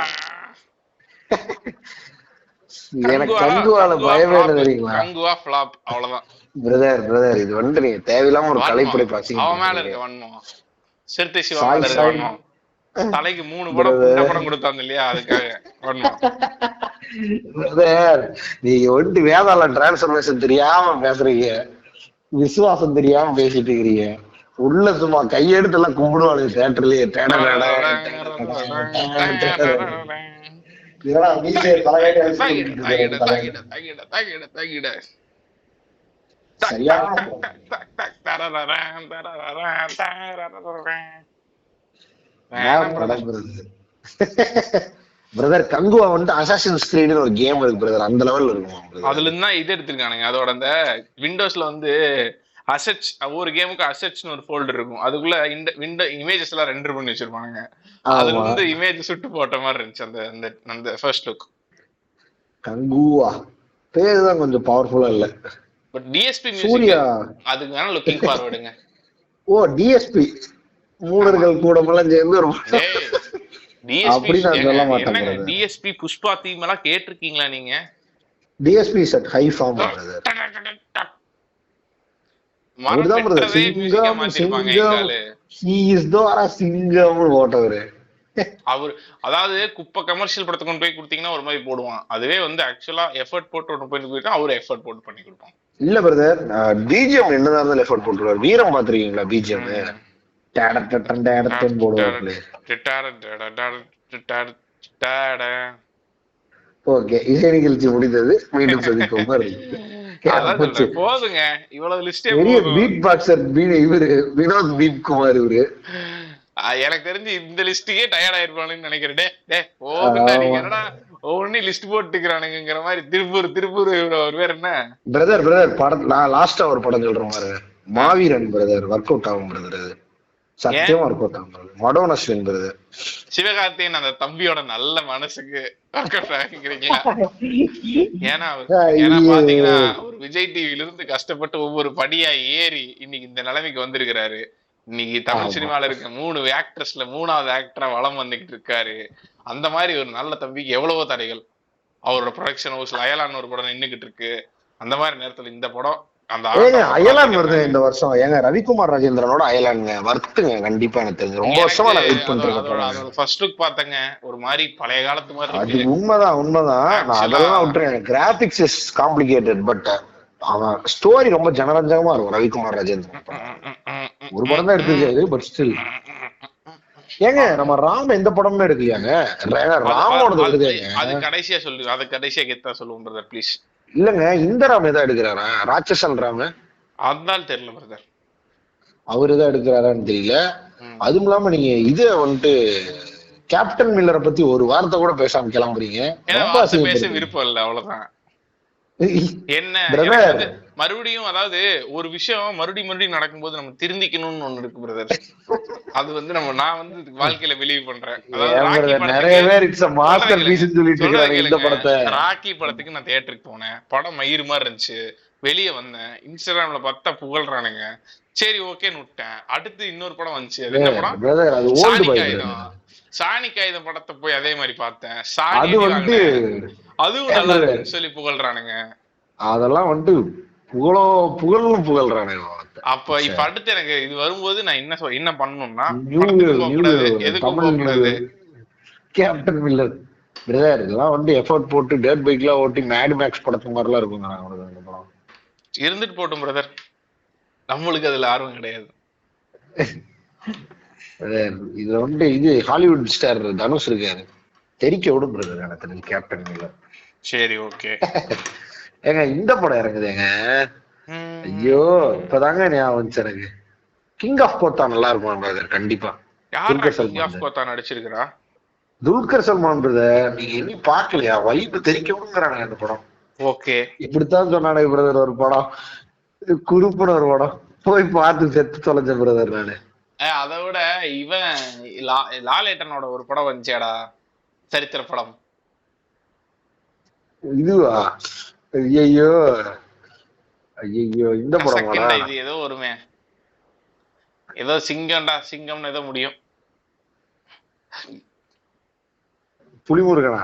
எனக்கு கங்குவால பயமே இல்லை தெரியுங்களா? கங்குவா ஃபிளாப் அவ்வளவுதான். பிரதர் பிரதர் இது வந்து நீங்க தேவையில்லாம ஒரு கலைப்படைப்பு வன்மம். அவன் மேல அசிங்க இருக்க வன்மம் சிறுத்தை சிவா தலைக்கு மூணு படம் படம் கொடுத்தாங்க இல்லையா? அதுக்காக பிரதர் நீங்க வந்து வேதாளம் டிரான்ஸ்பர்மேஷன் தெரியாம பேசுறீங்க. விசுவாசம் தெரியாம பேசிட்டு இருக்கிறீங்க உள்ள சும்மா கையெடுத்து எல்லாம் கும்பிடுவாங்க தேட்டர்லயே சரியான பிரதர் கங்குவா வந்து அசாசின் ஸ்கிரீன் ஒரு கேம் இருக்கு பிரதர் அந்த லெவல்ல இருக்கும். அதுல இருந்து இது எடுத்திருக்கானுங்க. அதோட அந்த விண்டோஸ்ல வந்து அசெட்ஸ் ஒரு கேமுக்கு அசெட்ஸ்னு ஒரு ஃபோல்டர் இருக்கும். அதுக்குள்ள இந்த விண்டோ இமேஜஸ் எல்லாம் ரெண்டர் பண்ணி வச்சிருப்பாங்க அதுல. இருந்து இமேஜ் சுட்டு போட்ட மாதிரி இருந்துச்சு அந்த அந்த அந்த ஃபர்ஸ்ட் லுக் கங்குவா பேரு தான் கொஞ்சம் பவர்ஃபுல்லா இல்ல. பட் டிஎஸ்பி சூர்யா அதுக்கு வேணா லுக்கிங் ஃபார்வர்டுங்க ஓ டிஎஸ்பி மூடர்கள் கூடமெல்லாம் சேர்ந்து ஒரு டிஎஸ்பி புஷ்பா தீம் எல்லாம் கேட்டிருக்கீங்களா நீங்க? டிஎஸ்பி செட் ஹை ஃபார்ம் அவர் அதாவது குப்பை கமர்ஷியல் படத்தை கொண்டு போய் கொடுத்தீங்கன்னா ஒரு மாதிரி போடுவான். அதுவே வந்து ஆக்சுவலா எஃபர்ட் போட்டு ஒன்று போய் போயிட்டா அவரு எஃபர்ட் போட்டு பண்ணி கொடுப்பான். இல்ல பிரதர் பிஜிஎம் என்னதான் இருந்தாலும் எஃபோர்ட் போட்டுருவாரு. வீரம் பாத்திருக்கீங்களா பிஜிஎம் ஓகே இசை நிகழ்ச்சி முடிந்தது. மீண்டும். போதுங்க. இவ்வளவு லிஸ்டே பீட் பாக்ஸர் இவரு வினோத் பீட் குமார் இவரு எனக்கு தெரிஞ்சு இந்த லிஸ்ட்டுக்கே டயர்ட் ஆயிருப்பானுன்னு நினைக்கிறேன். டே போதுண்டா நீங்க. என்னடா ஒவ்வொன்றையும் லிஸ்ட் போட்டுக்கிறானுங்கிற மாதிரி திருப்பூர் திருப்பூர் ஒரு பேர் என்ன? பிரதர் பிரதர் படம் நான் லாஸ்டா ஒரு படம் சொல்றேன் மாவீரன் பிரதர் ஒர்க் அவுட் ஆகும் பிரதர் அது சத்தியமா ஆகும் மடோன் அஸ்வின் பிரதர் சிவகார்த்தியன் அந்த தம்பியோட நல்ல மனசுக்கு ஏன்னா பாத்தீங்கன்னா ஒரு விஜய் டிவில இருந்து கஷ்டப்பட்டு ஒவ்வொரு படியா ஏறி இன்னைக்கு இந்த நிலைமைக்கு வந்திருக்கிறாரு. இன்னைக்கு தமிழ். சினிமால இருக்க மூணு ஆக்ட்ரஸ்ல மூணாவது ஆக்டரா வளம் வந்துகிட்டு இருக்காரு. அந்த மாதிரி ஒரு நல்ல தம்பிக்கு எவ்வளவோ தடைகள். அவரோட ப்ரொடக்ஷன் ஹவுஸ்ல அயலான் ஒரு படம் நின்னுகிட்டு இருக்கு. அந்த மாதிரி நேரத்துல இந்த படம் ஏங்க அயலான் வருது இந்த வருஷம். ஏங்க ரவிக்குமார் ராஜேந்திரனோட அயலானுங்க வர்த்துங்க கண்டிப்பா எனக்கு தெரிஞ்சு. ரொம்ப வருஷமா நான் வெயிட் பண்றேன். ஃபர்ஸ்ட் லுக் பார்த்தங்க. ஒரு மாதிரி பழைய காலத்து மாதிரி அது உண்மைதான் உண்மைதான். நான் அதெல்லாம் விட்டுறேன் கிராபிக்ஸ் இஸ் காம்ப்ளிகேட்டட் பட் அவன் ஸ்டோரி ரொம்ப ஜனரஞ்சகமா இருக்கும் ரவிக்குமார் ராஜேந்திரன். ஒரு படம் தான் எடுத்திருக்காரு பட் ஸ்டில் ஏங்க நம்ம ராம் எந்த படமுமே எடுக்கலையாங்க? ராமோடது அது- கடைசியா சொல்லு அது கடைசியா கெத்தா பிரதர் ப்ளீஸ் இல்லங்க இந்த ராம் எதா எடுக்கிறாரா? ராட்சசன் ராம்? அதான் தெரியல பிரதர் அவர் எதா எடுக்கிறாரான்னு தெரியல. அதுவும் இல்லாம நீங்க இது வந்துட்டு கேப்டன் மில்லரை பத்தி ஒரு வார்த்தை கூட பேசாம கிளம்புறீங்க. பேச. விருப்பம் இல்ல அவ்வளவுதான். என்ன? மறுபடியும் அதாவது ஒரு விஷயம் மறுபடியும் மறுபடியும் நடக்கும்போது நம்ம திருந்திக்கணும்னு ஒண்ணு இருக்கு பிரதர் அது வந்து நம்ம நான் வந்து வாழ்க்கையில பிலீவ் பண்றேன். ராக்கி படத்துக்கு- நிறைய பேர் இட்ஸ் மாஸ்டர் சொல்றேன் பீஸ் சொல்லிட்டு சொல்றேன் இருக்காங்க இந்த கேளுங்க. படத்தை. ராக்கி படத்துக்கு நான் தியேட்டருக்கு போனேன். படம் மயிறு மாதிரி இருந்துச்சு. வெளியே வந்தேன். இன்ஸ்டாகிராம்ல பார்த்தா புகழ்றானுங்க. சரி ஓகேன்னு விட்டேன். அடுத்து இன்னொரு படம் வந்துச்சு. அது என்ன படம்? சாணி காகிதம் படத்தை போய் அதே மாதிரி பார்த்தேன். சாணி அது வந்து. அதுவும் நல்லா இருக்குன்னு சொல்லி புகழ்றானுங்க. அதெல்லாம் வந்துட்டு புகழோ புகழ்னு புகழ்றானுங்க. அப்ப இப்ப அடுத்து எனக்கு இது வரும்போது நான் என்ன என்ன பண்ணணும்னா கேப்டன் மில்லர் பிரதர் இதெல்லாம் வந்து எஃபோர்ட் போட்டு டேட் பைக்லாம் ஓட்டி மேட் மேக்ஸ் படத்து மாதிரிலாம் இருக்குங்க இருந்துட்டு போட்டும் பிரதர் நம்மளுக்கு அதுல ஆர்வம் கிடையாது. இதுல வந்து இது ஹாலிவுட் ஸ்டார் தனுஷ் இருக்காரு. தெரிக்க விடும் பிரதர் எனக்கு கேப்டன் சரி ஓகே ஏங்க இந்த படம் இறங்குதுங்க. ஐயோ இப்பதாங்க ஞாபகம் வந்துச்சு எனக்கு. கிங் ஆஃப் கோத்தா நல்லா இருக்கும் பிரதர் கண்டிப்பா. துல்கர் சல்மான் கோத்தா நடிச்சிருக்கிறா? துல்கர் சல்மான் பிரதர் நீங்க இன்னும் பாக்கலையா வைப்பு தெரிக்க விடுங்கிறாங்க அந்த படம். ஓகே. இப்படித்தான் சொன்னானே பிரதர் ஒரு படம். குறுப்புன ஒரு படம். போய் பார்த்து செத்து தொலைஞ்ச பிரதர் நானு. அதை விட இவன் லா- லாலேட்டனோட ஒரு படம் வந்துச்சேடா சரித்திர படம் இதுவா? ஐயோ ஐயோ இந்த செகண்ட் இது ஏதோ வருமே. ஏதோ சிங்கம்டா சிங்கம்னு ஏதோ முடியும். புலிமுருகனா?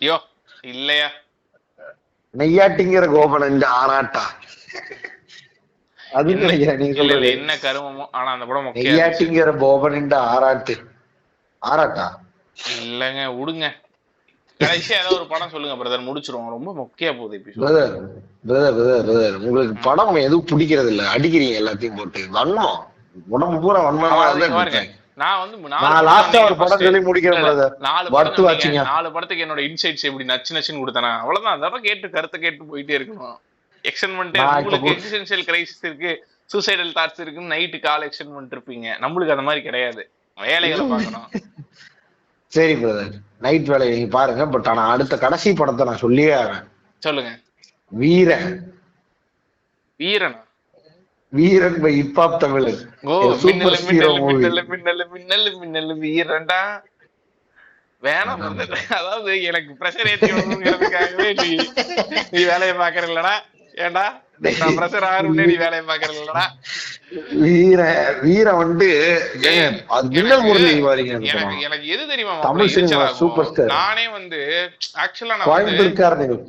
ஐயோ இல்லையா? நெய்யாட்டிங்கிற கோபனன் ஆராட்டா அது நீங்க சொல்றது. என்ன கருமமோ ஆனா அந்த படம். நெய்யாட்டிங்கிற கோபனின் ஆராட்டு ஆராட்டா இல்லங்க விடுங்க. கடைசியா ஏதோ ஒரு படம் சொல்லுங்க பிரதர் முடிச்சிருவோம். ரொம்ப மொக்கையா போகுது பிரதர் பிரதர் பிரதர் பிரதர் உங்களுக்கு படம் எதுவும் பிடிக்கிறது இல்ல அடிக்கிறீங்க எல்லாத்தையும் போட்டு. வண்ணம் உடம்பு பூரா வண்ணமா நான் வந்து நான் லாஸ்டா ஒரு படம். சொல்லி முடிக்கிறேன் பிரதர் நாலு. ஆ? நாலு படத்துக்கு என்னோட இன்சைட்ஸ் எப்படி நச்சு நச்சுன்னு கொடுத்தனா? அவ்வளவுதான். அதெல்லாம் கேட்டு கருத்தை கேட்டு போயிட்டே இருக்கணும். எக்ஸ்டெண்ட் பண்ணிட்டு உங்களுக்கு எக்ஸிஸ்டன்சியல் கிரைசிஸ் இருக்கு சூசைடல் தாட்ஸ் இருக்குன்னு நைட்டு கால் எக்ஸ்டெண்ட் பண்ணிட்டு இருப்பீங்க நம்மளுக்கு அந்த மாதிரி கிடையாது. வேலைகளை பார்க்கணும். சரி பிரதர் நைட் வேலையை நீங்க பாருங்க பட் ஆனா அடுத்த கடைசி படத்தை நான் சொல்லியே சொல்லுங்க. வீரன். வீரனா? வீரன் பை ஹிப்ஹாப் தமிழன் ஓ சூப்பர் மின்னலு மின்னலு மின்னலு மின்னலு மின்னலு மின்னலு வீரன்டா. வேணாம். அதாவது எனக்கு பிரஷர் ஏத்தி விடணுங்கிறதுக்காகவே நீ நீ வேலையை பாக்குற நான் பிரஷர் ஆகணும்னே நீ வேலையை பாக்குற இல்லடா வீர வீரன் வந்து மின்னல் எனக்கு- முரளி எனக்கு எது தெரியுமா தமிழ் சினிமா? Super star. நானே வந்து ஆக்சுவலா நான்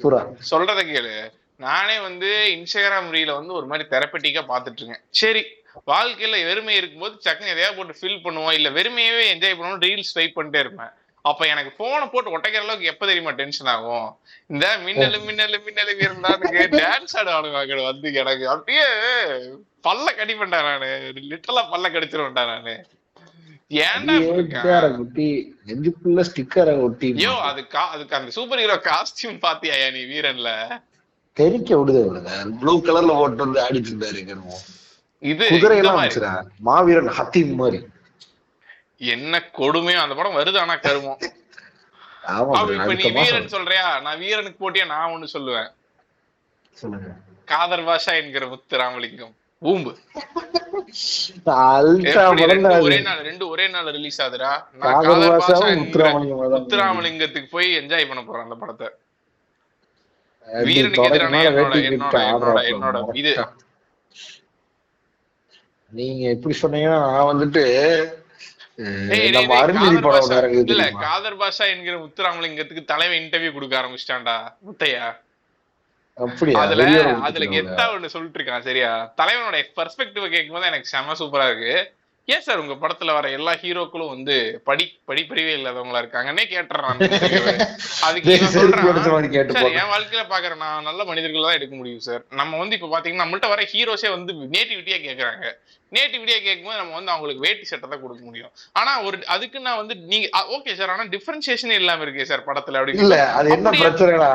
பூரா சொல்றத கேளு. நானே வந்து இன்ஸ்டாகிராம் ரீல வந்து ஒரு மாதிரி தெரப்பட்டிக்கா பாத்துட்டு இருக்கேன் சரி வாழ்க்கையில வெறுமை இருக்கும்போது சக்குன்னு எதையா போட்டு ஃபில் பண்ணுவோம் இல்ல வெறுமையவே என்ஜாய் பண்ணுவோம் ரீல்ஸ் ஸ்வைப் பண்ணிட்டே இருப்பேன். அப்ப எனக்கு போனை போட்டு ஒட்டைக்கிற அளவுக்கு எப்ப தெரியுமா டென்ஷன் ஆகும்? இந்த மின்னலு மின்னலு மின்னலு இருந்தானுங்க. டான்ஸ் ஆடுவானுங்க வந்து எனக்கு. அப்படியே பல்ல கடி பண்ணிட்டேன் நானு. லிட்டரலா பல்ல கடிச்சிருவேன்டா நானு. அதுக்கு அந்த சூப்பர் ஹீரோ காஸ்டியூம் பாத்தியா நீ வீரன்ல? தெரிக்க விடுது ப்ளூ கலர்ல போட்டு வந்து ஆடிட்டு இருந்தாரு. இது மாவீரன் ஹத்தீம் மாதிரி. என்ன கொடுமையோ அந்த படம் வருது ஆனா கருமம். இப்ப நீ வீரன் சொல்றியா? நான் வீரனுக்கு போட்டியா? நான் ஒண்ணு சொல்லுவேன். காதர் பாஷா என்கிற முத்து ராமலிங்கம். ஊம்பு ஒரே. நாள் ரெண்டு ஒரே நாள் ரிலீஸ் ஆகுதுடா. நான் பாஷாவும் பாஷா முத்துராமலிங்கத்துக்கு போய் என்ஜாய் பண்ண போறேன் அந்த படத்தை. வீரனுக்கு எதிரான என்னோட. இது. நீங்க எப்படி சொன்னீங்கன்னா நான் வந்துட்டு இல்ல? காதர் பாஷா என்கிற முத்துராமலிங்கத்துக்கு தலைவன் இன்டர்வியூ கொடுக்க ஆரம்பிச்சிட்டான்டா முத்தையா அப்படியா அதுல அதுல? கெத்தா ஒண்ணு சொல்லிட்டு இருக்கான் சரியா தலைவனோட பெர்ஸ்பெக்டிவ் கேட்கும்போது எனக்கு செம சூப்பரா இருக்கு ஏன் சார் உங்க படத்துல வர எல்லா ஹீரோக்களும் வந்து படி படிப்பறிவே இல்லாதவங்களா இருக்காங்கன்னே கேட்டுறான். அதுக்கு சார். என் வாழ்க்கையில பாக்குற நான் நல்ல மனிதர்கள் தான் எடுக்க முடியும் சார். நம்ம வந்து இப்ப பாத்தீங்கன்னா நம்மள்ட்ட வர ஹீரோஸே வந்து நேட்டிவிட்டியா கேக்குறாங்க. நேட்டிவிட்டியா கேட்கும்போது நம்ம வந்து அவங்களுக்கு வேட்டி சட்டை தான் கொடுக்க முடியும். ஆனா ஒரு அதுக்கு நான் வந்து நீங்க ஓகே சார் ஆனா டிஃபரன்சியேஷன் இல்லாம இருக்கே சார் படத்துல அப்படி இல்ல அது என்ன பிரச்சனைனா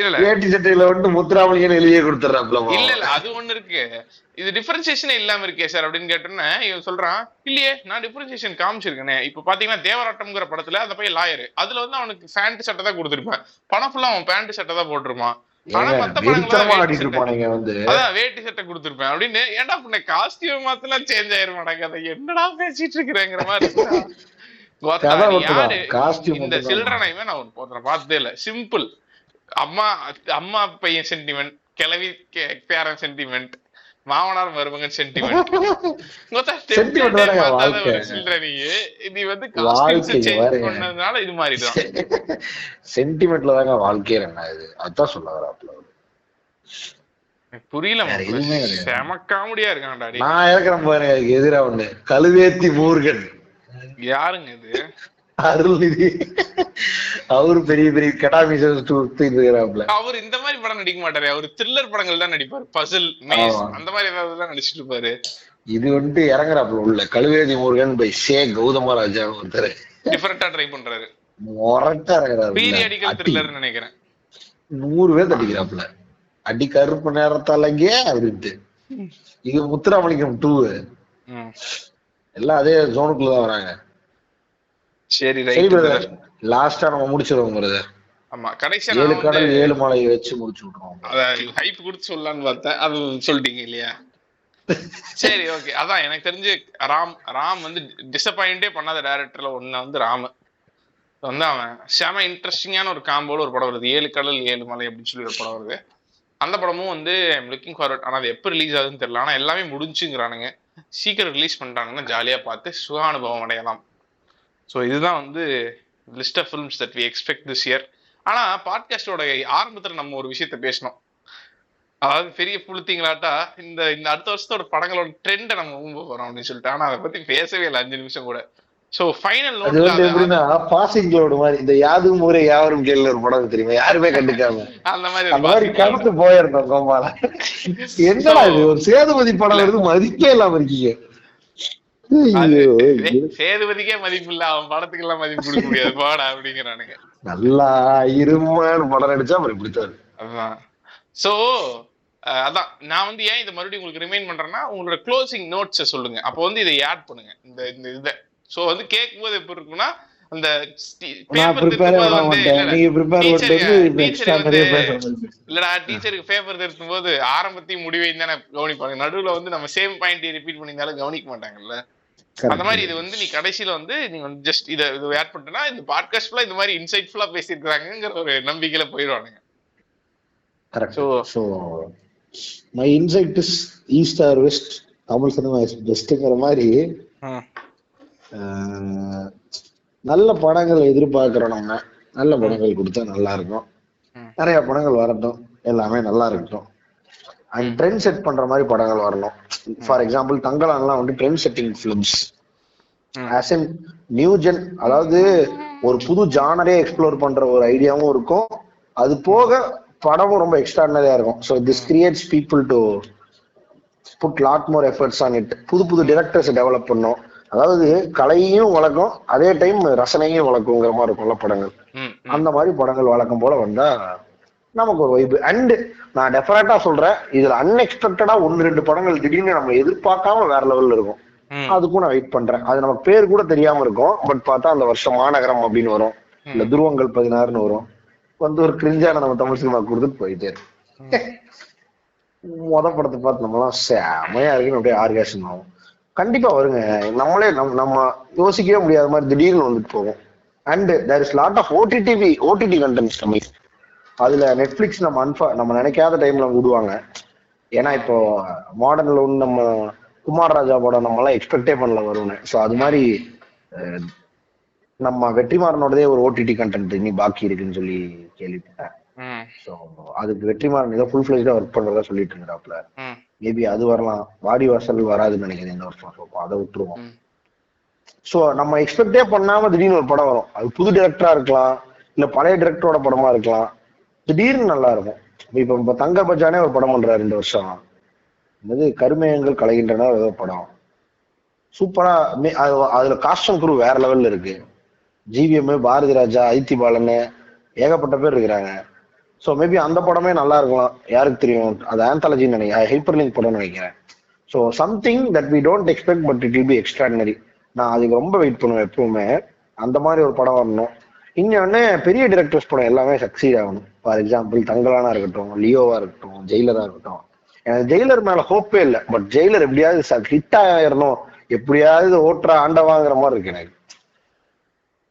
இல்ல. வேட்டி சட்டையில வந்து முத்துராமலிங்கன் எழுதியே கொடுத்துறாப்ல இல்ல இல்ல அது ஒண்ணு இருக்கு. இது டிஃபரன்சியேஷன் இல்லாம இருக்கே சார் அப்படின்னு கேட்டோன்னே இவன் சொல்றான் இல்லையே நான் டிஃபரன்சியேஷன் காமிச்சிருக்கேனே. இப்ப பாத்தீங்கன்னா தேவராட்டம்ங்கிற படத்துல அந்த பையன் லாயர் அதுல வந்து அவனுக்கு பேண்ட் சட்டை தான் கொடுத்திருப்பேன். படம் ஃபுல்லா அவன் பேண்ட் சட்டை தான் போட்டிருப்பான். ஆனா மத்த படங்கள்லாம் வேட்டி சட்டை. கொடுத்திருப்பேன் அப்படின்னு. ஏன்டா பண்ண காஸ்டியூம் மாத்தலாம் சேஞ்ச் ஆயிரும் மாட்டாங்க என்னடா பேசிட்டு இருக்கிறேங்கிற மாதிரி. இந்த. சில்ட்ரனையுமே நான் ஒருத்தனை பார்த்ததே இல்ல. சிம்பிள் அம்மா அம்மா பையன் சென்டிமெண்ட் கிளவி கே- பேரன் சென்டிமெண்ட் மாமனார் மருமகன் சென்டிமெண்ட் இது வந்து. பண்ணதுனால இது மாறிடும் சென்டிமெண்ட்ல தாங்க வாழ்க்கையே என்ன இது அதான் சொல்ல வராப்ல. புரியல. செம காமெடியா இருக்கான்டா. நான் இருக்கிறேன் பாருங்க அதுக்கு எதிரா ஒண்ணு. கழுவேத்தி மூர்கன். யாருங்க இது? அருள்நிதி. அவரு பெரிய பெரிய கெடாமிச இருக்கிறாப்ல அவர் இந்த மாதிரி படம் நடிக்க மாட்டாரு. அவர் த்ரில்லர் படங்கள் தான் நடிப்பாரு. Puzzle maze. அந்த மாதிரி ஏதாவது தான் நடிச்சிட்டு இருப்பாரு. இது வந்துட்டு இறங்குறாப்ல உள்ள. கழுவேதி முருகன் பை ஷே கௌதம ராஜா ஒருத்தர் டிஃபரெண்டா ட்ரை பண்றாரு. மொரட்டா இறங்குறாரு பீரியாடிக்கல். த்ரில்லர் நினைக்கிறேன். நூறு பேர் தட்டிக்கிறாப்ல அடி கருப்பு நேரத்தாலங்கே அப்படின்ட்டு. இது முத்துராமலிங்கம் டூ. எல்லாம் அதே ஜோனுக்குள்ள தான் வராங்க. சரி ரைட் லாஸ்டா நம்ம முடிச்சிருவோம் பிரதர் ஆமா கடைசியா ஏழு கடல் ஏழு மலையை வச்சு முடிச்சு விட்டுருவோம் அத ஹைப் கொடுத்து சொல்லலாம்னு பார்த்தேன். அது சொல்லிட்டீங்க இல்லையா? சரி ஓகே அதான் எனக்கு தெரிஞ்சு ராம் ராம் வந்து டிசப்பாயிண்டே பண்ணாத டேரக்டர்ல ஒண்ணு வந்து ராம். வந்து அவன் செம இன்ட்ரெஸ்டிங்கான ஒரு காம்போல ஒரு படம் வருது. ஏழு கடல் ஏழு மலை அப்படின்னு சொல்லி ஒரு படம் வருது. அந்த படமும் வந்து லுக்கிங் ஃபார்வர்ட் ஆனா அது எப்போ ரிலீஸ் ஆகுதுன்னு தெரியல. ஆனா எல்லாமே முடிஞ்சுங்கிறானுங்க. சீக்கிரம் ரிலீஸ் பண்ணிட்டாங்கன்னா ஜாலியா பார்த்து சுக அனுபவம் அடையலாம். ஸோ இதுதான் வந்து list of films that we expect this year ஆனா பாட்காஸ்டோட ஆரம்பத்துல நம்ம ஒரு விஷயத்த பேசணும் அதாவது பெரிய புளுத்திங்களாட்டா இந்த இந்த அடுத்த வருஷத்தோட படங்களோட ட்ரெண்டை நம்ம ஊம்ப போறோம் அப்படின்னு சொல்லிட்டு. ஆனா அதை பத்தி பேசவே இல்லை அஞ்சு நிமிஷம் கூட. சோ ஃபைனல் நோட் எப்படின்னா பாசிங் கிளவுட் மாதிரி இந்த யாதும் ஊரே யாவரும் கேள்வி ஒரு படம் தெரியுமா? யாருமே கண்டுக்காம. அந்த மாதிரி அந்த மாதிரி கடத்து போயிருந்தோம் கோபால என்னடா இது? ஒரு சேதுபதி படம் வருது மதிப்பே இல்லாம இருக்கீங்க. சேதுபதிக்கே மதிப்பு இல்ல அவன் படத்துக்கு எல்லாம் மதிப்பு கொடுக்க முடியாது. போடா அப்படிங்கிறானுங்க. நல்லா இருமான்னு படம் நடிச்சா அப்புறம் இப்படித்தான் அதான். சோ அதான். நான் வந்து ஏன் இதை மறுபடியும் உங்களுக்கு ரிமைண்ட் பண்றேன்னா உங்களோட க்ளோசிங் நோட்ஸை சொல்லுங்க. அப்போ வந்து இதை ஆட் பண்ணுங்க இந்த இந்த இதை. சோ வந்து கேட்கும்போது எப்படி இருக்குன்னா அந்த இல்லடா டீச்சருக்கு பேப்பர் திருத்தும் போது ஆரம்பத்தையும் முடிவையும் தானே கவனிப்பாங்க. நடுவுல வந்து நம்ம சேம் பாயிண்ட் ரிப்பீட் பண்ணியிருந்தாலும் கவனிக்க மாட்டாங்கல்ல. அந்த மாதிரி இது வந்து நீ கடைசியில வந்து நீ வந்து ஜஸ்ட் இத இது ஆட் பண்ணிட்டனா இந்த பாட்காஸ்ட் ஃபுல்லா இந்த மாதிரி இன்சைட்ஃபுல்லா பேசியிருக்காங்கிற ஒரு நம்பிக்கையில போயிடுவானுங்க. So my insight is east or west Tamil cinema is பெஸ்ட்ங்கிற மாதிரி நல்ல படங்கள் எதிர்பார்க்கிறோம் நம்ம. நல்ல படங்கள் கொடுத்தா நல்லா இருக்கும். நிறைய படங்கள் வரட்டும். எல்லாமே நல்லா இருக்கட்டும். அண்ட் ட்ரெண்ட் செட் பண்ற மாதிரி படங்கள் வரணும். ஃபார் எக்ஸாம்பிள் தங்கலான்லாம் வந்து trend setting films. As in new gen அதாவது ஒரு புது ஜானரே எக்ஸ்ப்ளோர் பண்ற ஒரு ஐடியாவும் இருக்கும். அது போக படமும் ரொம்ப எக்ஸ்ட்ராடினரியா இருக்கும். So this creates people to put lot more efforts on it புது புது டிரெக்டர்ஸ் டெவலப் பண்ணும். அதாவது கலையையும் வளர்க்கும் அதே டைம் ரசனையும் வளர்க்குங்கிற மாதிரி இருக்கும்ல படங்கள். அந்த மாதிரி படங்கள் வழக்கம் போல வந்தா நமக்கு ஒரு வைப்பு அண்ட் நான் டெஃபரட்டா சொல்றேன் இதுல அன்எக்ஸ்பெக்டடா ஒன்னு ரெண்டு படங்கள் திடீர்னு நம்ம எதிர்பார்க்காம வேற லெவல்ல இருக்கும். அதுக்கும் நான் வெயிட் பண்றேன். அது நமக்கு பேர் கூட தெரியாம இருக்கும் பட் பார்த்தா அந்த வருஷம் மாநகரம் அப்படின்னு வரும். இல்ல துருவங்கள் பதினாறுன்னு வரும். வந்து ஒரு கிரிஞ்சான நம்ம தமிழ் சினிமா கொடுத்துட்டு போயிட்டே இருக்கு. மொத படத்தை பார்த்து நம்மலாம் செமையா இருக்குன்னு அப்படியே ஆர்காசம் ஆகும். கண்டிப்பா வருங்க. நம்மளே நம் நம்ம யோசிக்கவே முடியாத மாதிரி திடீர்னு வந்துட்டு போகும். And there is lot of ஓடிடிவி OTT contents கம்மி அதுல நெட்ஃபிளிக்ஸ் நம்ம அன்ஃபா நம்ம நினைக்காத டைம்ல விடுவாங்க. ஏன்னா இப்போ மாடர்ன்ல ஒன்று நம்ம குமார் ராஜா படம் நம்ம எல்லாம் எக்ஸ்பெக்டே பண்ணல வரும்னு. ஸோ அது மாதிரி நம்ம வெற்றிமாறனோடதே ஒரு ஓடிடி கண்டென்ட் இனி பாக்கி இருக்குன்னு சொல்லி கேள்விப்பட்டேன். ஸோ அதுக்கு வெற்றிமாறன் ஏதோ ஃபுல் ஃபிளேஜா ஒர்க் பண்றதா சொல்லிட்டு ம். மேபி அது வரலாம். வாடி வாசல் வராதுன்னு நினைக்கிறேன் இந்த வருஷம். அதை விட்டுருவோம். ஸோ நம்ம எக்ஸ்பெக்டே பண்ணாம திடீர்னு ஒரு படம் வரும். அது புது டைரக்டரா இருக்கலாம். இல்ல பழைய டைரக்டரோட படமா இருக்கலாம். திடீர்னு நல்லா இருக்கும் இப்போ இப்போ தங்க பச்சானே ஒரு படம் பண்றாரு இந்த வருஷம். என்னது கருமேகங்கள் கலைகின்றன ஏதோ படம். சூப்பரா மே- அது அதுல காஸ்டம் குரூ வேற லெவல்ல இருக்கு. ஜிவிஎம் பாரதி ராஜா ஐத்தி பாலன் ஏகப்பட்ட பேர் இருக்கிறாங்க. ஸோ மேபி அந்த படமே நல்லா இருக்கலாம். யாருக்கு தெரியும்? அது ஆந்தாலஜின்னு நினைக்கிறேன். ஹைப்பர் லிங்க் படம்னு நினைக்கிறேன். So something that we don't expect but it will be extraordinary நான் அதுக்கு ரொம்ப வெயிட் பண்ணுவேன் எப்பவுமே. அந்த மாதிரி ஒரு படம் வரணும். இன்னொன்னு பெரிய டிரெக்டர்ஸ் படம் எல்லாமே சக்சீட் ஆகணும். ஃபார் எக்ஸாம்பிள் தங்கலானா இருக்கட்டும் லியோவா இருக்கட்டும் ஜெயிலரா இருக்கட்டும். எனக்கு ஜெயிலர் மேல ஹோப்பே இல்லை. பட் ஜெயிலர் எப்படியாவது ஹிட் ஆயிரணும். எப்படியாவது ஓட்டுற ஆண்டவாங்கிற மாதிரி இருக்கு எனக்கு.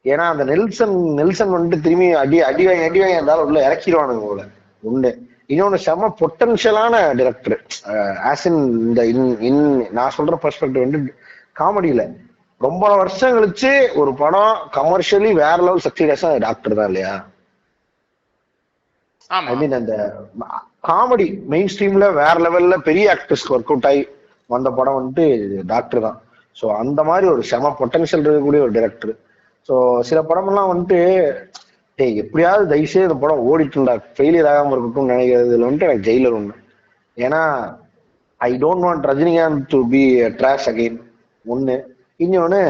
ஏன்னா அந்த நெல்சன் நெல்சன் வந்துட்டு திரும்பி அடி அடி வாங்கி அடி வாங்கி இருந்தாலும் உள்ள இறக்கிடுவானுங்க போல. ஒண்ணு இன்னொன்னு செம பொட்டன்ஷியலான டிரெக்டர் ஆஸ் இன் இந்த இன் இன் நான் சொல்ற பெர்ஸ்பெக்டிவ் வந்து காமெடியில ரொம்ப வருஷம் கழிச்சு ஒரு படம் கமர்ஷியலி வேற லெவல் சக்சீஸ் டாக்டர் தான் இல்லையா? ஐ மீன் அந்த காமெடி மெயின் ஸ்ட்ரீம்ல வேற லெவல்ல பெரிய ஆக்டர்ஸ்க்கு ஒர்க் அவுட் ஆகி வந்த படம் வந்துட்டு டாக்டர் தான். ஸோ அந்த மாதிரி ஒரு செம பொட்டன்ஷியல் இருக்கக்கூடிய ஒரு டைரக்டர் ஸோ சில படமெல்லாம் வந்துட்டு டேய் எப்படியாவது தயவுசெய்து இந்த படம் ஓடிட்டுண்டா ஃபெயிலியர் ஆகாம இருக்கட்டும் நினைக்கிறதுல வந்துட்டு எனக்கு ஜெயிலர் ஒண்ணு. ஏன்னா I don't want Rajinikanth to be trash again ஒன்று இன்னொன்று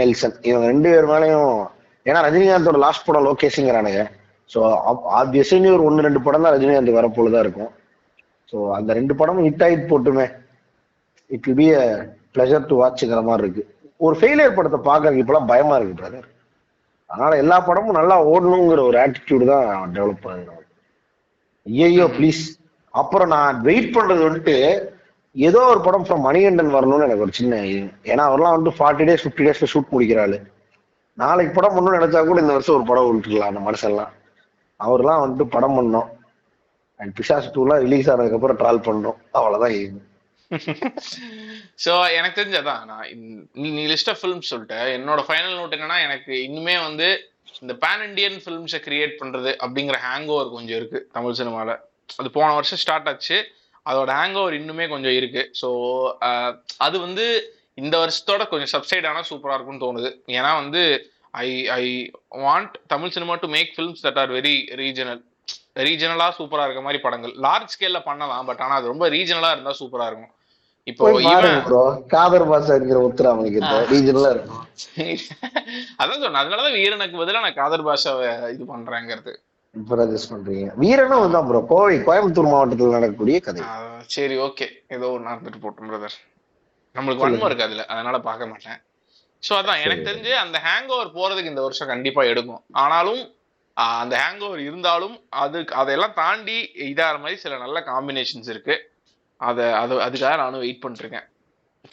நெல்சன். இவங்க ரெண்டு பேர் மேலேயும் ஏன்னா ரஜினிகாந்தோட லாஸ்ட் படம் லோகேஷுங்கிறானுங்க. ஸோ ஆப்வியஸ்லி ஒரு ஒன்று ரெண்டு படம் தான் ரஜினிகாந்த் வரப்போலதான் இருக்கும். ஸோ அந்த ரெண்டு படமும் ஹிட் ஆயிட்டு போட்டுமே. It will be a pleasure to வாட்ச்ங்கிற மாதிரி இருக்கு. ஒரு ஃபெயிலியர் படத்தை பார்க்கறதுக்கு இப்பெல்லாம் பயமா இருக்கு பிரதர் அதனால எல்லா படமும் நல்லா ஓடணுங்கிற ஒரு ஆட்டிடியூடு தான் டெவலப் ஆகுது ஐயோ ப்ளீஸ் அப்புறம் நான் வெயிட் பண்றது வந்துட்டு ஏதோ ஒரு படம் ஃப்ரம் மணிகண்டன் வரணும்னு எனக்கு ஒரு சின்ன இது. ஏன்னா அவர்லாம் வந்து ஃபார்ட்டி டேஸ் ஃபிஃப்டி டேஸ்ல ஷூட் முடிக்கிறாள் நாளைக்கு படம் பண்ணணும்னு நினைச்சா கூட இந்த வருஷம் ஒரு படம் விட்டுருக்கலாம் அந்த மனுஷன்லாம். அவர்லாம் வந்துட்டு படம் பண்ணோம். அண்ட் பிசாஸ் டூலாம் ரிலீஸ் ஆனதுக்கு அப்புறம் ட்ரால் பண்றோம். அவ்வளவுதான் எய்ம். சோ எனக்கு தெரிஞ்சதான் நான் நீ லிஸ்ட் ஆஃப் ஃபிலிம்ஸ் சொல்லிட்ட. என்னோட ஃபைனல் நோட் என்னன்னா எனக்கு இன்னுமே வந்து இந்த பேன் இண்டியன் ஃபிலிம்ஸை கிரியேட் பண்றது அப்படிங்கிற ஹேங் ஓவர் கொஞ்சம் இருக்கு தமிழ் சினிமால அது போன வருஷம் ஸ்டார்ட் ஆச்சு. அதோட ஹேங் ஓவர் இன்னுமே கொஞ்சம் இருக்கு. ஸோ அது வந்து இந்த வருஷத்தோட கொஞ்சம் சப்சைட் ஆனால் சூப்பராக இருக்கும்னு தோணுது. ஏன்னா வந்து I I want Tamil cinema to make films that are very regional ரீஜனலா சூப்பரா இருக்க மாதிரி படங்கள். லார்ஜ் ஸ்கேல்ல பண்ணலாம் பட் ஆனா அது ரொம்ப ரீஜனலா இருந்தா சூப்பரா இருக்கும். இப்போ காதர் பாசா இருக்கிற உத்தர ரீஜனலா இருக்கும். அதான் சொன்னேன். அதனாலதான் வீரனுக்கு பதிலா நான் காதர் பாஷாவை இது பண்றேங்கிறது. ரெஜிஸ்ட் பண்றீங்க? வீரனும் தான் ப்ரோ கோவை கோயம்புத்தூர் மாவட்டத்தில் நடக்கக்கூடிய கதை. சரி ஓகே ஏதோ ஒரு நடந்துட்டு போட்டோம் பிரதர் நம்மளுக்கு வன்மம் இருக்கு அதுல அதனால பார்க்க மாட்டேன். சோ அதான் எனக்கு தெரிஞ்சு அந்த ஹேங் ஓவர் போறதுக்கு இந்த வருஷம் கண்டிப்பா எடுக்கும். ஆனாலும் அந்த ஹேங் ஓவர் இருந்தாலும் அது அதெல்லாம் தாண்டி இதாகிற மாதிரி சில நல்ல காம்பினேஷன்ஸ் இருக்கு. அதை அது அதுக்காக நானும் வெயிட் பண்ணிட்டு இருக்கேன்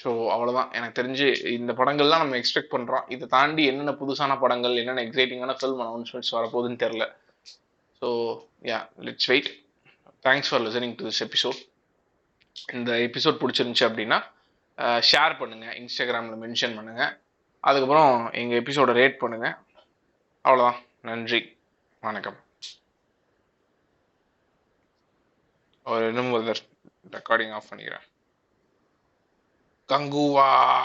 ஸோ அவ்வளவுதான். எனக்கு தெரிஞ்சு இந்த படங்கள்லாம் நம்ம எக்ஸ்பெக்ட் பண்றோம். இதை தாண்டி என்னென்ன புதுசான படங்கள் என்னென்ன எக்ஸைட்டிங்கான ஃபில்ம் அனௌன்ஸ்மெண்ட்ஸ் வரப்போகுதுன்னு தெரியல. So ya let's wait thanks for listening to this episode இந்த எபிசோட் பிடிச்சிருந்துச்சு அப்படின்னா ஷேர் பண்ணுங்க. இன்ஸ்டாகிராம்ல மென்ஷன் பண்ணுங்க. அதுக்கப்புறம் எங்கள் எபிசோட ரேட் பண்ணுங்கள் அவ்வளோதான் நன்றி. வணக்கம். ஒரு இன்னும் ஒரு ரெக்கார்டிங் ஆஃப் பண்ணிக்கிறேன். கங்குவா!